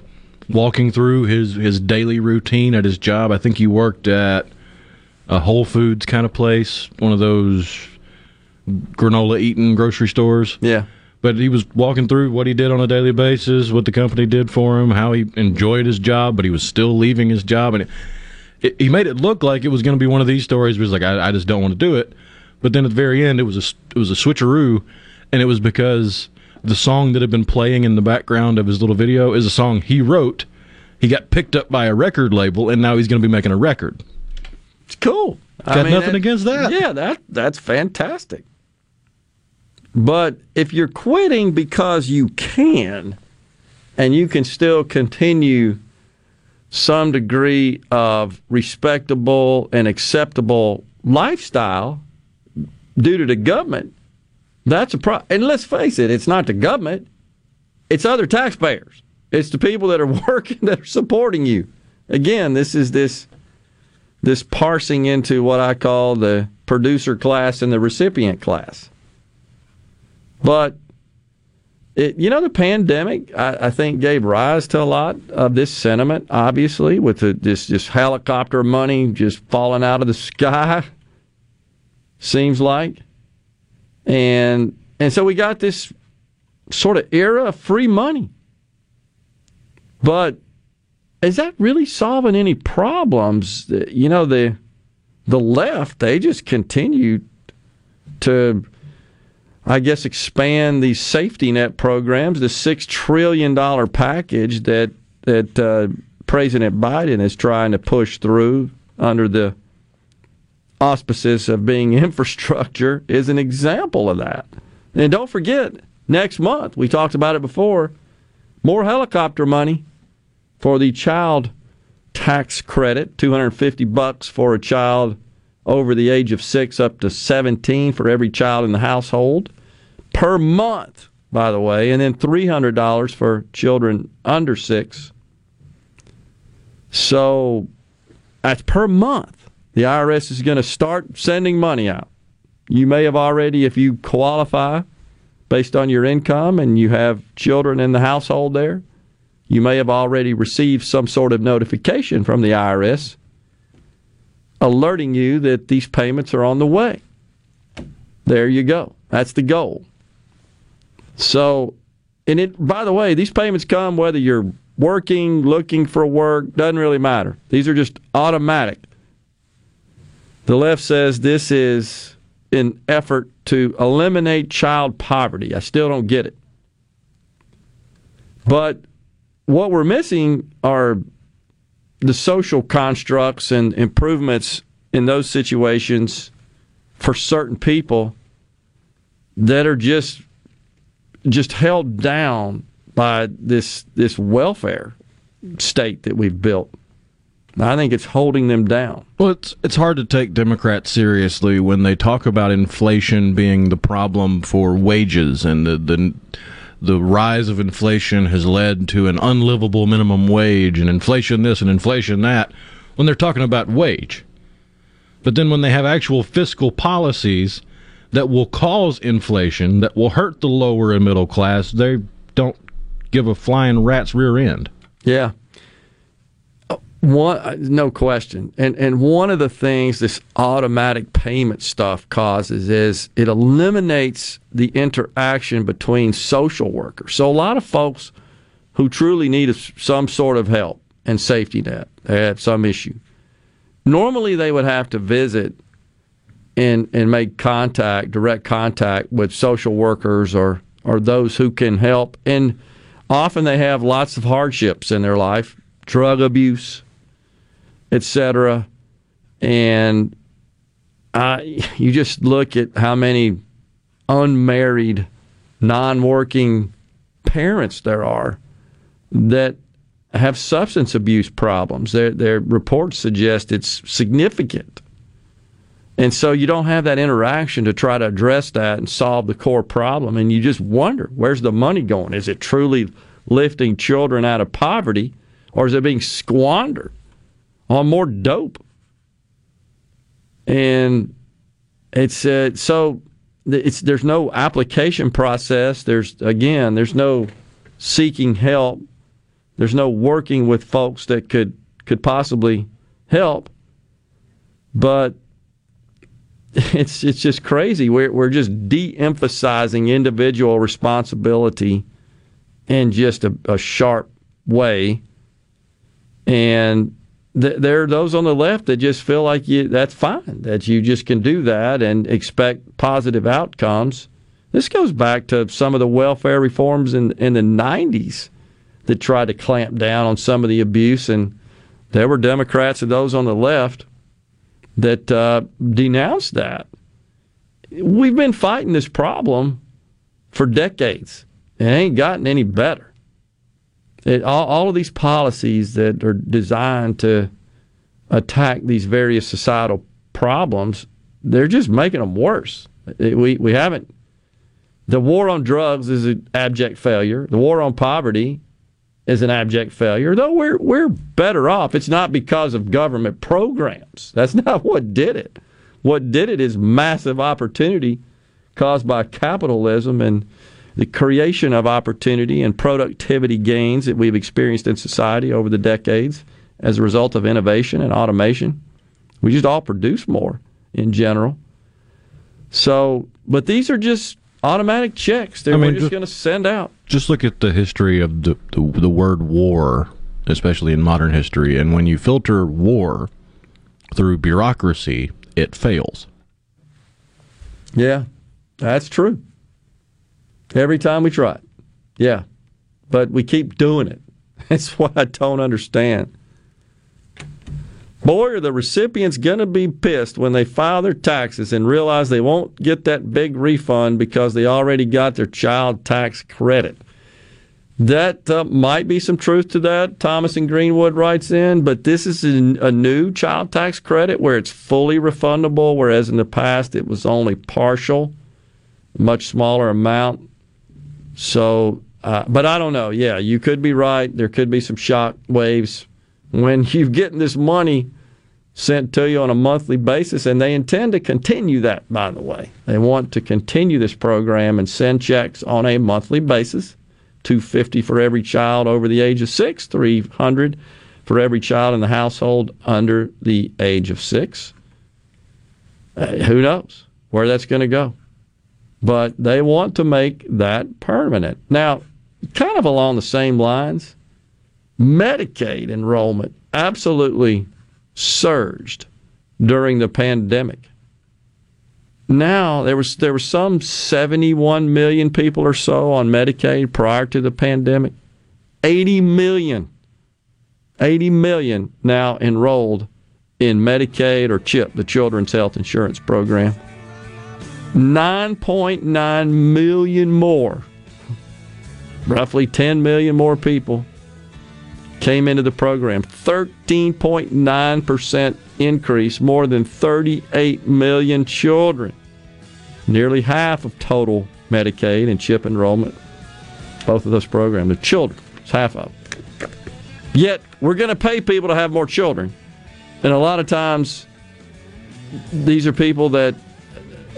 walking through his his daily routine at his job. I think he worked at a Whole Foods kind of place, one of those granola eating grocery stores. Yeah. But he was walking through what he did on a daily basis, what the company did for him, how he enjoyed his job, but he was still leaving his job, and it, it, he made it look like it was going to be one of these stories. Where he's like, I, I just don't want to do it. But then at the very end, it was a it was a switcheroo, and it was because the song that had been playing in the background of his little video is a song he wrote. He got picked up by a record label, and now he's going to be making a record. It's cool. Got nothing against that. Yeah, that that's fantastic. But if you're quitting because you can, and you can still continue some degree of respectable and acceptable lifestyle due to the government, that's a problem. And let's face it, it's not the government, it's other taxpayers. It's the people that are working that are supporting you. Again, this is this this parsing into what I call the producer class and the recipient class. But it, you know, the pandemic, I, I think, gave rise to a lot of this sentiment. Obviously, with the, this this helicopter money just falling out of the sky, seems like, and and so we got this sort of era of free money. But is that really solving any problems? You know, the the left they just continue to I guess, expand these safety net programs, the six trillion dollar package that that uh, President Biden is trying to push through under the auspices of being infrastructure is an example of that. And don't forget, next month we talked about it before, more helicopter money for the child tax credit, 250 bucks for a child over the age of 6 up to 17 for every child in the household per month, by the way, and then $300 for children under 6. So that's per month. The IRS is going to start sending money out. You may have already, if you qualify based on your income and you have children in the household there, you may have already received some sort of notification from the IRS alerting you that these payments are on the way. There you go. That's the goal. So, and it, by the way, these payments come whether you're working, looking for work, doesn't really matter. These are just automatic. The left says this is an effort to eliminate child poverty. I still don't get it. But what we're missing are the social constructs and improvements in those situations for certain people that are just just held down by this this welfare state that we've built. I think it's holding them down. Well, it's it's hard to take Democrats seriously when they talk about inflation being the problem for wages and the the the rise of inflation has led to an unlivable minimum wage and inflation this and inflation that when they're talking about wage. But then when they have actual fiscal policies that will cause inflation that will hurt the lower and middle class, they don't give a flying rat's rear end. Yeah. One, uh, no question, and and one of the things this automatic payment stuff causes is it eliminates the interaction between social workers. So a lot of folks who truly need some sort of help and safety net, they have some issue. Normally, they would have to visit and and make contact, direct contact with social workers or or those who can help, and often they have lots of hardships in their life, drug abuse etc. And I, you just look at how many unmarried, non-working parents there are that have substance abuse problems. Their their reports suggest it's significant. And so you don't have that interaction to try to address that and solve the core problem. And you just wonder where's the money going? Is it truly lifting children out of poverty or is it being squandered on more dope? And it's uh, so it's there's no application process. There's again, there's no seeking help. There's no working with folks that could could possibly help. But it's it's just crazy. We're we're just de-emphasizing individual responsibility in just a, a sharp way, and th- there are those on the left that just feel like you that's fine that you just can do that and expect positive outcomes. This goes back to some of the welfare reforms in in the '90s that tried to clamp down on some of the abuse, and there were Democrats and those on the left that uh, denounced that. We've been fighting this problem for decades. It ain't gotten any better. It, all, all of these policies that are designed to attack these various societal problems, they're just making them worse. It, we, we haven't. The war on drugs is an abject failure. The war on poverty is an abject failure. Though we're we're better off. It's not because of government programs. That's not what did it. What did it is massive opportunity caused by capitalism and the creation of opportunity and productivity gains that we've experienced in society over the decades as a result of innovation and automation. We just all produce more in general. So, but these are just automatic checks that I mean, just- going to send out. Just look at the history of the, the the word war, especially in modern history, and when you filter war through bureaucracy, it fails. Yeah, that's true. Every time we try it. Yeah. But we keep doing it. That's what I don't understand. Boy, are the recipients going to be pissed when they file their taxes and realize they won't get that big refund because they already got their child tax credit. That uh, might be some truth to that. Thomas and Greenwood writes in, but this is a, new child tax credit where it's fully refundable, whereas in the past it was only partial, much smaller amount. So, uh, but I don't know. Yeah, you could be right. There could be some shock waves when you're getting this money sent to you on a monthly basis, and they intend to continue that, by the way. They want to continue this program and send checks on a monthly basis. 250 for every child over the age of 6, 300 for every child in the household under the age of 6. Uh, who knows where that's going to go? But they want to make that permanent. Now, kind of along the same lines, Medicaid enrollment absolutely surged during the pandemic. Now there was there were some 71 million people or so on Medicaid prior to the pandemic. 80 million 80 million now enrolled in Medicaid or CHIP, the Children's Health Insurance Program. 9.9 million more, roughly 10 million more people came into the program. 13.9% increase, more than 38 million children. Nearly half of total Medicaid and CHIP enrollment. Both of those programs, the children, it's half of them. Yet, we're going to pay people to have more children. And a lot of times, these are people that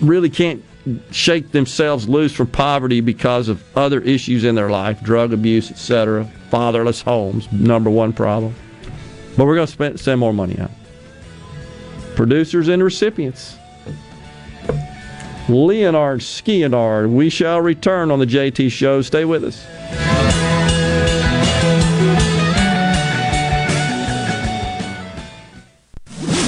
really can't shake themselves loose from poverty because of other issues in their life, drug abuse, etc. Fatherless homes, number one problem. But we're going to spend, send more money out. Producers and recipients. Lynyrd Skynyrd, we shall return on the JT Show. Stay with us.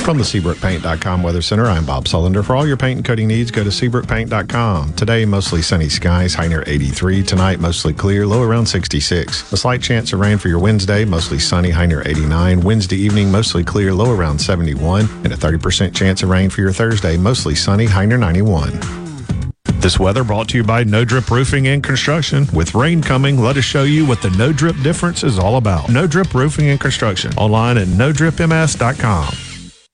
From the SeabrookPaint.com Weather Center, I'm Bob Sullender. For all your paint and coating needs, go to SeabrookPaint.com. Today, mostly sunny skies, high near 83. Tonight, mostly clear, low around 66. A slight chance of rain for your Wednesday, mostly sunny, high near 89. Wednesday evening, mostly clear, low around 71. And a 30% chance of rain for your Thursday, mostly sunny, high near 91. This weather brought to you by No Drip Roofing and Construction. With rain coming, let us show you what the No Drip difference is all about. No Drip Roofing and Construction. Online at NoDripMS.com.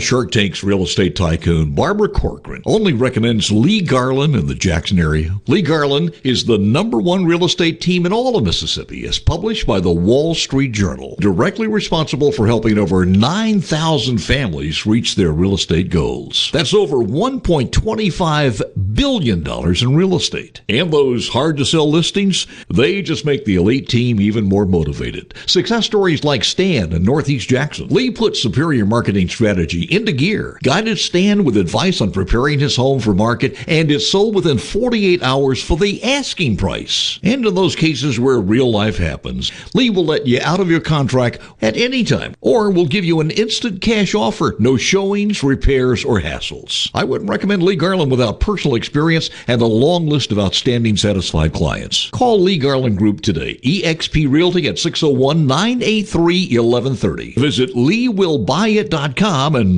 Shark Tank's real estate tycoon Barbara Corcoran only recommends Lee Garland in the Jackson area. Lee Garland is the number one real estate team in all of Mississippi, as published by the Wall Street Journal, directly responsible for helping over 9,000 families reach their real estate goals. That's over $1.25 billion in real estate. And those hard to sell listings, they just make the elite team even more motivated. Success stories like Stan in Northeast Jackson. Lee puts superior marketing strategy into gear, guided Stan with advice on preparing his home for market, and is sold within 48 hours for the asking price. And in those cases where real life happens, Lee will let you out of your contract at any time, or will give you an instant cash offer, no showings, repairs, or hassles. I wouldn't recommend Lee Garland without personal experience and a long list of outstanding satisfied clients. Call Lee Garland Group today, eXp Realty at 601 983 1130. Visit LeeWillBuyIt.com and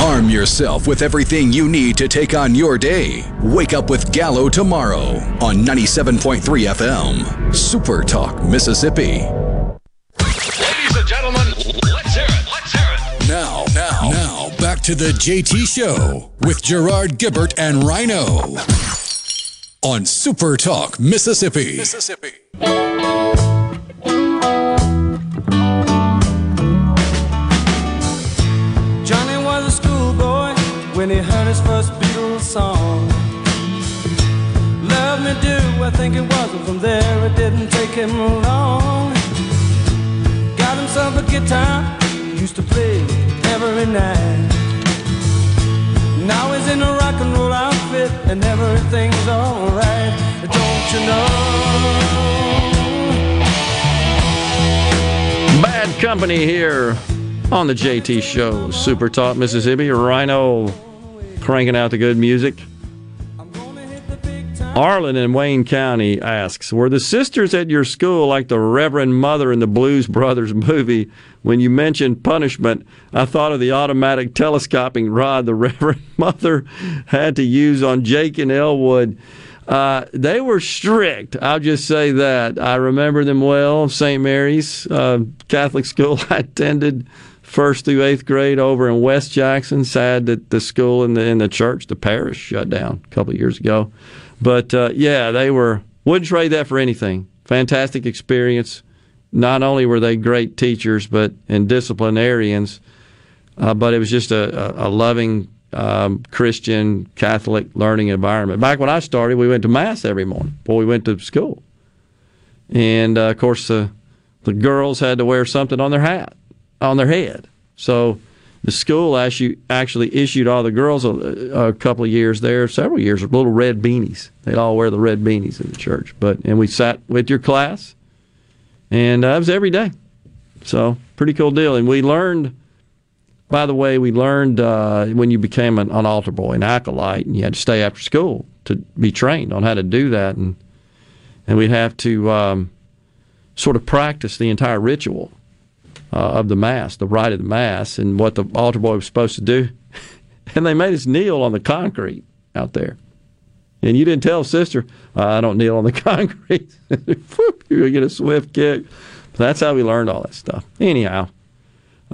Arm yourself with everything you need to take on your day. Wake up with Gallo tomorrow on 97.3 FM, Super Talk, Mississippi. Ladies and gentlemen, let's hear it. Let's hear it. Now, now, now, back to the JT Show with Gerard Gibert and Rhino on Super Talk, Mississippi. Mississippi. When he heard his first Beatles song. Love me do, I think it was, and from there it didn't take him long. Got himself a guitar, used to play every night. Now he's in a rock and roll outfit, and everything's alright. Don't you know? Bad company here on the JT Show, Super Talk Mississippi. Rhino cranking out the good music. Arlen in Wayne County asks Were the sisters at your school like the Reverend Mother in the Blues Brothers movie? When you mentioned punishment, I thought of the automatic telescoping rod the Reverend Mother had to use on Jake and Elwood. Uh, they were strict. I'll just say that. I remember them well. St. Mary's uh, Catholic school I attended first through eighth grade over in West Jackson. Sad that the school and the in the church, the parish, shut down a couple years ago. But uh, yeah, they were wouldn't trade that for anything. Fantastic experience. Not only were they great teachers, but and disciplinarians, uh, but it was just a, a, a loving um, Christian Catholic learning environment. Back when I started, we went to mass every morning before we went to school, and uh, of course the the girls had to wear something on their hat, on their head. So the school actually issued all the girls a, a couple of years there, several years, little red beanies. They'd all wear the red beanies in the church. But and we sat with your class, and uh, was every day. So pretty cool deal. And we learned. By the way, we learned uh, when you became an, an altar boy, an acolyte, and you had to stay after school to be trained on how to do that, and and we'd have to um, sort of practice the entire ritual uh, of the mass, the rite of the mass, and what the altar boy was supposed to do. and they made us kneel on the concrete out there. And you didn't tell sister, I don't kneel on the concrete. You're going to get a swift kick. But that's how we learned all that stuff. Anyhow,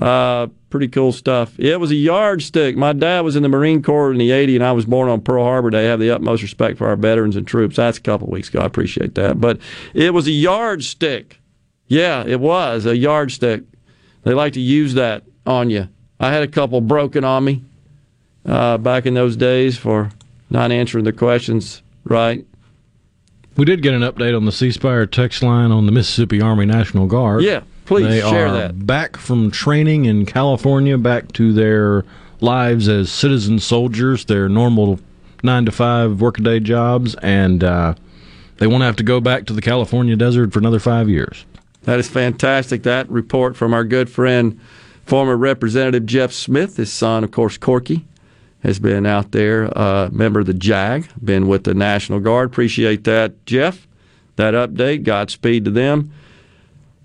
uh, pretty cool stuff. It was a yardstick. My dad was in the Marine Corps in the 80s, and I was born on Pearl Harbor Day. I have the utmost respect for our veterans and troops. That's a couple weeks ago. I appreciate that. But it was a yardstick. Yeah, it was a yardstick. They like to use that on you. I had a couple broken on me uh, back in those days for not answering the questions right. We did get an update on the C Spire text line on the Mississippi Army National Guard. Yeah, please they share are that. Back from training in California, back to their lives as citizen soldiers, their normal nine to five workaday jobs, and uh, they won't have to go back to the California desert for another five years. That is fantastic. That report from our good friend, former Representative Jeff Smith, his son, of course, Corky, has been out there, uh, member of the JAG, been with the National Guard. Appreciate that, Jeff. That update. Godspeed to them.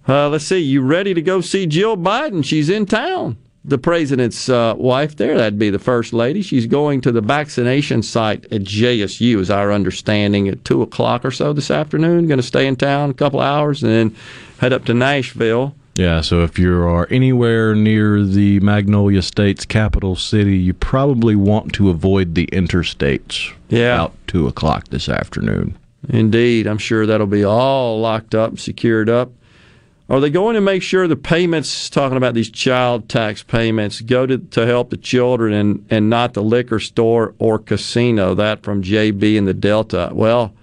Uh, let's see. You ready to go see Jill Biden? She's in town. The president's uh, wife there, that'd be the first lady. She's going to the vaccination site at JSU, is our understanding, at 2 o'clock or so this afternoon. Going to stay in town a couple hours and then head up to Nashville. Yeah, so if you are anywhere near the Magnolia State's capital city, you probably want to avoid the interstates. Yeah. About 2 o'clock this afternoon. Indeed. I'm sure that'll be all locked up, secured up. Are they going to make sure the payments, talking about these child tax payments, go to, to help the children and, and not the liquor store or casino? That from JB in the Delta. Well,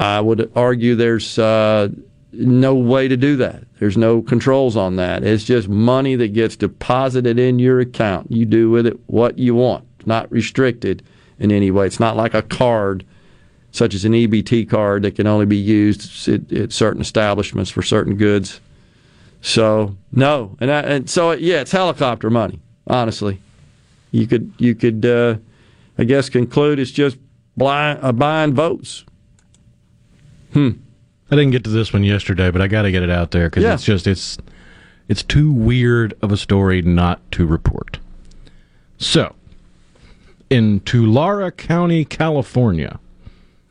I would argue there's uh, no way to do that. There's no controls on that. It's just money that gets deposited in your account. You do with it what you want, it's not restricted in any way. It's not like a card such as an EBT card that can only be used at certain establishments for certain goods. So no, and I, and so yeah, it's helicopter money. Honestly, you could you could uh, I guess conclude it's just blind uh, buying votes. Hmm. I didn't get to this one yesterday, but I got to get it out there because Yeah. it's just it's it's too weird of a story not to report. So, in Tulare County, California,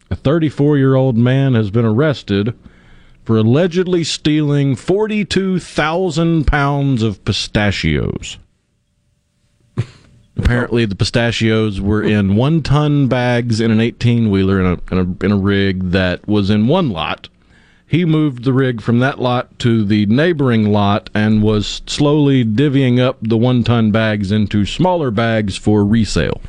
a 34-year-old man has been arrested for allegedly stealing 42,000 pounds of pistachios. Apparently, the pistachios were in one ton bags in an 18 wheeler in a, in, a, in a rig that was in one lot. He moved the rig from that lot to the neighboring lot and was slowly divvying up the one ton bags into smaller bags for resale.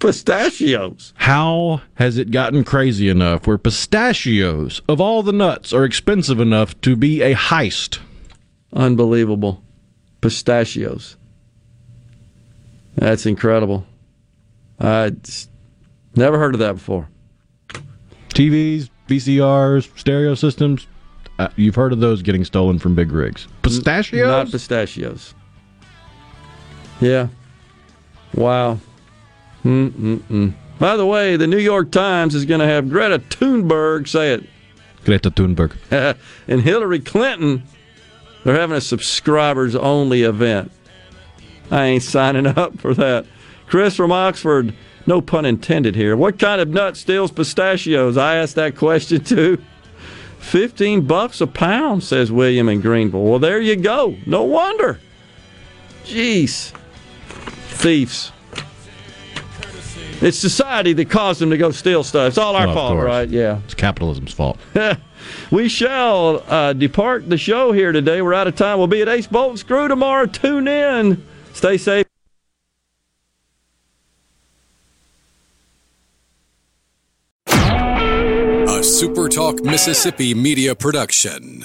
Pistachios. How has it gotten crazy enough where pistachios, of all the nuts, are expensive enough to be a heist? Unbelievable. Pistachios. That's incredible. I'd never heard of that before. TVs, VCRs, stereo systems. Uh, you've heard of those getting stolen from big rigs. Pistachios? Not pistachios. Yeah. Wow. Mm-mm-mm. By the way, the New York Times is going to have Greta Thunberg say it. Greta Thunberg. and Hillary Clinton, they're having a subscribers only event. I ain't signing up for that. Chris from Oxford, no pun intended here. What kind of nut steals pistachios? I asked that question too. 15 bucks a pound, says William in Greenville. Well, there you go. No wonder. Jeez. Thieves. It's society that caused them to go steal stuff. It's all our of fault, course. right? Yeah. It's capitalism's fault. we shall uh, depart the show here today. We're out of time. We'll be at Ace Bolt and Screw tomorrow. Tune in. Stay safe. A SuperTalk Mississippi media production.